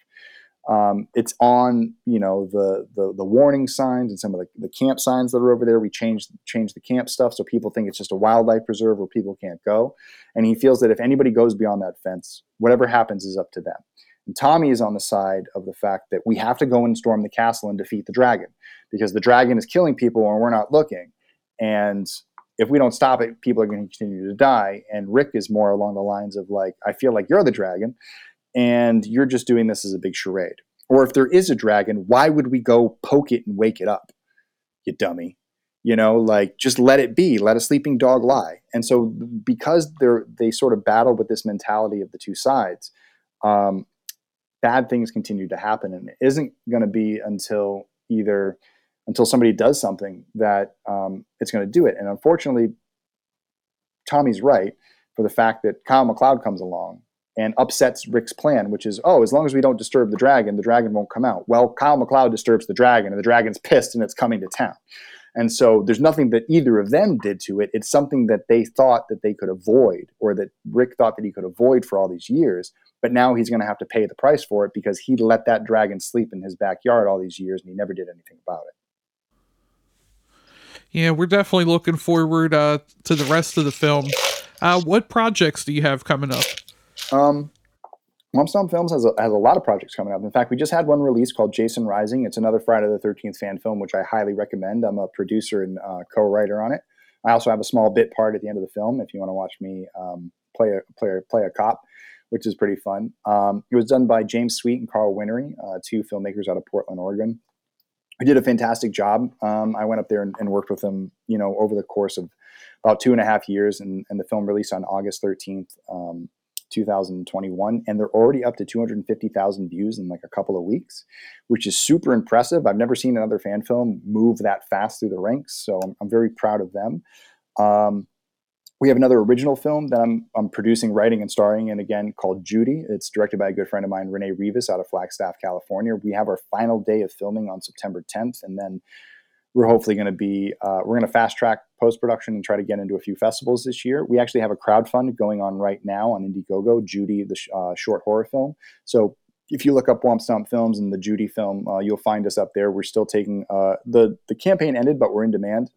Um, it's on, you know, the, the the warning signs and some of the, the camp signs that are over there. We changed changed the camp stuff so people think it's just a wildlife preserve where people can't go. And he feels that if anybody goes beyond that fence, whatever happens is up to them. And Tommy is on the side of the fact that we have to go and storm the castle and defeat the dragon because the dragon is killing people and we're not looking. And if we don't stop it, people are going to continue to die. And Rick is more along the lines of like, I feel like you're the dragon and you're just doing this as a big charade. Or if there is a dragon, why would we go poke it and wake it up? You dummy. You know, like just let it be, let a sleeping dog lie. And so because they're they sort of battle with this mentality of the two sides, um, bad things continue to happen and it isn't going to be until either until somebody does something that um, it's going to do it. And unfortunately tommy's right for the fact that kyle macleod comes along and upsets rick's plan which is oh as long as we don't disturb the dragon the dragon won't come out. Well kyle macleod disturbs the dragon and the dragon's pissed and it's coming to town. And so there's nothing that either of them did to it. It's something that they thought that they could avoid or that rick thought that he could avoid for all these years but now he's going to have to pay the price for it because he let that dragon sleep in his backyard all these years and he never did anything about it. Yeah, we're definitely looking forward uh, to the rest of the film. Uh, what projects do you have coming up? Um, Womp Stomp Films has a, has a lot of projects coming up. In fact, we just had one release called Jason Rising. It's another Friday the 13th fan film, which I highly recommend. I'm a producer and uh, co-writer on it. I also have a small bit part at the end of the film if you want to watch me um, play a play a, play a cop which is pretty fun. Um, it was done by James Sweet and Carl Winery, uh, two filmmakers out of Portland, Oregon. I did a fantastic job. Um, I went up there and, and, worked with them, you know, over the course of about two and a half years, and, and the film released on August 13th, um, 2021, and they're already up to 250,000 views in like a couple of weeks, which is super impressive. I've never seen another fan film move that fast through the ranks, so I'm, I'm very proud of them. Um, we have another original film that I'm, I'm producing, writing, and starring in again called Judy. It's directed by a good friend of mine, Renee Rivas, out of Flagstaff, California. We have our final day of filming on September 10th, and then we're hopefully going to be uh, we're going to fast track post production and try to get into a few festivals this year. We actually have a crowdfund going on right now on Indiegogo, Judy, the sh- uh, short horror film. So if you look up Womp Stomp Films and the Judy film, uh, you'll find us up there. We're still taking uh, the the campaign ended, but we're in demand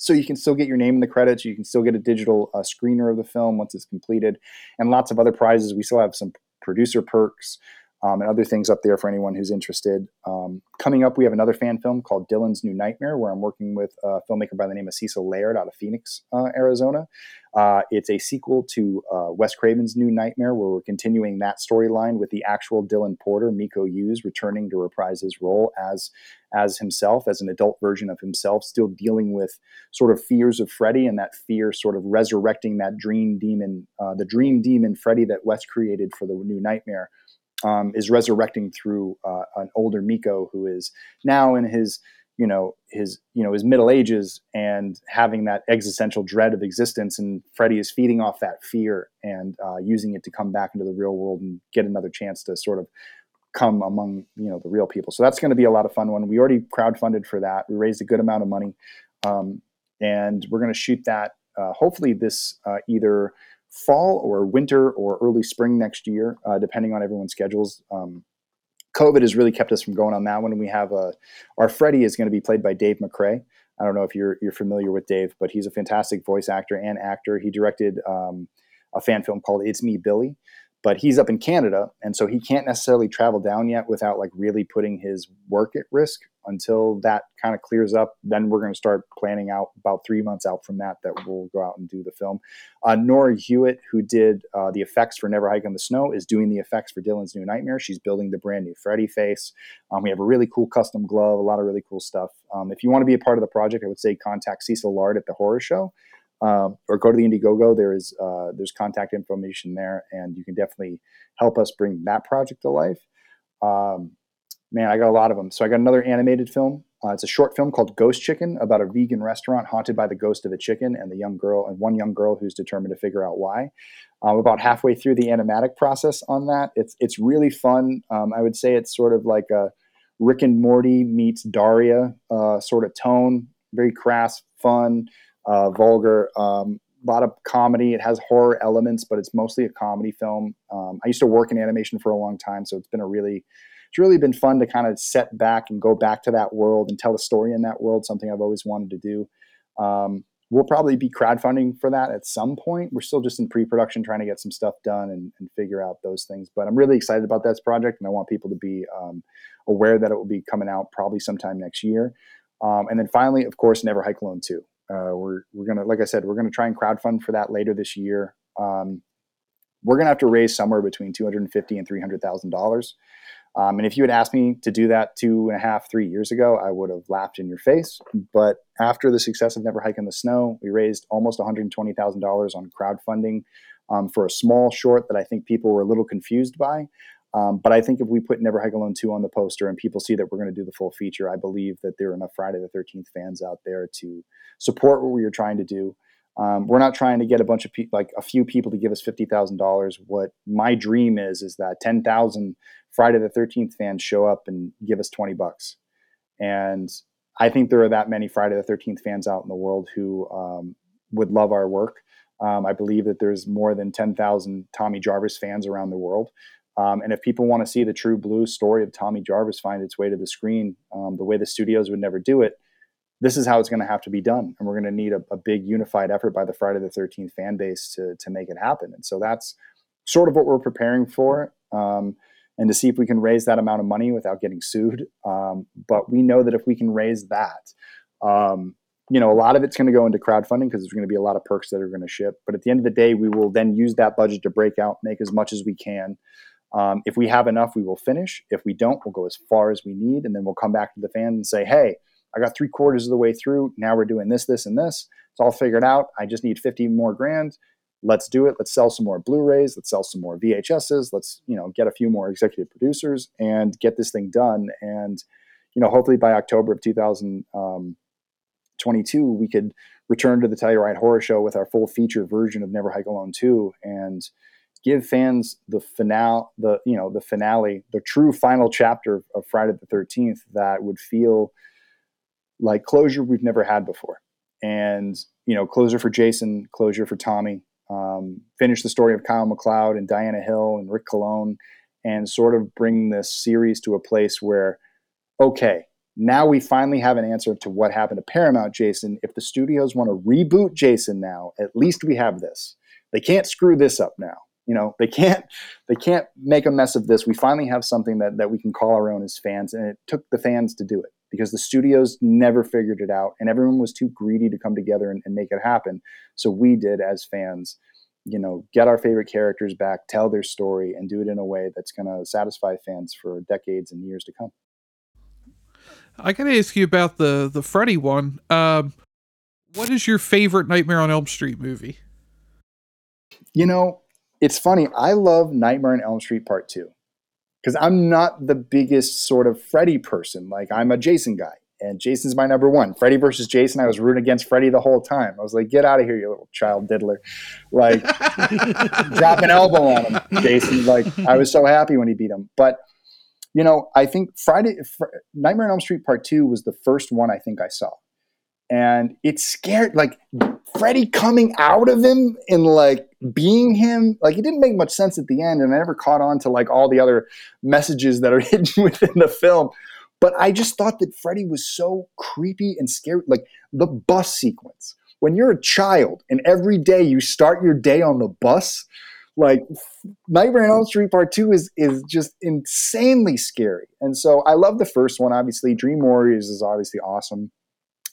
so you can still get your name in the credits. You can still get a digital uh, screener of the film once it's completed, and lots of other prizes. We still have some producer perks um, and other things up there for anyone who's interested. Um, coming up, we have another fan film called Dylan's New Nightmare, where I'm working with a filmmaker by the name of Cecil Laird out of Phoenix, uh, Arizona. Uh, it's a sequel to uh, Wes Craven's New Nightmare, where we're continuing that storyline with the actual Dylan Porter, Miko Hughes, returning to reprise his role as as himself, as an adult version of himself, still dealing with sort of fears of Freddy and that fear sort of resurrecting that dream demon, uh, the dream demon Freddy that Wes created for the New Nightmare um, is resurrecting through uh, an older Miko who is now in his you know his you know his middle ages and having that existential dread of existence and Freddy is feeding off that fear and uh, using it to come back into the real world and get another chance to sort of come among you know the real people. So that's going to be a lot of fun. One we already crowdfunded for that. We raised a good amount of money, um, and we're going to shoot that uh, hopefully this uh, either fall or winter or early spring next year, uh, depending on everyone's schedules. Um, COVID has really kept us from going on that one. We have a our Freddy is going to be played by Dave McCray. I don't know if you're you're familiar with Dave, but he's a fantastic voice actor and actor. He directed um, a fan film called It's Me Billy, but he's up in Canada, and so he can't necessarily travel down yet without like really putting his work at risk. Until that kind of clears up, then we're going to start planning out about three months out from that that we'll go out and do the film. Uh, Nora Hewitt, who did uh, the effects for Never Hike on the Snow, is doing the effects for Dylan's New Nightmare. She's building the brand new Freddy face. Um, we have a really cool custom glove, a lot of really cool stuff. Um, if you want to be a part of the project, I would say contact Cecil Laird at the Horror Show um, or go to the Indiegogo. There is uh, there's contact information there, and you can definitely help us bring that project to life. Um, man, I got a lot of them. So I got another animated film. Uh, it's a short film called Ghost Chicken about a vegan restaurant haunted by the ghost of a chicken and the young girl and one young girl who's determined to figure out why. I'm about halfway through the animatic process on that. It's it's really fun. Um, I would say it's sort of like a Rick and Morty meets Daria uh, sort of tone. Very crass, fun uh, vulgar. Um, a lot of comedy. It has horror elements, but it's mostly a comedy film. Um, I used to work in animation for a long time, so it's been a really, it's really been fun to kind of set back and go back to that world and tell a story in that world. Something I've always wanted to do. Um, we'll probably be crowdfunding for that at some point. We're still just in pre-production, trying to get some stuff done and, and figure out those things. But I'm really excited about this project, and I want people to be um, aware that it will be coming out probably sometime next year. Um, and then finally, of course, Never Hike Alone 2. Uh, we're we're gonna, like I said, we're gonna try and crowdfund for that later this year. Um, we're gonna have to raise somewhere between two hundred and fifty and three hundred thousand dollars. Um, and if you had asked me to do that two and a half, three years ago, I would have laughed in your face. But after the success of Never Hike in the Snow, we raised almost one hundred twenty thousand dollars on crowdfunding um, for a small short that I think people were a little confused by. Um, but I think if we put Never Hike Alone 2 on the poster and people see that we're going to do the full feature, I believe that there are enough Friday the 13th fans out there to support what we are trying to do. Um, we're not trying to get a bunch of people, like a few people to give us $50,000. What my dream is, is that 10,000 Friday the 13th fans show up and give us 20 bucks. And I think there are that many Friday the 13th fans out in the world who um, would love our work. Um, I believe that there's more than 10,000 Tommy Jarvis fans around the world. Um, and if people want to see the true blue story of Tommy Jarvis find its way to the screen, um, the way the studios would never do it, this is how it's going to have to be done. And we're going to need a, a, big unified effort by the Friday the 13th fan base to, to make it happen. And so that's sort of what we're preparing for. Um, and to see if we can raise that amount of money without getting sued. Um, but we know that if we can raise that, um, you know, a lot of it's going to go into crowdfunding because there's going to be a lot of perks that are going to ship. But at the end of the day, we will then use that budget to break out, make as much as we can. Um, if we have enough, we will finish. If we don't, we'll go as far as we need, and then we'll come back to the fans and say, "Hey, I got three quarters of the way through. Now we're doing this, this, and this. It's all figured out. I just need 50 more grand. Let's do it. Let's sell some more Blu-rays. Let's sell some more VHSs. Let's you know get a few more executive producers and get this thing done. And you know, hopefully by October of 2022, um, we could return to the Telluride Horror Show with our full feature version of Never Hike Alone 2 and give fans the finale, the you know the finale, the true final chapter of Friday the Thirteenth that would feel like closure we've never had before, and you know closure for Jason, closure for Tommy, um, finish the story of Kyle MacLeod and Diana Hill and Rick Cologne, and sort of bring this series to a place where, okay, now we finally have an answer to what happened to Paramount Jason. If the studios want to reboot Jason now, at least we have this. They can't screw this up now you know they can't they can't make a mess of this. We finally have something that, that we can call our own as fans and it took the fans to do it because the studios never figured it out and everyone was too greedy to come together and, and make it happen. So we did as fans you know get our favorite characters back tell their story and do it in a way that's going to satisfy fans for decades and years to come. I gotta ask you about the the freddy one. Um, what is your favorite nightmare on elm street movie? You know it's funny. I love Nightmare on Elm Street Part Two because I'm not the biggest sort of Freddy person. Like I'm a Jason guy, and Jason's my number one. Freddy versus Jason. I was rooting against Freddy the whole time. I was like, "Get out of here, you little child diddler!" Like drop an elbow on him, Jason. Like I was so happy when he beat him. But you know, I think Friday Fr- Nightmare on Elm Street Part Two was the first one I think I saw, and it scared like Freddy coming out of him and like being him. Like it didn't make much sense at the end, and I never caught on to like all the other messages that are hidden within the film. But I just thought that Freddy was so creepy and scary. Like the bus sequence. When you're a child and every day you start your day on the bus, like Nightmare on Elm Street Part Two is is just insanely scary. And so I love the first one. Obviously, Dream Warriors is obviously awesome.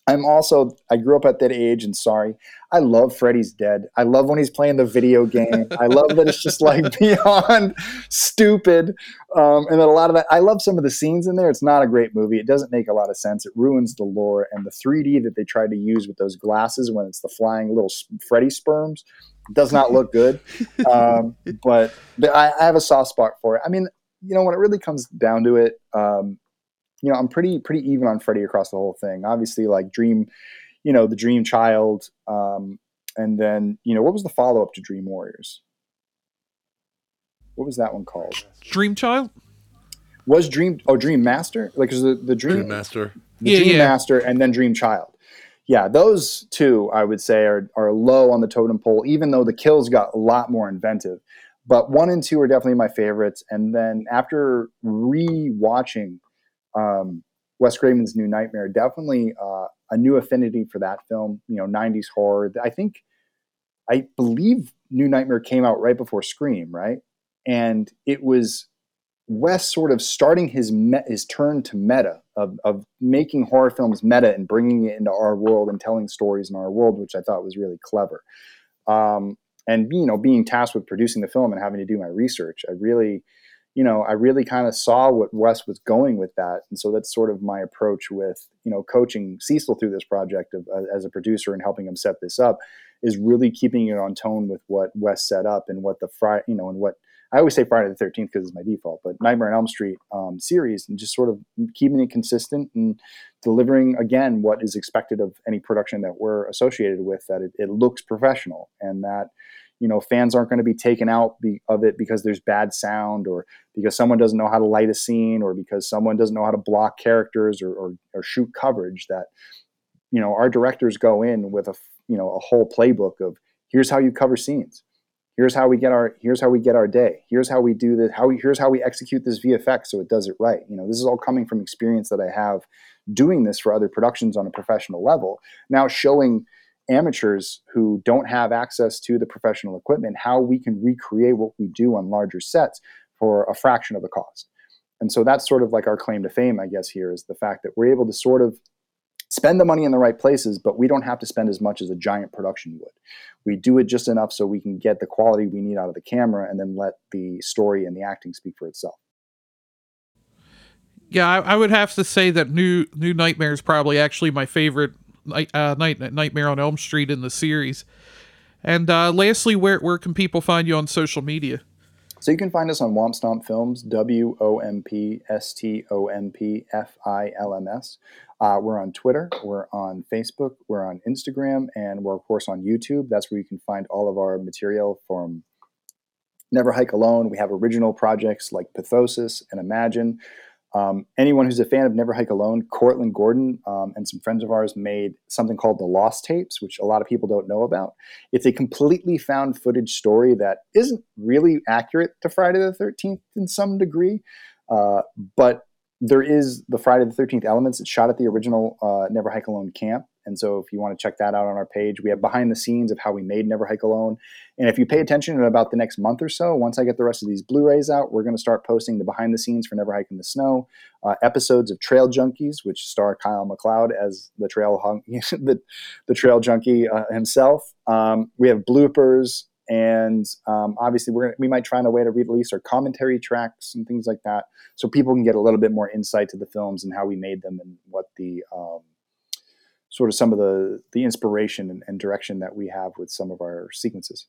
I'm also I grew up at that age and sorry. I love Freddy's Dead. I love when he's playing the video game. I love that it's just like beyond stupid. Um, and then a lot of that I love some of the scenes in there. It's not a great movie. It doesn't make a lot of sense. It ruins the lore and the 3D that they tried to use with those glasses when it's the flying little Freddy sperms does not look good. Um, but, but I, I, have a soft spot for it. I mean, you know, when it really comes down to it, um, you know, I'm pretty pretty even on Freddy across the whole thing. Obviously, like Dream, you know, the Dream Child, um, and then you know, what was the follow up to Dream Warriors? What was that one called? Dream Child. Was Dream oh Dream Master? Like was the the Dream, Dream Master, the Yeah, Dream yeah. Master, and then Dream Child. Yeah, those two I would say are are low on the totem pole, even though the kills got a lot more inventive. But one and two are definitely my favorites. And then after re-watching um, Wes Craven's New Nightmare, definitely uh, a new affinity for that film. You know, '90s horror. I think, I believe New Nightmare came out right before Scream, right? And it was Wes sort of starting his me- his turn to meta of of making horror films meta and bringing it into our world and telling stories in our world, which I thought was really clever. Um, and you know, being tasked with producing the film and having to do my research, I really you know, I really kind of saw what Wes was going with that, and so that's sort of my approach with you know coaching Cecil through this project of, uh, as a producer and helping him set this up is really keeping it on tone with what Wes set up and what the Friday you know and what I always say Friday the Thirteenth because it's my default, but Nightmare on Elm Street um, series and just sort of keeping it consistent and delivering again what is expected of any production that we're associated with that it, it looks professional and that you know fans aren't going to be taken out be, of it because there's bad sound or because someone doesn't know how to light a scene or because someone doesn't know how to block characters or, or, or shoot coverage that you know our directors go in with a you know a whole playbook of here's how you cover scenes. Here's how we get our here's how we get our day. Here's how we do this how we, here's how we execute this vfx so it does it right. You know this is all coming from experience that i have doing this for other productions on a professional level. Now showing amateurs who don't have access to the professional equipment how we can recreate what we do on larger sets for a fraction of the cost. And so that's sort of like our claim to fame i guess here is the fact that we're able to sort of spend the money in the right places but we don't have to spend as much as a giant production would. We do it just enough so we can get the quality we need out of the camera and then let the story and the acting speak for itself. Yeah, I, I would have to say that New New Nightmare is probably actually my favorite night, uh, night Nightmare on Elm Street in the series. And uh, lastly, where where can people find you on social media? So you can find us on Womp Stomp Films, W O M P S T O M P F I L M S. Uh, we're on Twitter, we're on Facebook, we're on Instagram, and we're, of course, on YouTube. That's where you can find all of our material from Never Hike Alone. We have original projects like Pathosis and Imagine. Um, anyone who's a fan of Never Hike Alone, Cortland Gordon um, and some friends of ours made something called the Lost Tapes, which a lot of people don't know about. It's a completely found footage story that isn't really accurate to Friday the 13th in some degree, uh, but there is the Friday the 13th elements. It's shot at the original uh, Never Hike Alone camp. And so if you want to check that out on our page, we have behind the scenes of how we made Never Hike Alone. And if you pay attention in about the next month or so, once I get the rest of these Blu-rays out, we're going to start posting the behind the scenes for Never Hike in the Snow, uh, episodes of Trail Junkies, which star Kyle McLeod as the trail hung, the, the trail junkie uh, himself. Um, we have bloopers, and um, obviously we're gonna, we might try in a way to release our commentary tracks and things like that, so people can get a little bit more insight to the films and how we made them and what the um, sort of some of the the inspiration and, and direction that we have with some of our sequences.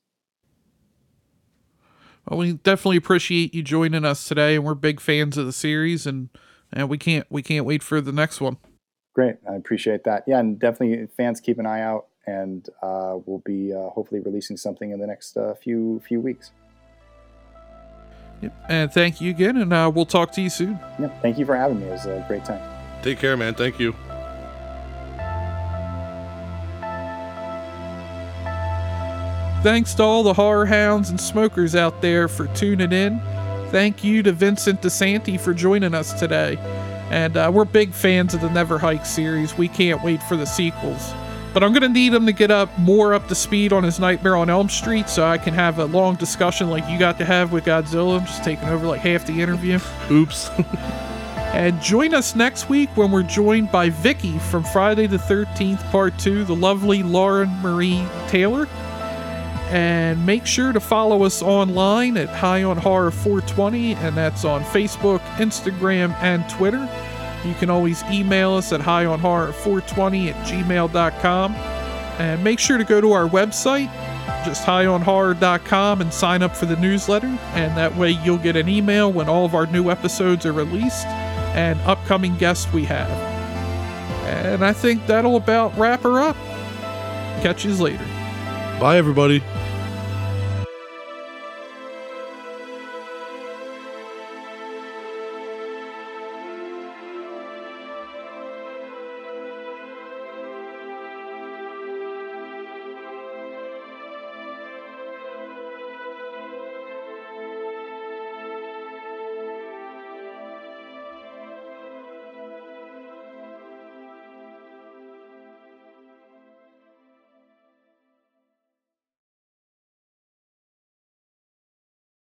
Well, we definitely appreciate you joining us today, and we're big fans of the series, and and we can't we can't wait for the next one. Great, I appreciate that. Yeah, and definitely fans keep an eye out, and uh, we'll be uh, hopefully releasing something in the next uh, few few weeks. Yep. And thank you again, and uh, we'll talk to you soon. Yeah, thank you for having me. It was a great time. Take care, man. Thank you. Thanks to all the horror hounds and smokers out there for tuning in. Thank you to Vincent DiSanti for joining us today. And uh, we're big fans of the Never Hike series. We can't wait for the sequels. But I'm going to need him to get up more up to speed on his Nightmare on Elm Street so I can have a long discussion like you got to have with Godzilla. I'm just taking over like half the interview. Oops. And join us next week when we're joined by Vicky from Friday the 13th, Part 2, the lovely Lauren Marie Taylor. And make sure to follow us online at High on Horror 420, and that's on Facebook, Instagram, and Twitter. You can always email us at highonhorror420 at gmail.com. And make sure to go to our website, just highonhorror.com, and sign up for the newsletter. And that way you'll get an email when all of our new episodes are released and upcoming guests we have. And I think that'll about wrap her up. Catch you later. Bye, everybody.